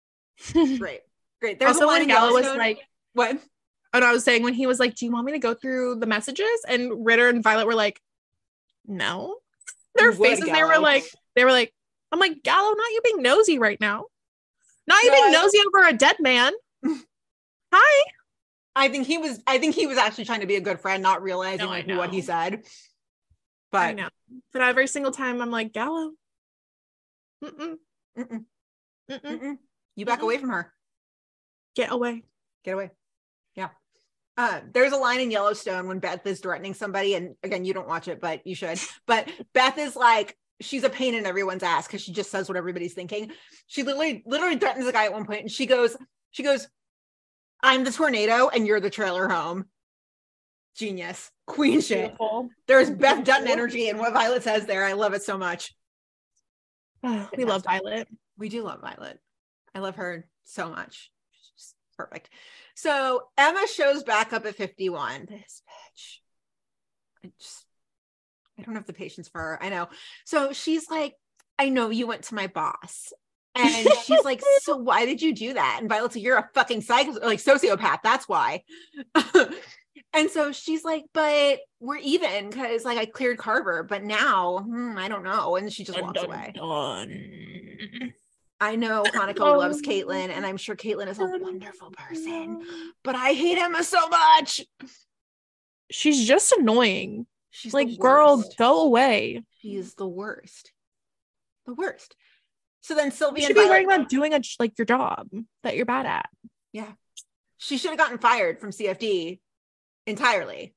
great, great. There's also, a line when in Gallo was like, "What?" And I was saying when he was like, "Do you want me to go through the messages?" and Ritter and Violet were like, "No." Their would, faces, they were like, they were like, oh "I'm like Gallo, not you being nosy right now, not you No, being I- nosy over a dead man." Hi. I think he was. I think he was actually trying to be a good friend, not realizing No, like what he said. I But know, but every single time I'm like Gallo. Mm-mm, mm-mm, mm-mm, you back away from her. get away. Get away. Uh, there's a line in Yellowstone when Beth is threatening somebody, and again, you don't watch it, but you should. But Beth is like, she's a pain in everyone's ass because she just says what everybody's thinking. She literally, literally threatens a guy at one point, and she goes, she goes, "I'm the tornado, and you're the trailer home." Genius, queen shit. Beautiful. There's Beth Dutton energy in what Violet says there. I love it so much. we love Violet. We do love Violet. I love her so much. Perfect. So Emma shows back up at 51. This bitch. I just I don't have the patience for her. I know. So she's like, I know you went to my boss. And she's like, so why did you do that? And Violet's like, you're a fucking psycho, like sociopath. That's why. and so she's like, but we're even because like I cleared Carver, but now hmm, I don't know. And she just Dun, walks dun, away. dun. I know Hanako Oh. loves Caitlin, and I'm sure Caitlin is a oh wonderful person, but I hate Emma so much. She's just annoying. She's like, girl, go away. She is the worst. The worst. So then You Sylvia should and be Violet, worrying about doing a like your job that you're bad at. yeah, she should have gotten fired from CFD entirely.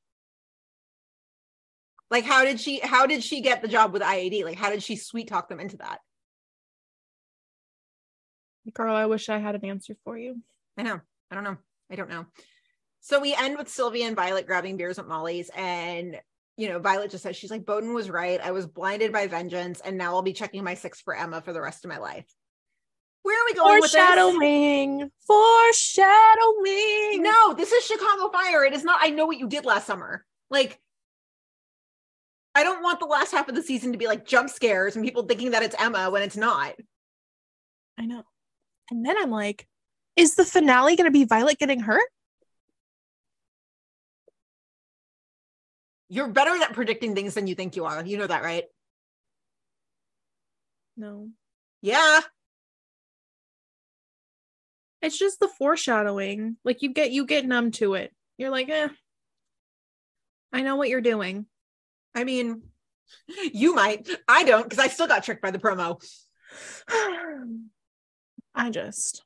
Like, how did she? How did she get the job with IAD? Like, how did she sweet talk them into that? Girl, I wish I had an answer for you. I know. I don't know. I don't know. So we end with Sylvia and Violet grabbing beers at Molly's, and you know, Violet just says she's like, Bowden was right. I was blinded by vengeance, and now I'll be checking my six for Emma for the rest of my life. Where are we going with this? Foreshadowing. Foreshadowing. No, this is Chicago Fire. It is not. I know what you did last summer. Like, I don't want the last half of the season to be like jump scares and people thinking that it's Emma when it's not. I know. And then I'm like, is the finale going to be Violet getting hurt? You're better at predicting things than you think you are. You know that, right? No. Yeah. It's just the foreshadowing. Like you get you get numb to it. You're like, eh. I know what you're doing. I mean, you might. I don't because I still got tricked by the promo. I just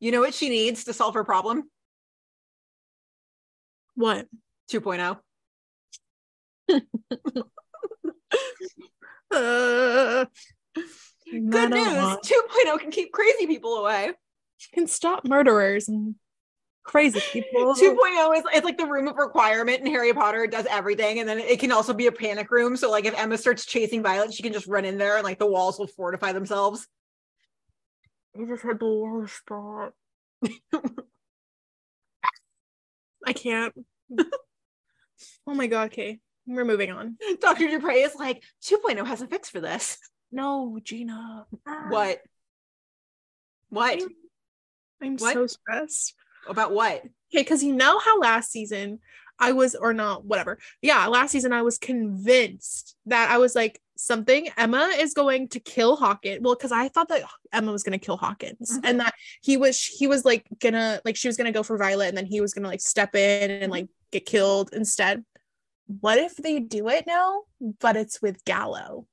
You know what she needs to solve her problem? what? 2.0. Uh, Good news. 2.0 can keep crazy people away. can stop murderers and crazy people. 2.0 is it's like the room of requirement in Harry Potter. Does everything. And then it can also be a panic room. So like if Emma starts chasing Violet, she can just run in there and like the walls will fortify themselves. I just had the worst spot. I can't. oh my god, okay. We're moving on. Dr. Dupre is like, 2.0 has a fix for this. No, Gina. What? What? I'm What? so stressed. About what? Okay, because you know how last season I was, or not, whatever. Yeah, last season I was convinced that I was like, something Emma is going to kill Hawkins. Well, because I thought that Emma was gonna kill Hawkins Mhm. and that he was he was like gonna like she was gonna go for Violet and then he was gonna like step in and like get killed instead. What if they do it now, but it's with Gallo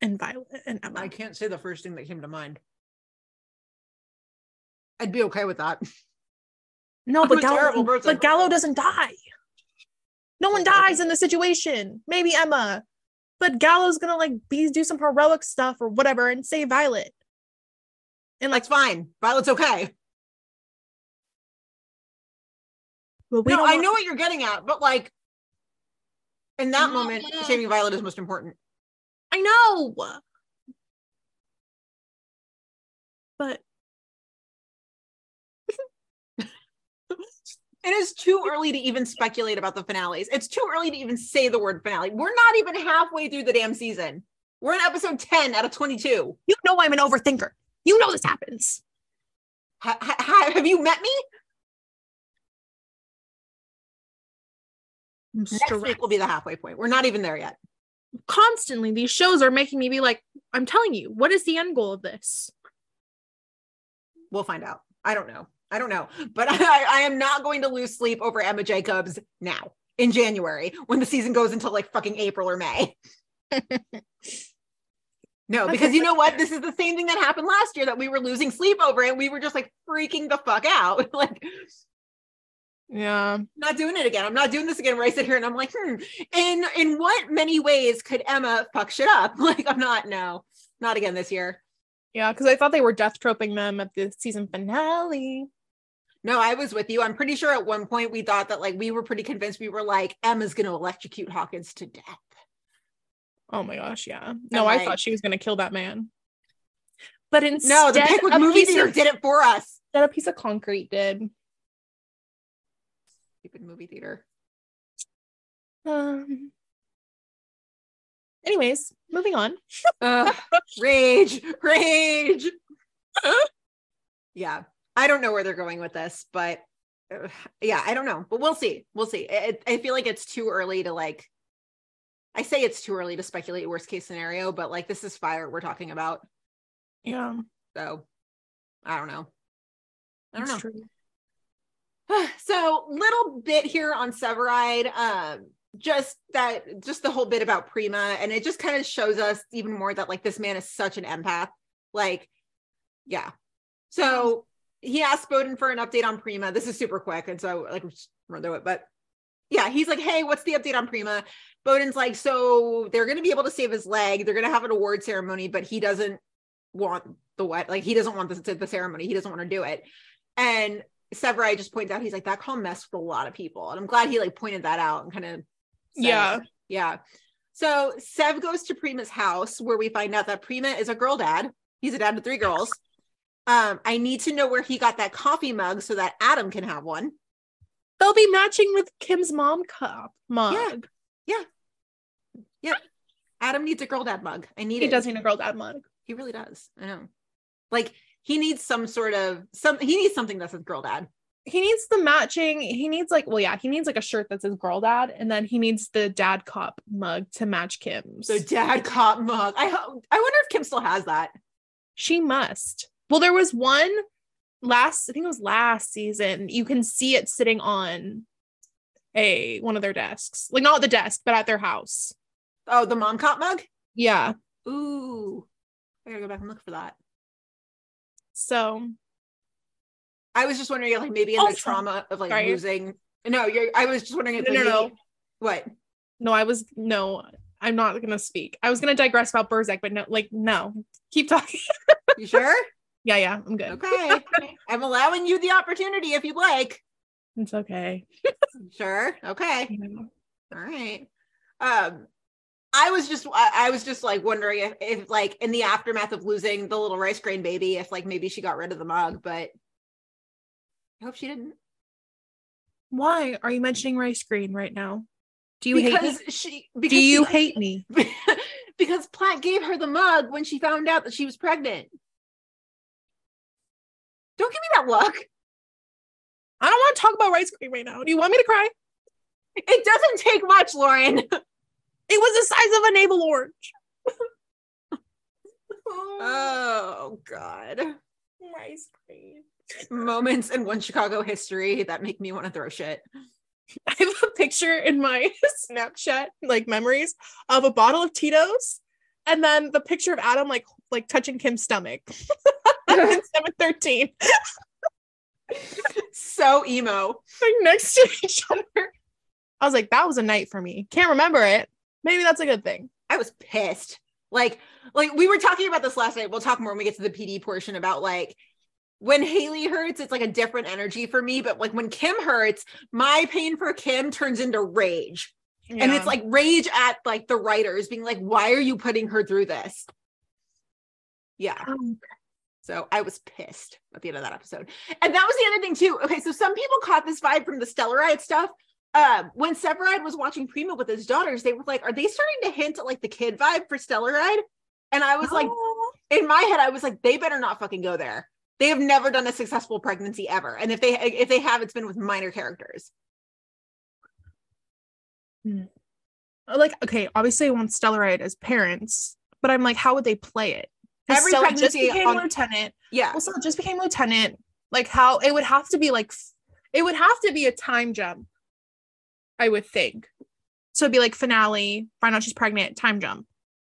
and Violet and Emma? I can't say the first thing that came to mind. I'd be okay with that. No, but Gallo, but Gallo doesn't die. No one oh, dies in the situation. Maybe Emma. but Gallo's gonna like be do some heroic stuff or whatever and save Violet. And like, fine. Violet's okay. But we no, I want- know what you're getting at, but like in that No, moment, yeah. saving Violet is most important. I know. But It is too early to even speculate about the finales. It's too early to even say the word finale. We're not even halfway through the damn season. We're in episode 10 out of 22. you know I'm an overthinker. You know this happens. Ha- ha- have you met me? I'm Next stressed. week will be the halfway point. We're not even there yet. Constantly, these shows are making me be like, I'm telling you, what is the end goal of this? We'll find out. I don't know. I don't know. But I, I am not going to lose sleep over Emma Jacobs now in January when the season goes until like fucking April or May. No, because you know what? This is the same thing that happened last year that we were losing sleep over and we were just like freaking the fuck out. like, Yeah. not doing it again. I'm not doing this again where I sit here and I'm like, hmm, in in what many ways could Emma fuck shit up? Like, I'm not, no, not again this year. Yeah, because I thought they were death troping them at the season finale. No, I was with you. I'm pretty sure at one point we thought that like we were pretty convinced we were like, Emma's gonna electrocute Hawkins to death. Oh my gosh, yeah. No, I thought she was gonna kill that man. But instead, No, the Pickwick movie theater of, did it for us. That a piece of concrete did. Stupid movie theater. Um. Anyways, moving on. Ugh, rage, rage. yeah, I don't know where they're going with this, but uh, yeah, I don't know, but we'll see. We'll see. I, I feel like it's too early to like. I say it's too early to speculate worst case scenario, but like this is fire we're talking about, Yeah, so I don't know. I don't that's know. true. so little bit here on Severide, um, just that, just the whole bit about Prima, and it just kind of shows us even more that like this man is such an empath. Like, yeah. So he asked Boden for an update on Prima. This is super quick, and so like run through it, but yeah, he's like, "Hey, what's the update on Prima?" Boden's like, "So they're going to be able to save his leg. They're going to have an award ceremony, but he doesn't want the what? Like, he doesn't want the, the ceremony. He doesn't want to do it." And Severide just points out, he's like, "That call messed with a lot of people," and I'm glad he like pointed that out and kind of, Yeah. yeah. So Sev goes to Prima's house where we find out that Prima is a girl dad. He's a dad to three girls. Um, I need to know where he got that coffee mug so that Adam can have one. They'll be matching with Kim's mom cup mug. Yeah. Yeah. Yeah. Adam needs a girl dad mug. I need He it. does need a girl dad mug. He really does. I know. Like he needs some sort of some. He needs something that says girl dad. He needs the matching. He needs like, well, yeah, he needs like a shirt that says girl dad, and then he needs the dad cop mug to match Kim's. So dad cop mug. I I wonder if Kim still has that. She must. Well, there was one last, I think it was last season. You can see it sitting on a one of their desks. Like not the desk, but at their house. Oh, the mom cop mug. Yeah. Ooh, I gotta go back and look for that. So I was just wondering, like maybe in Also- the trauma of like Sorry. losing. No, you're. I was just wondering if No, no, no. What? no, I was no, I'm not gonna speak. I was gonna digress about Burzek, but no, like no. Keep talking. You sure? yeah, yeah, I'm good. Okay. I'm allowing you the opportunity if you'd like. It's okay. Sure. Okay. Yeah. All right. Um, I was just I, I was just like wondering if, if like in the aftermath of losing the little rice grain baby, if like maybe she got rid of the mug, but I hope she didn't. Why are you mentioning rice grain right now? Do you hate because me? she because Do you she- hate me? because Platt gave her the mug when she found out that she was pregnant. Don't give me that look. I don't want to talk about rice cream right now. Do you want me to cry? It doesn't take much, Lauren. It was the size of a navel orange. Oh God. rice cream. Moments in one Chicago history that make me want to throw shit. I have a picture in my Snapchat, like memories, of a bottle of Tito's, and then the picture of Adam like like touching Kim's stomach. Seven thirteen, So emo. like next to each other. I was like, that was a night for me. Can't remember it. Maybe that's a good thing. I was pissed. Like, like we were talking about this last night. We'll talk more when we get to the PD portion about like when Haley hurts, it's like a different energy for me. But like when Kim hurts, my pain for Kim turns into rage. And it's like rage at like the writers being like, why are you putting her through this? Yeah. Um, So I was pissed at the end of that episode. And that was the other thing too. Okay, so some people caught this vibe from the Stellaride stuff. Um, when Severide was watching Prima with his daughters, they were like, are they starting to hint at like the kid vibe for Stellaride? And I was like, in my head, I was like, they better not fucking go there. They have never done a successful pregnancy ever. And if they if they have, it's been with minor characters. like okay, obviously I want Stellaride as parents, but I'm like, how would they play it? Every Stella just became on- lieutenant. Yeah. Also, just became lieutenant. Like how it would have to be like it would have to be a time jump. I would think. So it'd be like finale, find out she's pregnant, time jump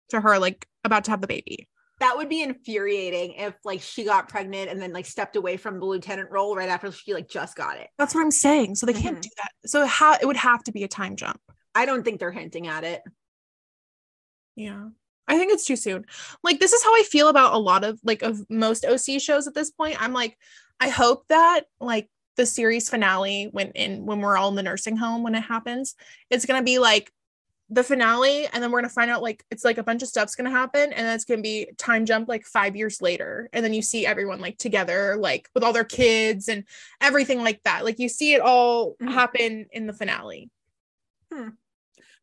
to her like about to have the baby. That would be infuriating if like she got pregnant and then like stepped away from the lieutenant role right after she like just got it. That's what I'm saying. So they can't Mhm. do that. So how it would have to be a time jump. I don't think they're hinting at it. Yeah. I think it's too soon. Like this is how I feel about a lot of like of most OC shows at this point. I'm like I hope that like the series finale when in when we're all in the nursing home when it happens, it's going to be like the finale and then we're going to find out like it's like a bunch of stuff's going to happen and then it's going to be time jump like 5 years later and then you see everyone like together like with all their kids and everything like that. Like you see it all Mhm. happen in the finale.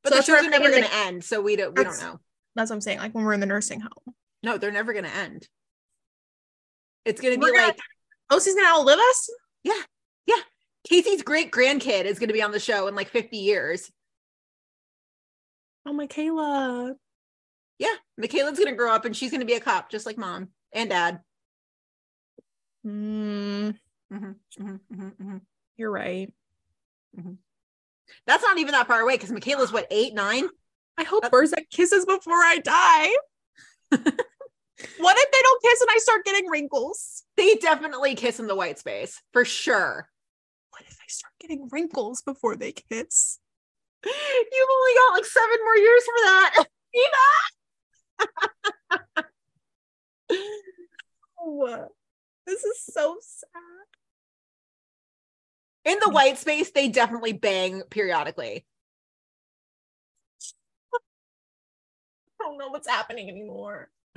But So the shows are never to end, so we don't we don't know. That's what I'm saying like when we're in the nursing home. No, they're never going to end. It's going to be gonna- like OC's going to outlive us? yeah, yeah. Casey's great grandkid is going to be on the show in like 50 years. Oh my Kayla. Yeah, Michaela's going to grow up and she's going to be a cop just like mom and dad. Mm, Mhm, mhm, mhm, mhm. you're right. That's not even that far away because Michaela's what eight, nine. I hope uh, That's- Burzek kisses before I die. what if they don't kiss and I start getting wrinkles? They definitely kiss in the white space for sure. What if I start getting wrinkles before they kiss? You've only got like seven more years for that. Oh, oh this is so sad. In the mm. white space, they definitely bang periodically. I don't know what's happening anymore.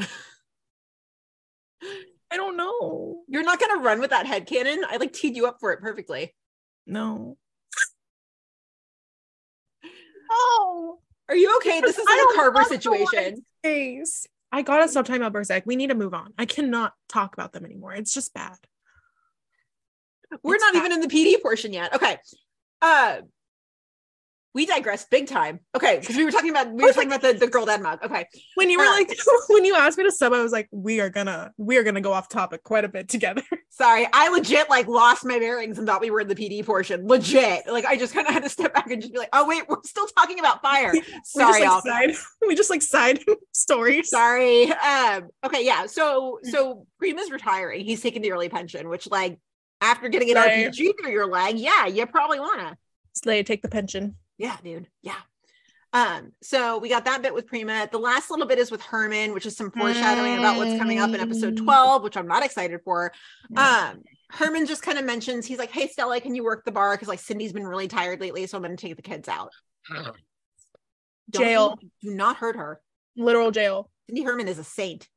I don't know. You're not gonna run with that head canon. I like teed you up for it perfectly. No. Oh, Are you okay? This is like a Carver situation. face. I gotta stop talking about Burzek. We need to move on. I cannot talk about them anymore. It's just bad. We're It's not bad. even in the PD portion yet. Okay. Uh we digressed big time. Okay, because we were talking about we were talking about the, the girl dad mug. Okay. When you were Uh, like, when you asked me to sub, I was like, we are gonna, we are gonna go off topic quite a bit together. Sorry, I legit like lost my bearings and thought we were in the PD portion. Legit. Like I just kind of had to step back and just be like, oh wait, we're still talking about fire. we Sorry, just y'all. like side, we just like side stories. Sorry. Um, okay, yeah. So so Prima's retiring. He's taking the early pension, which like after getting an Right. RPG through your leg, yeah, you probably wanna. Slay, take the pension. Yeah, dude. Yeah. Um, so we got that bit with Prima. The last little bit is with Herman, which is some foreshadowing about what's coming up in episode Mm. 12, which I'm not excited for. Um, Herman just kind of mentions he's like, Hey Stella, can you work the bar? Because like Cindy's been really tired lately, so I'm gonna take the kids out. Don't- Jail. Do not hurt her. Literal jail. Cindy Herman is a saint.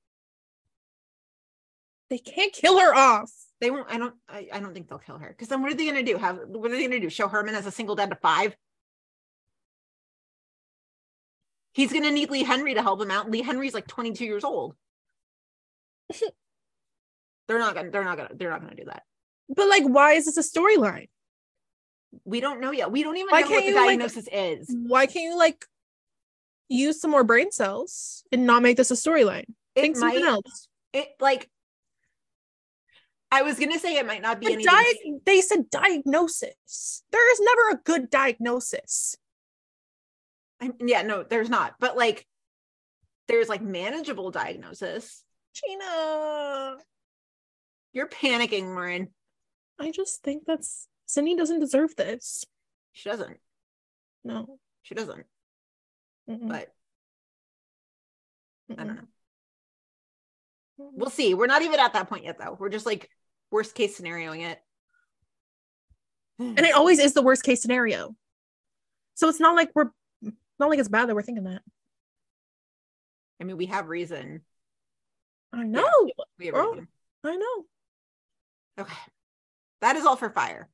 They can't kill her off. They won't. I don't. I, I don't think they'll kill her. Because then what are they going to do? Have what are they going to do? Show Herman as a single dad to five? He's going to need Lee Henry to help him out. Lee Henry's like 22 years old. they're not going. to They're not going. to They're not going to do that. But like, why is this a storyline? We don't know yet. We don't even Why know what the you, like- diagnosis is. Why can't you like use some more brain cells and not make this a storyline? Think something might- else. It like. I was going to say it might not be The anything. diag- they said diagnosis. There is never a good diagnosis. I- yeah, no, there's not. But like, there's like manageable diagnosis. Gina, You're panicking, Lauren. I just think that's Cindy doesn't deserve this. She doesn't. No. She doesn't. Mm-mm. But I don't know. We'll see. We're not even at that point yet, though. We're just like worst case scenarioing it. And it always is the worst case scenario. So it's not like we're not like it's bad that we're thinking that. I mean, we have reason. I know. We have Girl. reason. I know. Okay. That is all for fire.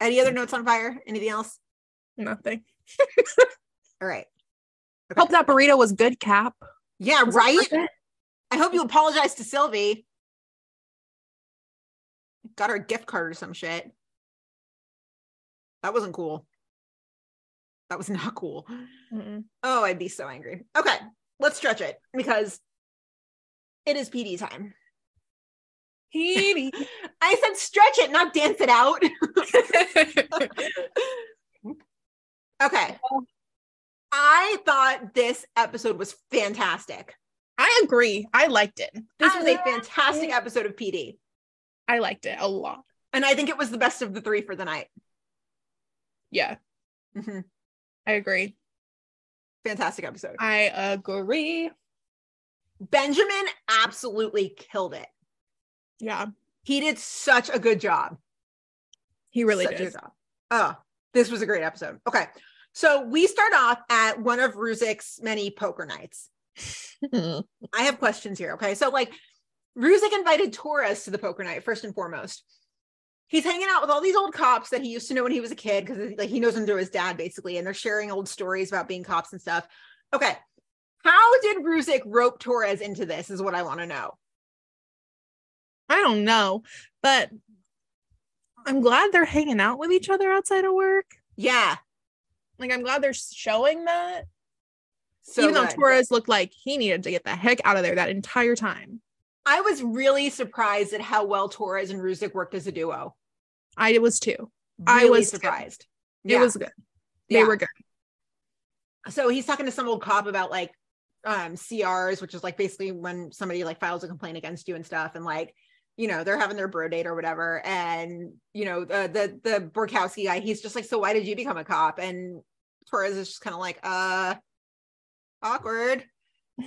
Any other notes on fire? Anything else? Nothing. All right. Hope that burrito was good, Cap. Yeah, Was right? I hope you apologize to Sylvie. Got her a gift card or some shit. That wasn't cool. That was not cool. Mm-mm. Oh, I'd be so angry. Okay, let's stretch it because it is PD time. Petey. I said stretch it, not dance it out. okay. I thought this episode was fantastic. I agree. I liked it. This was a fantastic episode of PD. I liked it a lot. And I think it was the best of the three for the night. Yeah, Mhm. I agree. Fantastic episode. I agree. Benjamin absolutely killed it. Yeah, He did such a good job. he really Such did. Oh, this was a great episode. Okay. So we start off at one of Ruzek's many poker nights. I have questions here. Okay. So, like, Ruzek invited Torres to the poker night, first and foremost. He's hanging out with all these old cops that he used to know when he was a kid because, like, he knows them through his dad, basically, and they're sharing old stories about being cops and stuff. Okay. How did Ruzek rope Torres into this? Is what I want to know. I don't know, but I'm glad they're hanging out with each other outside of work. Yeah. Like, I'm glad they're showing that. So Even though. Torres looked like he needed to get the heck out of there that entire time. I was really surprised at how well Torres and Ruzek worked as a duo. I was too. I Really was too. surprised. It Yeah. was good. They Yeah. were good. so he's talking to some old cop about like um CRs, which is like basically when somebody like files a complaint against you and stuff, and like you know they're having their bro date or whatever, and you know the the the Borkowski guy, he's just like, so why did you become a cop? And Torres is just kind of like, uh, awkward.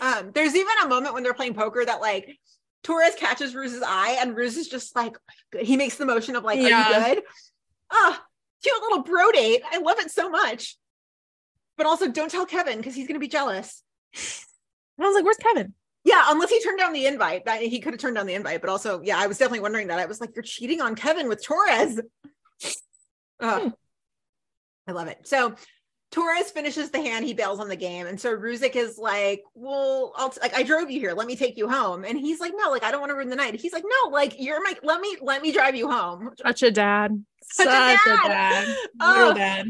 Um, there's even a moment when they're playing poker that like Torres catches Ruse's eye, and Ruse is just like, he makes the motion of like, are you good? Ah, cute little bro date. I love it so much. But also, don't tell Kevin because he's gonna be jealous. I was like, where's Kevin? Yeah, unless he turned down the invite. That he could have turned down the invite, but also, yeah, I was definitely wondering that. I was like, you're cheating on Kevin with Torres. Hmm. I love it. So Torres finishes the hand, he bails on the game. And so Ruzek is like, Well, I'll t- like I drove you here. Let me take you home. And he's like, No, like I don't want to ruin the night. He's like, No, like you're my let me let me drive you home. Such a dad. Such a Such a dad. dad. Oh. Real dad.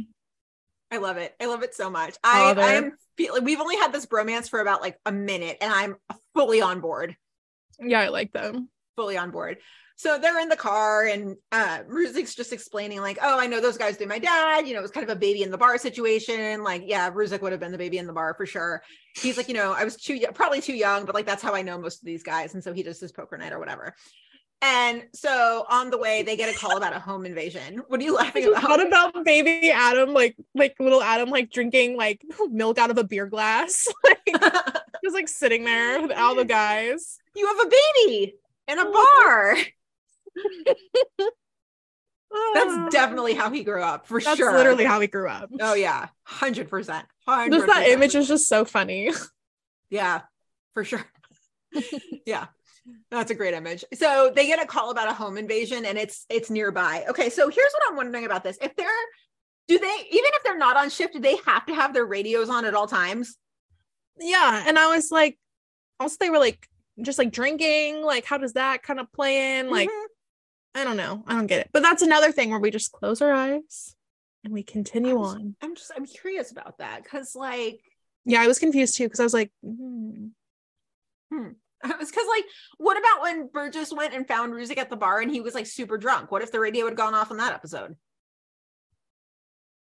I love it. I love it so much. I, I am feeling we've only had this bromance for about like a minute, and I'm fully on board. Yeah, I like them. fully on board. So they're in the car, and uh Ruzek's just explaining, like, oh, I know those guys did my dad. You know, it was kind of a baby in the bar situation. Like, yeah, Ruzek would have been the baby in the bar for sure. He's like, you know, I was too probably too young, but like that's how I know most of these guys. And so he does his poker night or whatever. And so on the way, they get a call about a home invasion. What are you laughing about? What about? about baby Adam, like like little Adam, like drinking like milk out of a beer glass. Like just like sitting there with all the guys. you have a baby in a bar. Ah, That's definitely how he grew up, for that's sure. literally how he grew up. Oh yeah, hundred percent. Just that image is just so funny. Yeah, for sure. yeah. That's a great image. So they get a call about a home invasion and it's it's nearby. Okay, so here's what I'm wondering about this. If they're do they even if they're not on shift, do they have to have their radios on at all times? Yeah, and I was like, also they were like just like drinking. Like, how does that kind of play in? Like, Mhm. I don't know. I don't get it. But that's another thing where we just close our eyes and we continue I'm on. I'm just I'm curious about that because like Yeah, I was confused too because I was like, hmm. I was because like what about when Burgess went and found Ruzek at the bar and he was like super drunk? What if the radio had gone off on that episode?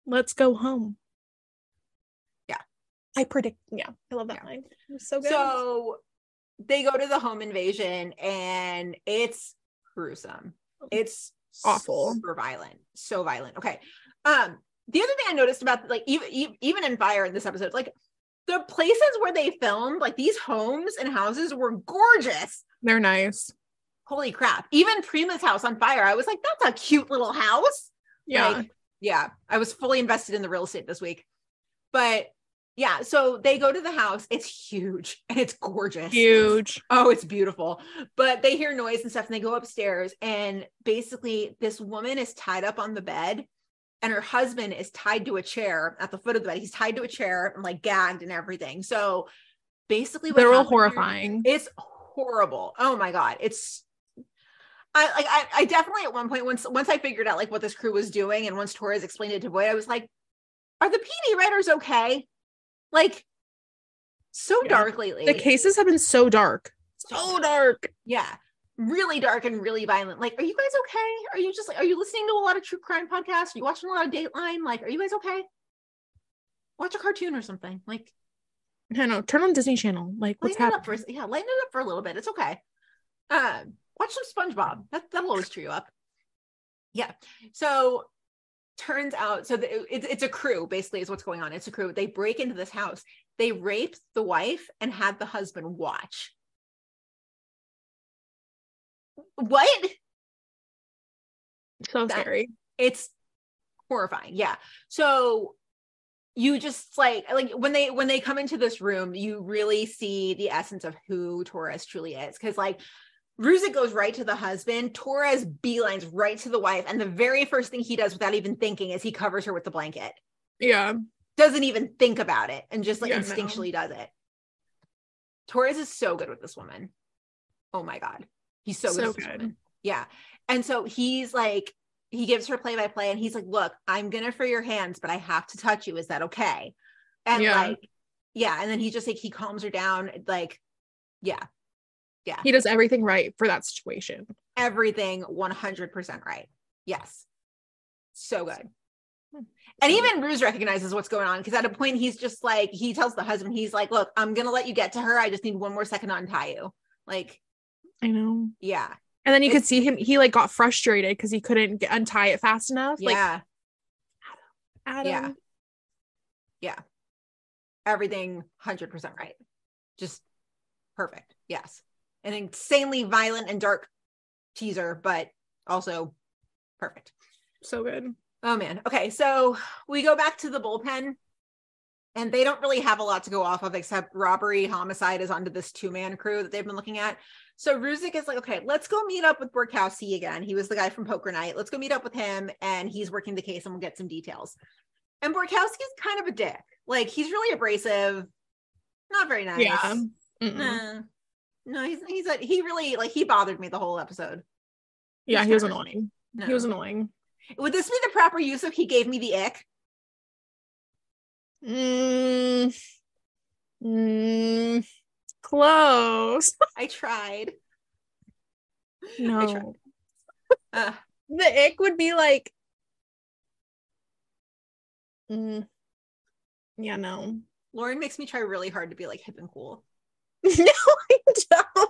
let's go home. Yeah. I predict. Yeah, I love that Yeah. line. It was so good. So they go to the home invasion and it's gruesome. It's Awful. super violent, so violent. Okay. Um, the other thing I noticed about like even even in Fire in this episode, like the places where they filmed, like these homes and houses were gorgeous. They're nice. Holy crap. Even Prima's house on fire. I was like, that's a cute little house. Yeah. Like, yeah. I was fully invested in the real estate this week. But yeah, so they go to the house. It's huge and it's gorgeous. Huge. Oh, it's beautiful. But they hear noise and stuff and they go upstairs. And basically, this woman is tied up on the bed and her husband is tied to a chair at the foot of the bed. He's tied to a chair and like gagged and everything. So basically, what They're all happened here- horrifying. it's horrible. Oh my god, it's. I like I, I definitely at one point once once I figured out like what this crew was doing and once Torres explained it to Boyd, I was like, are the PD writers okay? Like so Yeah. dark lately. The cases have been so dark. So dark. Yeah. Really dark and really violent. Like, are you guys okay? Are you just like, are you listening to a lot of true crime podcasts? Are you watching a lot of Dateline? Like, are you guys okay? Watch a cartoon or something. Like, I know. Turn on Disney Channel. Like, what's lighten up for happening? yeah, lighten it up for a little bit. It's okay. Um, watch some SpongeBob. That that'll always cheer you up. Yeah. So turns out, so the, it's it's a crew. Basically, is what's going on. It's a crew. They break into this house. They raped the wife and had the husband watch. What? So That- scary. it's horrifying yeah so you just like like when they when they come into this room you really see the essence of who torres truly is because like Ruzek goes right to the husband torres beelines right to the wife and the very first thing he does without even thinking is he covers her with the blanket. Yeah. doesn't even think about it and just like Yeah, no. instinctually does it. Torres is so good with this woman. Oh my god. He's so, good, So this good. yeah. And so he's like he gives her play by play and he's like look i'm gonna for your hands but i have to touch you. Is that okay? And Yeah. like yeah. And then he just like he calms her down like yeah yeah. He does everything right for that situation. everything 100% right. Yes. So good. Hmm. And even Ruse recognizes what's going on because at a point he's just like he tells the husband he's like look i'm gonna let you get to her. I just need one more second to untie you. Like I know. yeah. And then you could see him, he like got frustrated because he couldn't get, untie it fast enough. Like, yeah. Adam. Yeah. yeah. Everything 100% right. Just perfect. Yes an insanely violent and dark teaser but also perfect. So good. oh man. Okay so we go back to the bullpen and they don't really have a lot to go off of except robbery homicide is onto this two-man crew that they've been looking at. So Ruzek is like okay let's go meet up with Borkowski again. He was the guy from poker night. Let's go meet up with him and he's working the case and we'll get some details. And Borkowski's kind of a dick. Like he's really abrasive. Not very nice. Yeah. Mm-mm. No he's he's a, he really like he bothered me the whole episode Yeah, he was annoying. no. He was annoying. would this be the proper use of he gave me the ick Mm, mm, close. I tried. No. tried. Uh, the ick would be like mm, yeah no Lauren makes me try really hard to be like hip and cool. no i don't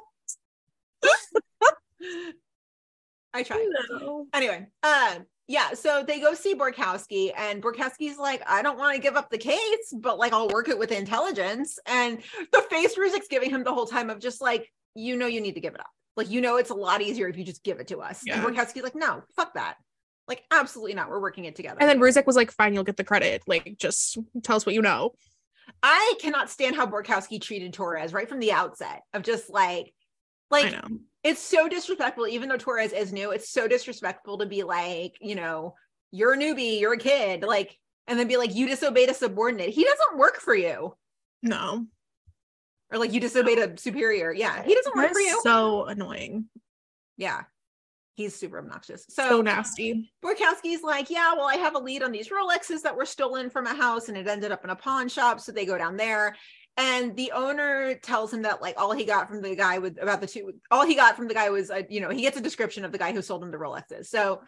I tried. no. Anyway, um, yeah, so they go see Borkowski, and Borkowski's like, I don't want to give up the case, but like I'll work it with intelligence. And the face Ruzek's giving him the whole time of just like, you know, you need to give it up. Like, you know, it's a lot easier if you just give it to us. Yeah. And Borkowski's like, no, fuck that. Like, absolutely not. We're working it together. and then Ruzek was like fine you'll get the credit like just tell us what you know I cannot stand how Borkowski treated Torres right from the outset of just like, like it's so disrespectful even though torres is new it's so disrespectful to be like you know you're a newbie you're a kid like and then be like you disobeyed a subordinate. He doesn't work for you. No. Or like you disobeyed a superior. Yeah he doesn't work for you. so annoying. Yeah he's super obnoxious so so nasty Borkowski's like, yeah, well, I have a lead on these Rolexes that were stolen from a house and it ended up in a pawn shop. So they go down there. And the owner tells him that like all he got from the guy with about the two, all he got from the guy was, a, you know, he gets a description of the guy who sold him the Rolexes. So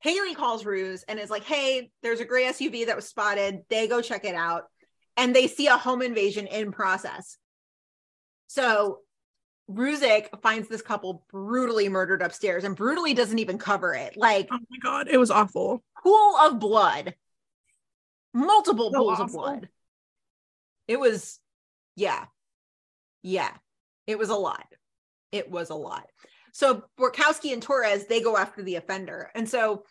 Haley calls Ruse and is like, hey, there's a gray SUV that was spotted. They go check it out and they see a home invasion in process. So Ruzek finds this couple brutally murdered upstairs and brutally doesn't even cover it. Like, oh my god it was awful pool of blood multiple So pools of blood It was, yeah, yeah, it was a lot. It was a lot. So Borkowski and Torres they go after the offender, and so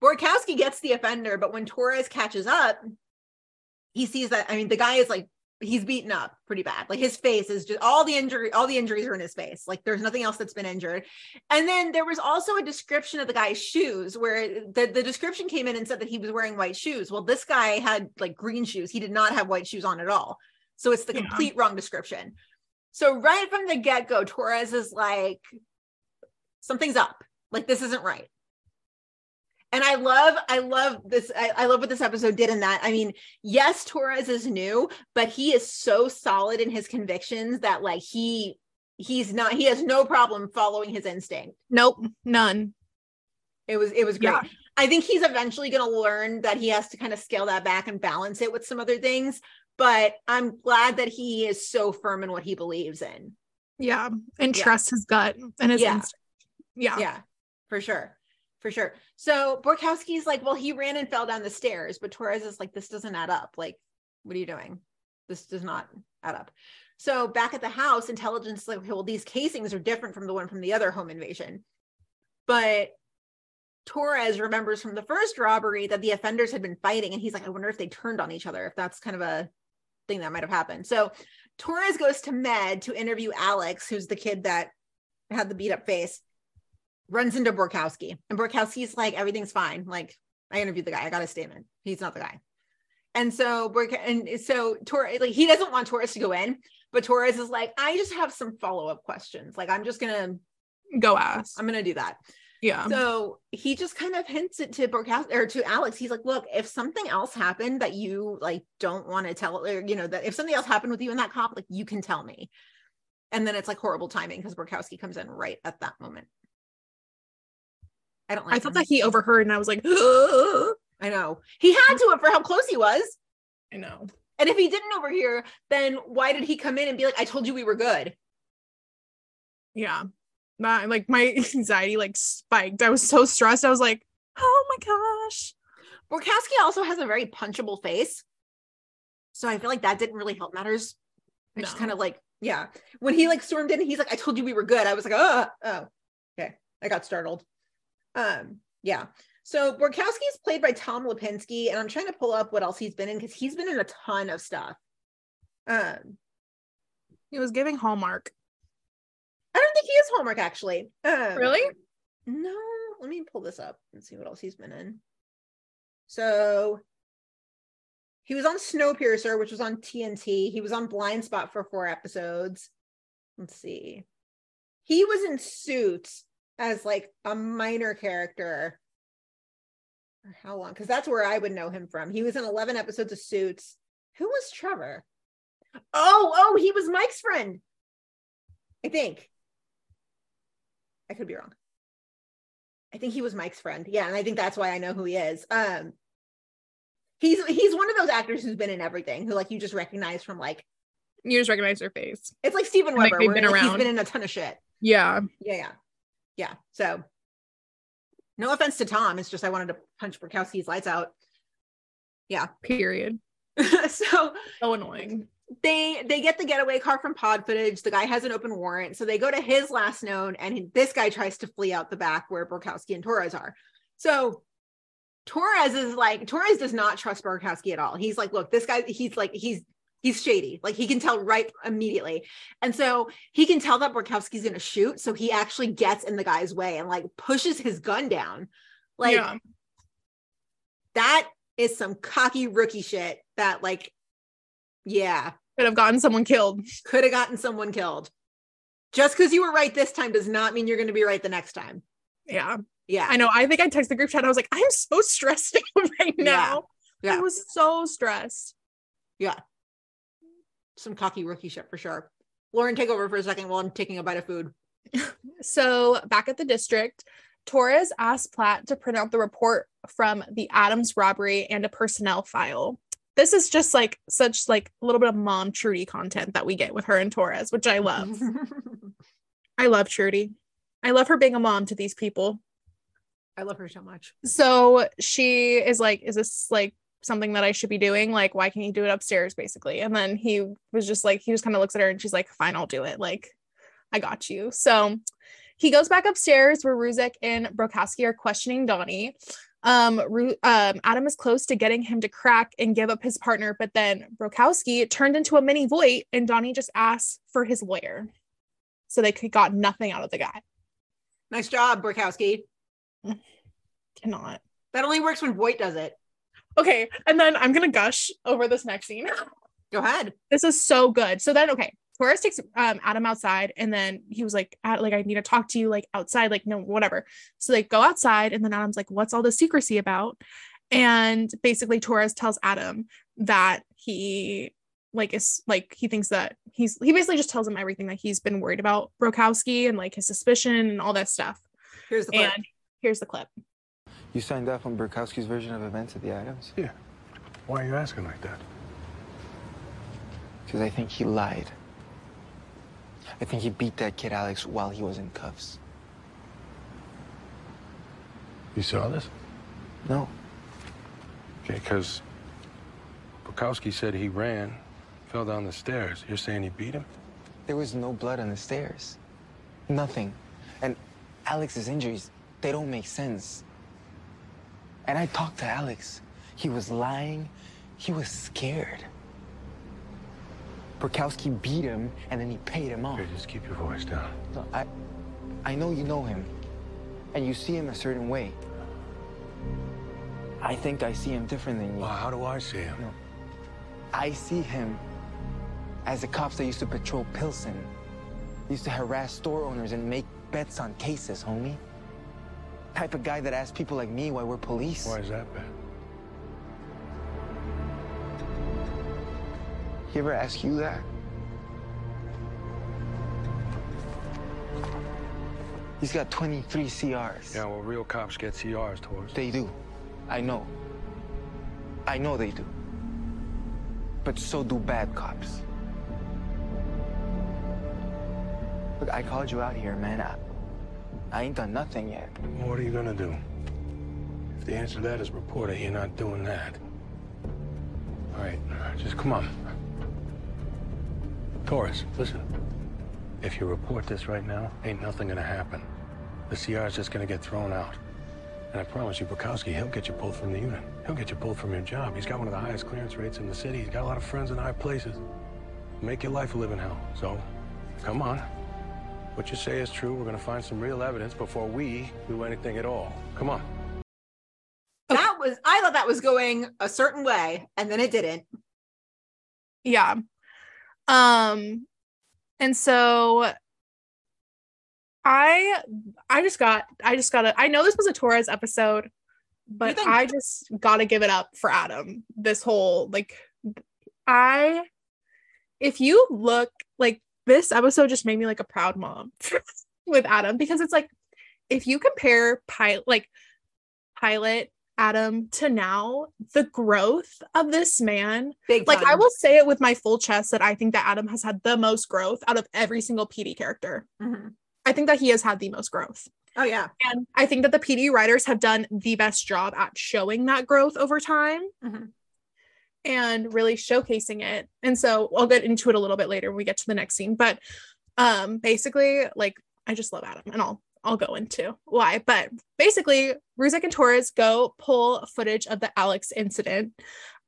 Borkowski gets the offender, but when Torres catches up, he sees that. I mean, the guy is like he's beaten up pretty bad. Like his face is just all the injury, all the injuries are in his face. Like there's nothing else that's been injured. And then there was also a description of the guy's shoes where the, the description came in and said that he was wearing white shoes. Well, this guy had like green shoes. He did not have white shoes on at all. So it's the Yeah. complete wrong description. So right from the get-go, Torres is like, something's up. Like this isn't right. And I love, I love this. I, I love what this episode did in that. I mean, yes, Torres is new, but he is so solid in his convictions that like he he's not he has no problem following his instinct. Nope, none. It was it was great. Yeah. I think he's eventually going to learn that he has to kind of scale that back and balance it with some other things. But I'm glad that he is so firm in what he believes in. Yeah, and Yeah. trust his gut and his Yeah. instinct. Yeah. Yeah, for sure. For sure. So Borkowski's like, well, he ran and fell down the stairs, but Torres is like, this doesn't add up. Like, what are you doing? This does not add up. So back at the house, intelligence is like, well, these casings are different from the one from the other home invasion. But Torres remembers from the first robbery that the offenders had been fighting, and he's like, I wonder if they turned on each other, if that's kind of a thing that might have happened. So Torres goes to Med to interview Alex, who's the kid that had the beat up face runs into Borkowski, and Borkowski's like, everything's fine. Like, I interviewed the guy, I got a statement. He's not the guy. And so Bork and so Torres, like, he doesn't want Torres to go in, but Torres is like, I just have some follow up questions. Like, I'm just gonna Go ask. I'm gonna do that. Yeah. So he just kind of hints it to Borkowski or to Alex. He's like, look, if something else happened that you like don't want to tell, or you know, that if something else happened with you and that cop, like you can tell me. And then it's like horrible timing because Borkowski comes in right at that moment. I don't like I thought him. that he overheard and I was like, I know. He had to for how close he was. I know. And if he didn't overhear, then why did he come in and be like, I told you we were good? Yeah. My, like my anxiety like spiked. I was so stressed. I was like, oh my gosh. Borkowski also has a very punchable face. So I feel like that didn't really help matters. I just kind of like, yeah. When he like stormed in, he's like, I told you we were good. I was like, oh, oh, okay. I got startled. Um, yeah. So Borkowski is played by Tom Lipinski, and I'm trying to pull up what else he's been in because he's been in a ton of stuff. Um, He was giving Hallmark. I don't think he is Hallmark actually. Um, Really? No, let me pull this up and see what else he's been in. So he was on Snowpiercer, which was on TNT. He was on Blindspot for four episodes. Let's see. He was in Suits as like a minor character. For how long? Because that's where I would know him from. He was in 11 episodes of Suits. Who was Trevor? Oh, oh, he was Mike's friend. I think. I could be wrong. I think he was Mike's friend. Yeah, and I think that's why I know who he is. Um he's he's one of those actors who's been in everything, who like you just recognize from like You just recognize their face. it's like Steven Like, Weber, they've where been like, he's around. been in a ton of shit. Yeah. Yeah, yeah. Yeah. So no offense to Tom, it's just I wanted to punch Borkowski's lights out. Yeah. Period. so So annoying. they they get the getaway car from pod footage the guy has an open warrant so they go to his last known and this guy tries to flee out the back where Borkowski and Torres are so Torres is like Torres does not trust Borkowski at all he's like look this guy he's like he's he's shady like he can tell right immediately and so he can tell that Borkowski's gonna shoot so he actually gets in the guy's way and like pushes his gun down like yeah. that is some cocky rookie shit that like yeah Could have gotten someone killed. could have gotten someone killed. Just because you were right this time does not mean you're going to be right the next time. Yeah. Yeah. I know. I think I texted the group chat. I was like, I'm so stressed out right now. Yeah. I was so stressed. Some cocky rookie shit for sure. Lauren, take over for a second while I'm taking a bite of food. So back at the district, Torres asked Platt to print out the report from the Adams robbery and a personnel file. This is just like such like a little bit of mom Trudy content that we get with her and Torres, which I love. I love Trudy. I love her being a mom to these people. I love her so much. So she is like, is this like something that I should be doing. Like, why can't you do it upstairs, basically? And then he was just like, he just kind of looks at her and she's like, fine, I'll do it. Like, I got you. So he goes back upstairs where Ruzek and Brokowski are questioning Donnie. Um, Ru- um, Adam is close to getting him to crack and give up his partner, but then Brokowski turned into a mini Voight and Donnie just asked for his lawyer. So they could got nothing out of the guy. Nice job, Brokowski. Cannot. That only works when Voight does it. Okay, and then I'm gonna gush over this next scene. Go ahead. This is so good. So then, okay, Torres takes um, Adam outside, and then he was like, "Like, I need to talk to you, like outside, like no, whatever." So they go outside, and then Adam's like, "What's all the secrecy about?" And basically, Torres tells Adam that he like is like he thinks that he's he basically just tells him everything that he's been worried about Brokowski and like his suspicion and all that stuff. Here's the clip. And here's the clip. You signed off on Borkowski's version of events at the Adams? Yeah. Why are you asking like that? Because I think he lied. I think he beat that kid Alex while he was in cuffs. You saw this? No. Okay, because Borkowski said he ran, fell down the stairs. You're saying he beat him? There was no blood on the stairs. Nothing. And Alex's injuries, they don't make sense. And I talked to Alex. He was lying. He was scared. Borkowski beat him, and then he paid him off. Okay, just keep your voice down. No, I, I know you know him, and you see him a certain way. I think I see him different than you. Well, how do I see him? No. I see him as the cops that used to patrol Pilsen. Used to harass store owners and make bets on cases, homie. Type of guy that asks people like me why we're police. Why is that bad? He ever ask you that? He's got 23 CRs. Yeah, well, real cops get CRs, Torres. They do. I know. I know they do. But so do bad cops. Look, I called you out here, man. I, I ain't done nothing yet. What are you gonna do? If the answer to that is report it, you're not doing that. All right, just come on. Torres, listen. If you report this right now, ain't nothing gonna happen. The CR's just gonna get thrown out. And I promise you, Borkowski, he'll get you pulled from the unit. He'll get you pulled from your job. He's got one of the highest clearance rates in the city. He's got a lot of friends in high places. Make your life a living hell. So, come on. What you say is true. We're gonna find some real evidence before we do anything at all. Come on. That was I thought that was going a certain way, and then it didn't. Yeah. Um and so I I just got I just got to I know this was a Torres episode, but think- I just got to give it up for Adam. This whole like I if you look like this episode just made me like a proud mom with Adam because it's like if you compare pilot like pilot Adam to now, the growth of this man Big like I will say it with my full chest that I think that Adam has had the most growth out of every single PD character. Mhm. I think that he has had the most growth. Oh yeah. And I think that the PD writers have done the best job at showing that growth over time Mhm. And really showcasing it. And so I'll get into it a little bit later when we get to the next scene. But um basically, like I just love Adam and I'll I'll go into why. But basically, Ruzek and Torres go pull footage of the Alex incident.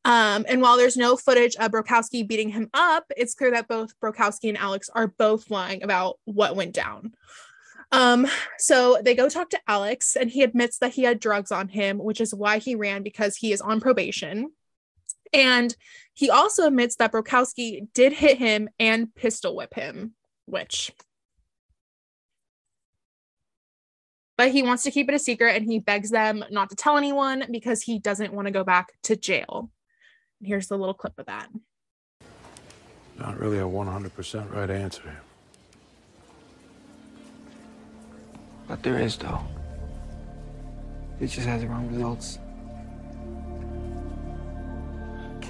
Um, and while there's no footage of Brokowski beating him up, it's clear that both Brokowski and Alex are both lying about what went down. Um, so they go talk to Alex, and he admits that he had drugs on him, which is why he ran because he is on probation. And he also admits that Brokowski did hit him and pistol whip him, which but he wants to keep it a secret and he begs them not to tell anyone because he doesn't want to go back to jail. Here's the little clip of that. Not really a 100% right answer. But there is, though. It just has the wrong results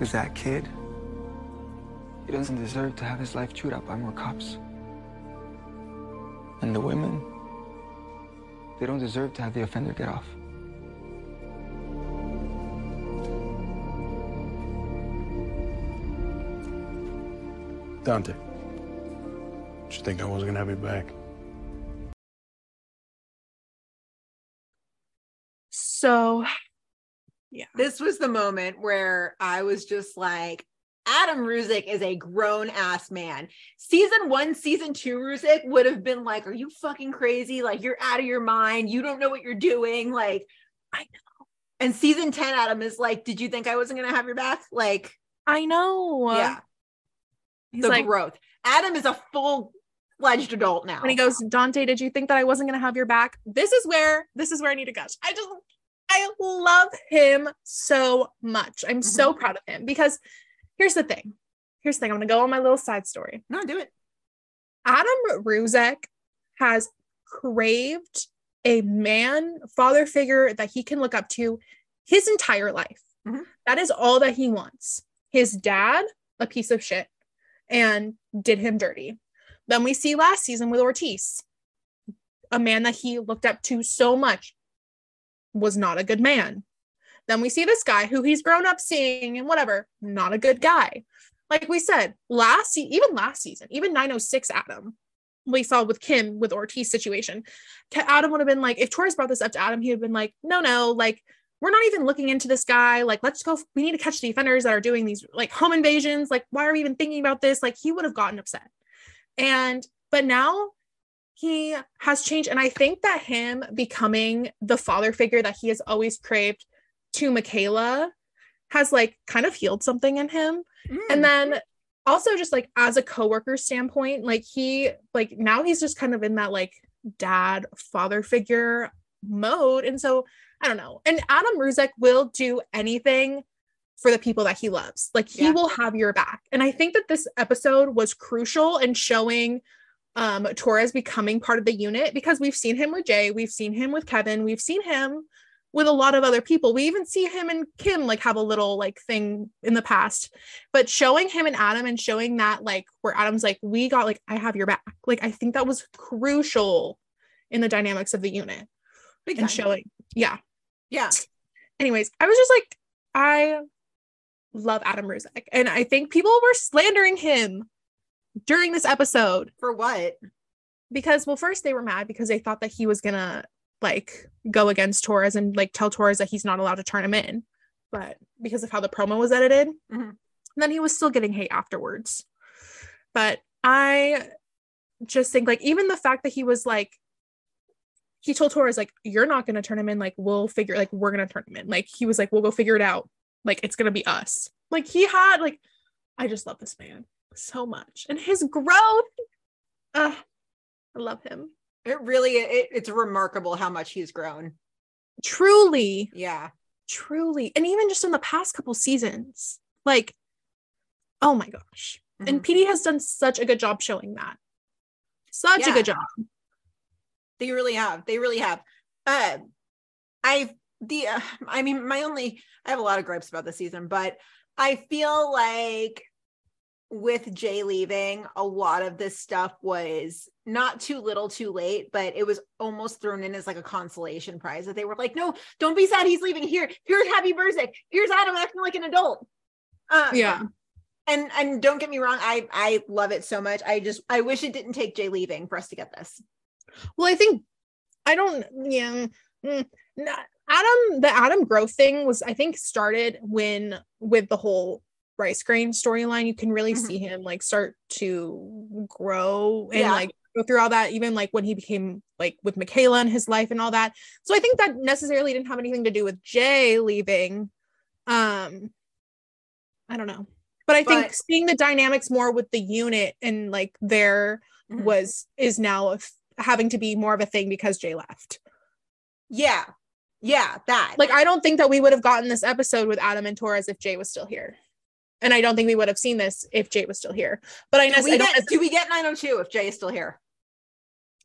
is that kid. He doesn't deserve to have his life chewed out by more cops. And the women, they don't deserve to have the offender get off. Dante, did you think I wasn't gonna have you back? So yeah. This was the moment where I was just like, Adam Ruzek is a grown ass man. Season one, season two, Ruzek would have been like, Are you fucking crazy? Like, you're out of your mind. You don't know what you're doing. Like, I know. And season 10, Adam is like, Did you think I wasn't going to have your back? Like, I know. yeah. He's the like, growth. Adam is a full fledged adult now. when he goes, Dante, did you think that I wasn't gonna have your back? This is where this is where I need to gush. I just I love him so much. I'm so proud of him because here's the thing. Here's the thing. I'm gonna go on my little side story. No, do it. Adam Ruzek has craved a man father figure that he can look up to his entire life. Mhm. That is all that he wants. His dad, a piece of shit, and did him dirty. Then we see last season with Ortiz, a man that he looked up to so much was not a good man. Then we see this guy who he's grown up seeing and whatever, not a good guy. Like we said, last even last season, even 906 Adam, we saw with Kim with Ortiz situation. Adam would have been like, if Torres brought this up to Adam, he would have been like, no, no, like we're not even looking into this guy. Like, let's go. We need to catch the offenders that are doing these like home invasions. Like, why are we even thinking about this? Like, he would have gotten upset. And but now he has changed. And I think that him becoming the father figure that he has always craved to Michaela has like kind of healed something in him. Mm. And then also just like as a coworker standpoint, like he like now he's just kind of in that like dad father figure mode. And so I don't know. And Adam Ruzek will do anything for the people that he loves. Like he Yeah. will have your back. And I think that this episode was crucial in showing um Torres becoming part of the unit because we've seen him with Jay, we've seen him with Kevin, we've seen him with a lot of other people. We even see him and Kim like have a little like thing in the past. But showing him and Adam and showing that like where Adam's like, we got like, I have your back. Like I think that was crucial in the dynamics of the unit Big and time. showing. Yeah. Yeah. Anyways, I was just like, I love Adam Ruzek. And I think people were slandering him during this episode. For what? because well first they were mad because they thought that he was gonna like go against Torres and like tell Torres that he's not allowed to turn him in. But because of how the promo was edited Mhm. then he was still getting hate afterwards. But I just think like even the fact that he was like he told Torres like you're not gonna turn him in. Like we'll figure like we're gonna turn him in. Like he was like we'll go figure it out. Like it's gonna be us. Like he had like I just love this man so much. And his growth uh, I love him. It really it, it's remarkable how much he's grown. truly. Yeah. truly. And even just in the past couple seasons like oh my gosh. And PD has done such a good job showing that. Such a good job. They really have. They really have. Uh, I the uh, I mean, my only I have a lot of gripes about the season, but I feel like with Jay leaving, a lot of this stuff was not too little, too late, but it was almost thrown in as like a consolation prize that they were like, "No, don't be sad. He's leaving. Here, here's Happy Birthday. Here's Adam acting like an adult." Uh, yeah and and don't get me wrong, I I love it so much. I just I wish it didn't take Jay leaving for us to get this. well i think i don't yeah mm, no, adam the adam growth thing was i think started when with the whole rice grain storyline you can really Mhm. see him like start to grow and Yeah. like go through all that even like when he became like with michaela and his life and all that so i think that necessarily didn't have anything to do with jay leaving um i don't know but i think seeing the dynamics more with the unit and like their Mhm. was is now f- having to be more of a thing because Jay left. Yeah. Yeah, that. Like I don't think that we would have gotten this episode with Adam and Torres if Jay was still here. And I don't think we would have seen this if Jay was still here. But I know do we, I don't get, do we get 902 if Jay is still here?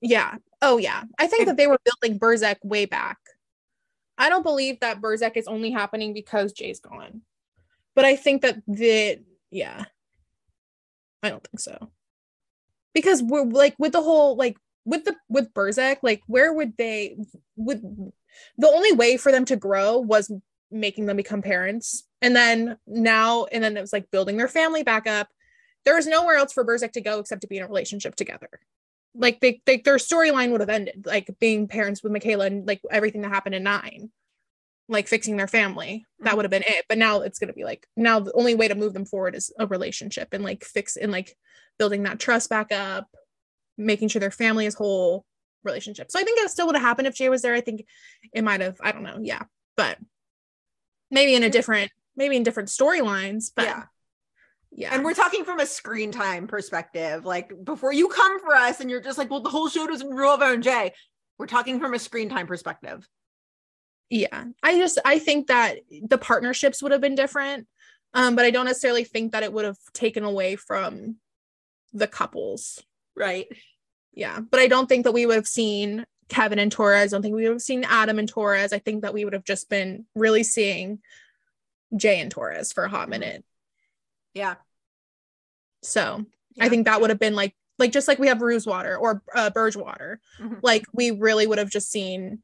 yeah. Oh yeah. I think that they were building Burzek way back. I don't believe that Burzek is only happening because Jay's gone. But I think that the yeah. I don't think so. Because we're like with the whole like with the with Burzek, like where would they would the only way for them to grow was making them become parents. And then now and then it was like building their family back up. there was nowhere else for Burzek to go except to be in a relationship together. Like they, they their storyline would have ended, like being parents with Michaela and like everything that happened in nine, like fixing their family. That Mhm. would have been it. But now it's gonna be like now the only way to move them forward is a relationship and like fix and like building that trust back up, making sure their family is whole relationship. So I think it still would have happened if Jay was there. I think it might have, I don't know, yeah. But maybe in a different, maybe in different storylines, but Yeah. yeah. And we're talking from a screen time perspective. Like before you come for us and you're just like, well, the whole show doesn't revolve around Jay. We're talking from a screen time perspective. yeah i just i think that the partnerships would have been different um but i don't necessarily think that it would have taken away from the couples Right. yeah but i don't think that we would have seen kevin and torres i don't think we would have seen adam and torres i think that we would have just been really seeing jay and torres for a hot minute Yeah. so i think that would have been like like just like we have Ruzwater or uh, Water, Mhm. like we really would have just seen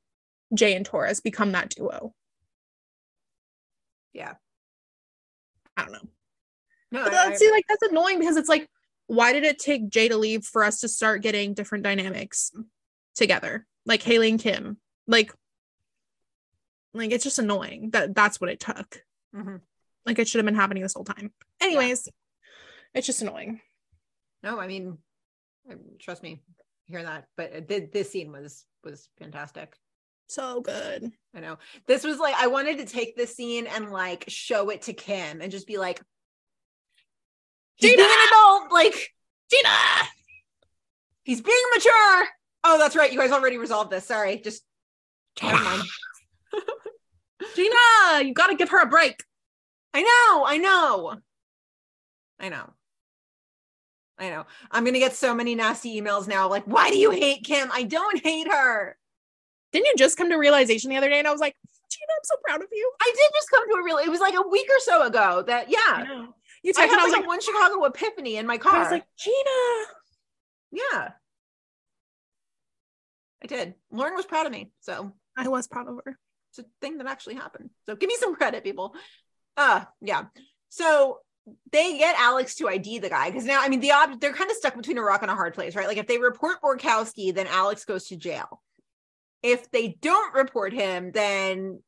Jay and Torres become that duo. Yeah. I don't know. No, But I- see, like that's annoying because it's like, why did it take Jay to leave for us to start getting different dynamics together, like Haley and Kim? Like, like it's just annoying that that's what it took. Mhm. Like it should have been happening this whole time. Anyways, it's just annoying. No, I mean, trust me, hear that. But th- this scene was was fantastic. So good. I know this was like I wanted to take this scene and like show it to Kim and just be like, he's Gina! being an adult, like Gina. he's being mature. Oh, that's right. You guys already resolved this. Sorry, just never mind. Gina, you got to give her a break. I know, I know, I know. I know. I'm gonna get so many nasty emails now. Like, why do you hate Kim? I don't hate her. Didn't you just come to realization the other day? And I was like, Gina, I'm so proud of you. I did just come to a real. It was like a week or so ago that yeah. You I texted, had I was like, like, one Chicago epiphany in my car. I was like, Gina. yeah, I did. Lauren was proud of me, so I was proud of her. it's a thing that actually happened. So give me some credit, people. Uh yeah. So they get Alex to ID the guy because now I mean the ob- they're kind of stuck between a rock and a hard place, right? Like if they report Borkowski, then Alex goes to jail. If they don't report him, then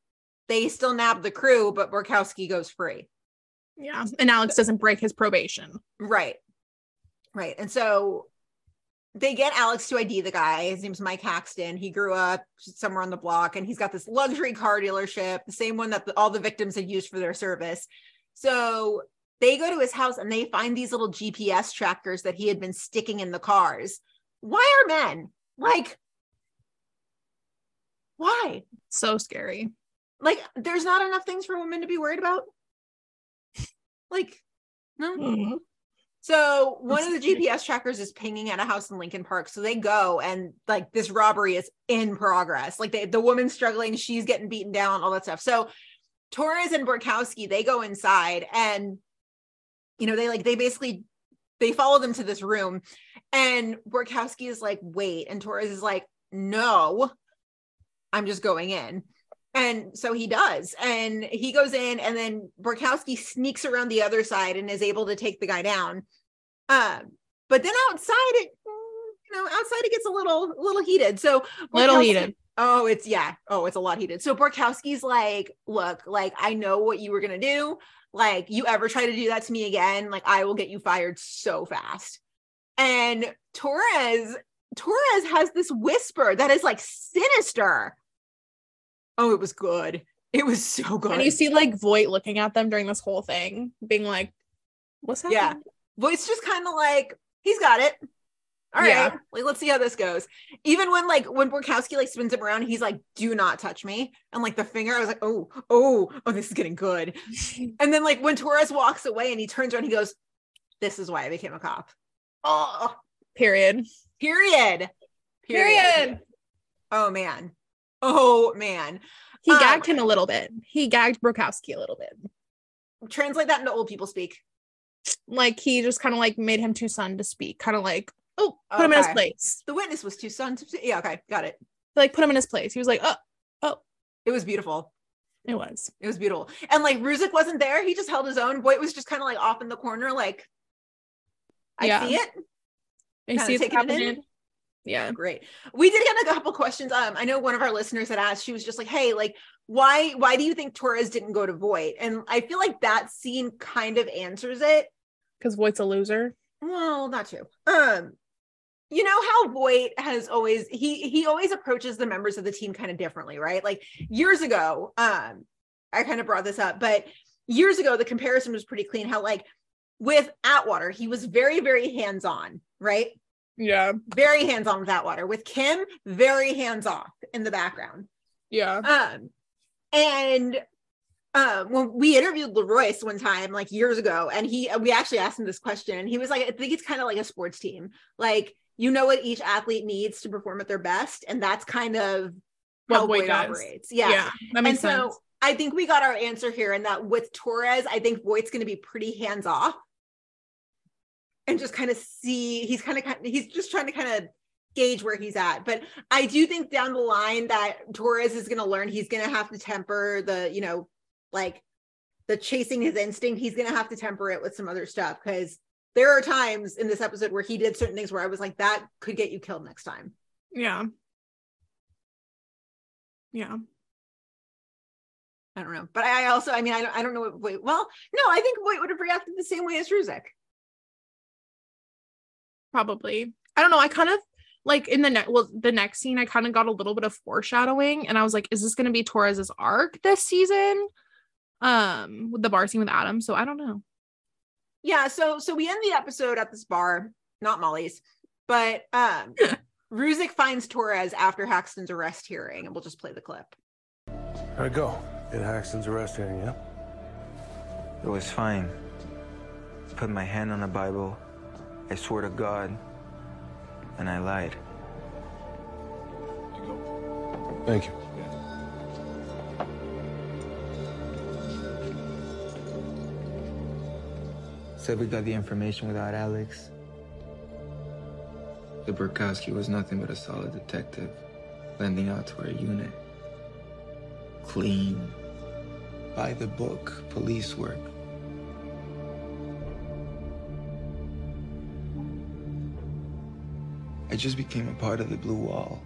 they still nab the crew, but Borkowski goes free. Yeah. And Alex doesn't break his probation. Right. Right. And so they get Alex to ID the guy. His name's Mike Haxton. He grew up somewhere on the block and he's got this luxury car dealership, the same one that the, all the victims had used for their service. So they go to his house and they find these little GPS trackers that he had been sticking in the cars. Why are men like, why? So scary. Like, there's not enough things for women to be worried about. Like, no. Mm-hmm. So one of the GPS trackers is pinging at a house in Lincoln Park. So they go and like this robbery is in progress. Like they, the woman's struggling, she's getting beaten down, all that stuff. So Torres and Borkowski, they go inside and you know, they like they basically they follow them to this room and Borkowski is like, wait, and Torres is like, no, I'm just going in. And so he does. And he goes in, and then Borkowski sneaks around the other side and is able to take the guy down. Um, but then outside it, mm, you know, outside it gets a little, little heated. So Little heated. Oh, it's yeah. Oh, it's a lot heated. So Borkowski's like, look, like I know what you were gonna do. Like, you ever try to do that to me again, like I will get you fired so fast. And Torres, Torres has this whisper that is like sinister. Oh, it was good. It was so good. And you see like Voight looking at them during this whole thing, being like, what's happening? yeah. Voight's just kind of like, he's got it. All right. Yeah. Like, let's see how this goes. Even when like when Borkowski like spins him around, he's like, do not touch me. And like the finger, I was like, oh, oh, oh, this is getting good. and then like when Torres walks away and he turns around, he goes, This is why I became a cop. Oh, Period. period. Period. Oh man. Oh man. He Um, gagged him a little bit. He gagged Borkowski a little bit. Translate that into old people speak. Like he just kind of like made him too son to speak. Kind of like, oh, put him in his place. The witness was too son to speak. yeah, okay, got it. Like put him in his place. He was like, oh, oh, It was beautiful. it was. It was beautiful. And like Ruzek wasn't there. He just held his own. Voight was just kind of like off in the corner, like, I Yeah. see it. I Kinda see it in. happening. Yeah. Great. We did get a couple questions. Um, I know one of our listeners had asked, she was just like, hey, like, why why do you think Torres didn't go to Voight? And I feel like that scene kind of answers it. Because Voight's a loser. Well, not true. Um, you know how Voight has always he he always approaches the members of the team kind of differently, right? Like years ago, um, I kind of brought this up, but years ago the comparison was pretty clean. How like with Atwater, he was very, very hands-on, right? Yeah. Very hands-on with that water. With Kim, very hands-off in the background. Yeah. Um, and um, when we interviewed LaRoyce one time, like years ago, and he we actually asked him this question, and he was like, I think it's kind of like a sports team. Like you know what each athlete needs to perform at their best, and that's kind of What how Voight operates. Yeah. Yeah, that makes and sense. so I think we got our answer here, and that with Torres, I think Voight's going to be pretty hands off, and just kind of see. He's kind of he's just trying to kind of gauge where he's at. But I do think down the line that Torres is going to learn. He's going to have to temper the, you know, like the chasing his instinct. He's going to have to temper it with some other stuff because there are times in this episode where he did certain things where I was like, that could get you killed next time. Yeah. Yeah. I don't know, but I also, I mean, I don't, I don't know what. Wait, well, no, I think Voight would have reacted the same way as Ruzek. Probably. I don't know. I kind of like in the next well, the next scene, I kind of got a little bit of foreshadowing, and I was like, is this gonna be Torres's arc this season? Um, with the bar scene with Adam. So I don't know. Yeah, so so we end the episode at this bar, not Molly's, but um Ruzek finds Torres after Haxton's arrest hearing, and we'll just play the clip. How'd it go? Did Haxton's arrest hearing, yeah? It was fine. Put my hand on the Bible. I swore to God. And I lied. Thank you. Said we got the information without Alex. The Borkowski was nothing but a solid detective, lending out to our unit. Clean, by the book police work. I just became a part of the Blue Wall.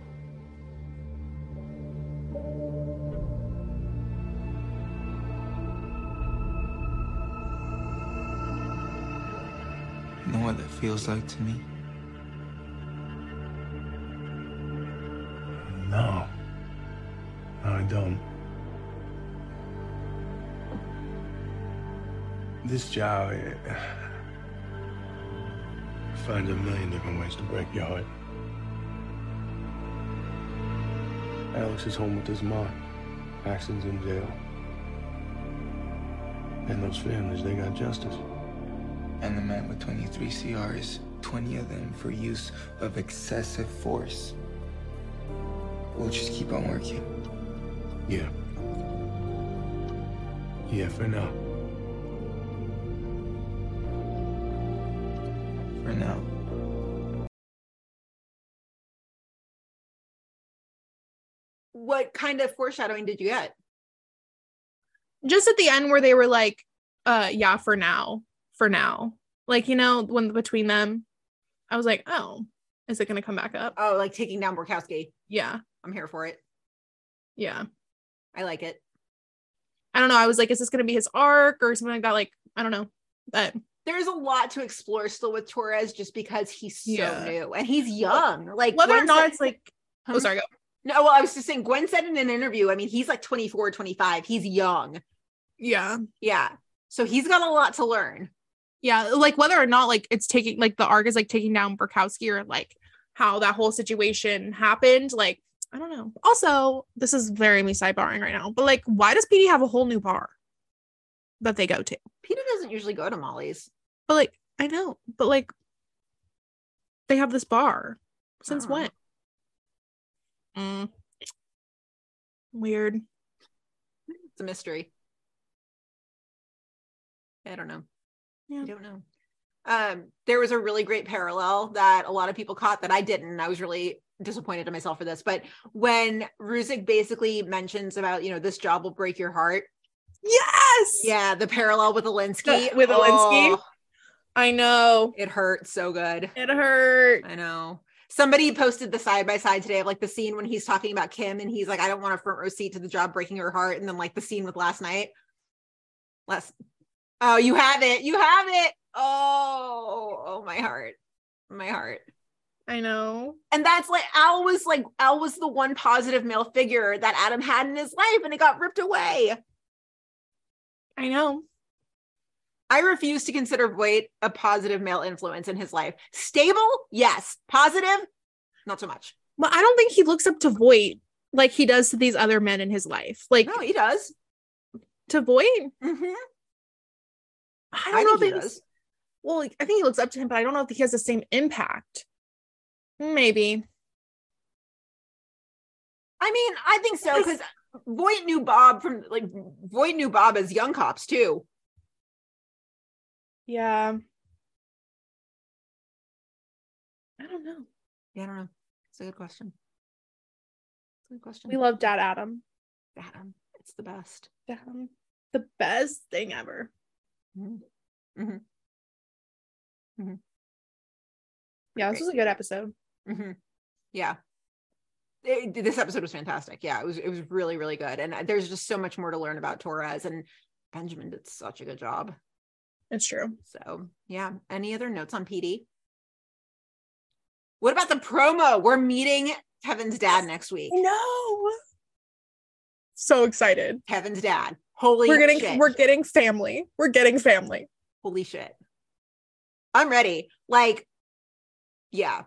You know what that feels like to me? No. No, I don't. This job, it, finds a million different ways to break your heart. Alex is home with his mom. Haxton's in jail. And those families, they got justice. And the man with 23 CRs, 20 of them for use of excessive force. We'll just keep on working. Yeah. Yeah, for now. Kind of foreshadowing did you get? Just at the end where they were like, uh, yeah, for now. For now. Like, you know, when between them, I was like, oh, is it gonna come back up? Oh, like taking down Borkowski. Yeah. I'm here for it. Yeah. I like it. I don't know. I was like, is this gonna be his arc or something like that? Like, I don't know. But There's a lot to explore still with Torres just because he's so Yeah. new and he's young. Like whether or not it's like Huh? oh sorry, go. No, well, I was just saying Gwen said in an interview, I mean, he's like 24, 25. He's young. Yeah. Yeah. So he's got a lot to learn. Yeah, like whether or not like it's taking like the arc is like taking down Borkowski or like how that whole situation happened. Like, I don't know. Also, this is very me sidebarring right now, but like, why does PD have a whole new bar that they go to? PD doesn't usually go to Molly's. But like, I know, but like, they have this bar since Uh-huh. when? Mm. Weird. It's a mystery. I don't know. Yeah. I don't know. Um, there was a really great parallel that a lot of people caught that I didn't. I was really disappointed in myself for this. But when Ruzek basically mentions about, you know, this job will break your heart. Yes. Yeah, the parallel with Olinsky. The- with Olinsky? Oh, I know. It hurt so good. It hurt. I know. Somebody posted the side by side today of like the scene when he's talking about Kim and he's like, I don't want a front row seat to the job breaking her heart. And then like the scene with last night. Last oh, you have it. You have it. Oh, oh my heart. My heart. I know. And that's like Al was like Al was the one positive male figure that Adam had in his life and it got ripped away. I know. I refuse to consider Voight a positive male influence in his life. Stable, yes. Positive, not so much. But I don't think he looks up to Voight like he does to these other men in his life. Like No, he does. to Voight. Mm-hmm. I don't I know if he does. Well, I think he looks up to him, but I don't know if he has the same impact. Maybe. I mean, I think so because Voight knew Bob from like Voight knew Bob as young cops too. Yeah. I don't know. Yeah, I don't know. It's a good question. It's a good question. We love Dad Adam. Adam. It's the best. Adam. The best thing ever. Mm-hmm. Mm-hmm. Yeah, this was a good episode. Mm-hmm. Yeah. It- this episode was fantastic. Yeah, it was it was really really good, and uh, there's just so much more to learn about Torres and Benjamin did such a good job. It's true. So yeah. Any other notes on PD? What about the promo? We're meeting Kevin's dad next week. No. So excited. Kevin's dad. Holy we're getting shit. we're getting family. We're getting family. Holy shit. I'm ready. Like, yeah,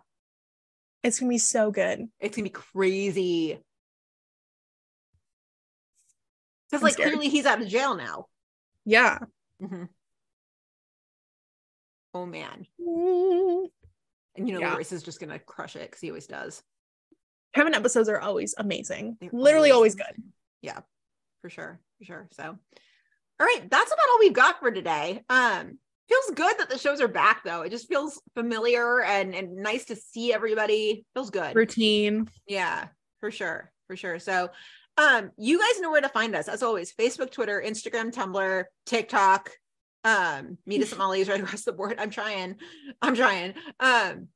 It's gonna be so good. it's gonna be crazy. Because like scared. clearly he's out of jail now. Yeah. Mhm. Oh man. Mm. And you know Yeah. LaRoyce is just gonna crush it because he always does. Kevin episodes are always amazing. They're Literally always good. Yeah, for sure. For sure. So all right, that's about all we've got for today. Um feels good that the shows are back though. It just feels familiar and, and nice to see everybody. Feels good. Routine. Yeah, for sure. For sure. So um you guys know where to find us as always Facebook, Twitter, Instagram, Tumblr, TikTok. Um, us at Molly's right across the board. I'm trying. I'm trying. Um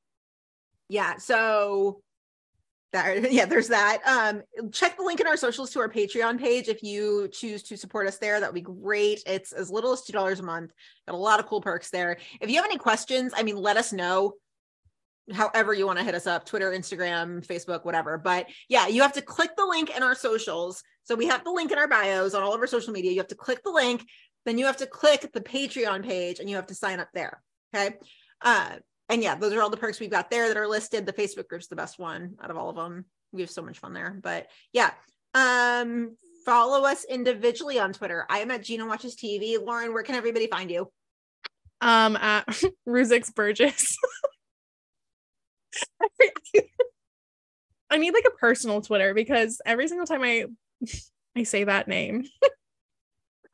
yeah, so that yeah, there's that. Um check the link in our socials to our Patreon page if you choose to support us there. That would be great. It's as little as two dollars a month. Got a lot of cool perks there. If you have any questions, I mean, let us know however you want to hit us up twitter instagram facebook whatever but yeah you have to click the link in our socials so we have the link in our bios on all of our social media you have to click the link then you have to click the patreon page and you have to sign up there okay? Uh and yeah those are all the perks we've got there that are listed. The facebook group's the best one out of all of them we have so much fun there but yeah. Um follow us individually on twitter. I am at gina watches tv lauren where can everybody find you? Um at Ruzix Burgess. I need like a personal Twitter because every single time I I say that name.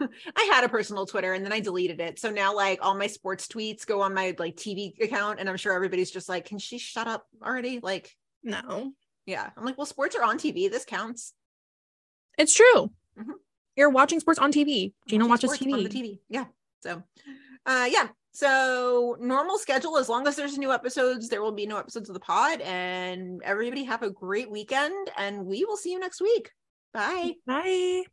I had a personal Twitter and then I deleted it. So now like all my sports tweets go on my like TV account and I'm sure everybody's just like, can she shut up already? Like, No. yeah. I'm like, well, sports are on TV. This counts. It's true. Mhm. You're watching sports on TV. Gina watches TV. on the TV. Yeah. So uh yeah. So normal schedule, as long as there's new episodes, there will be new episodes of the pod. And everybody have a great weekend and we will see you next week. Bye. Bye.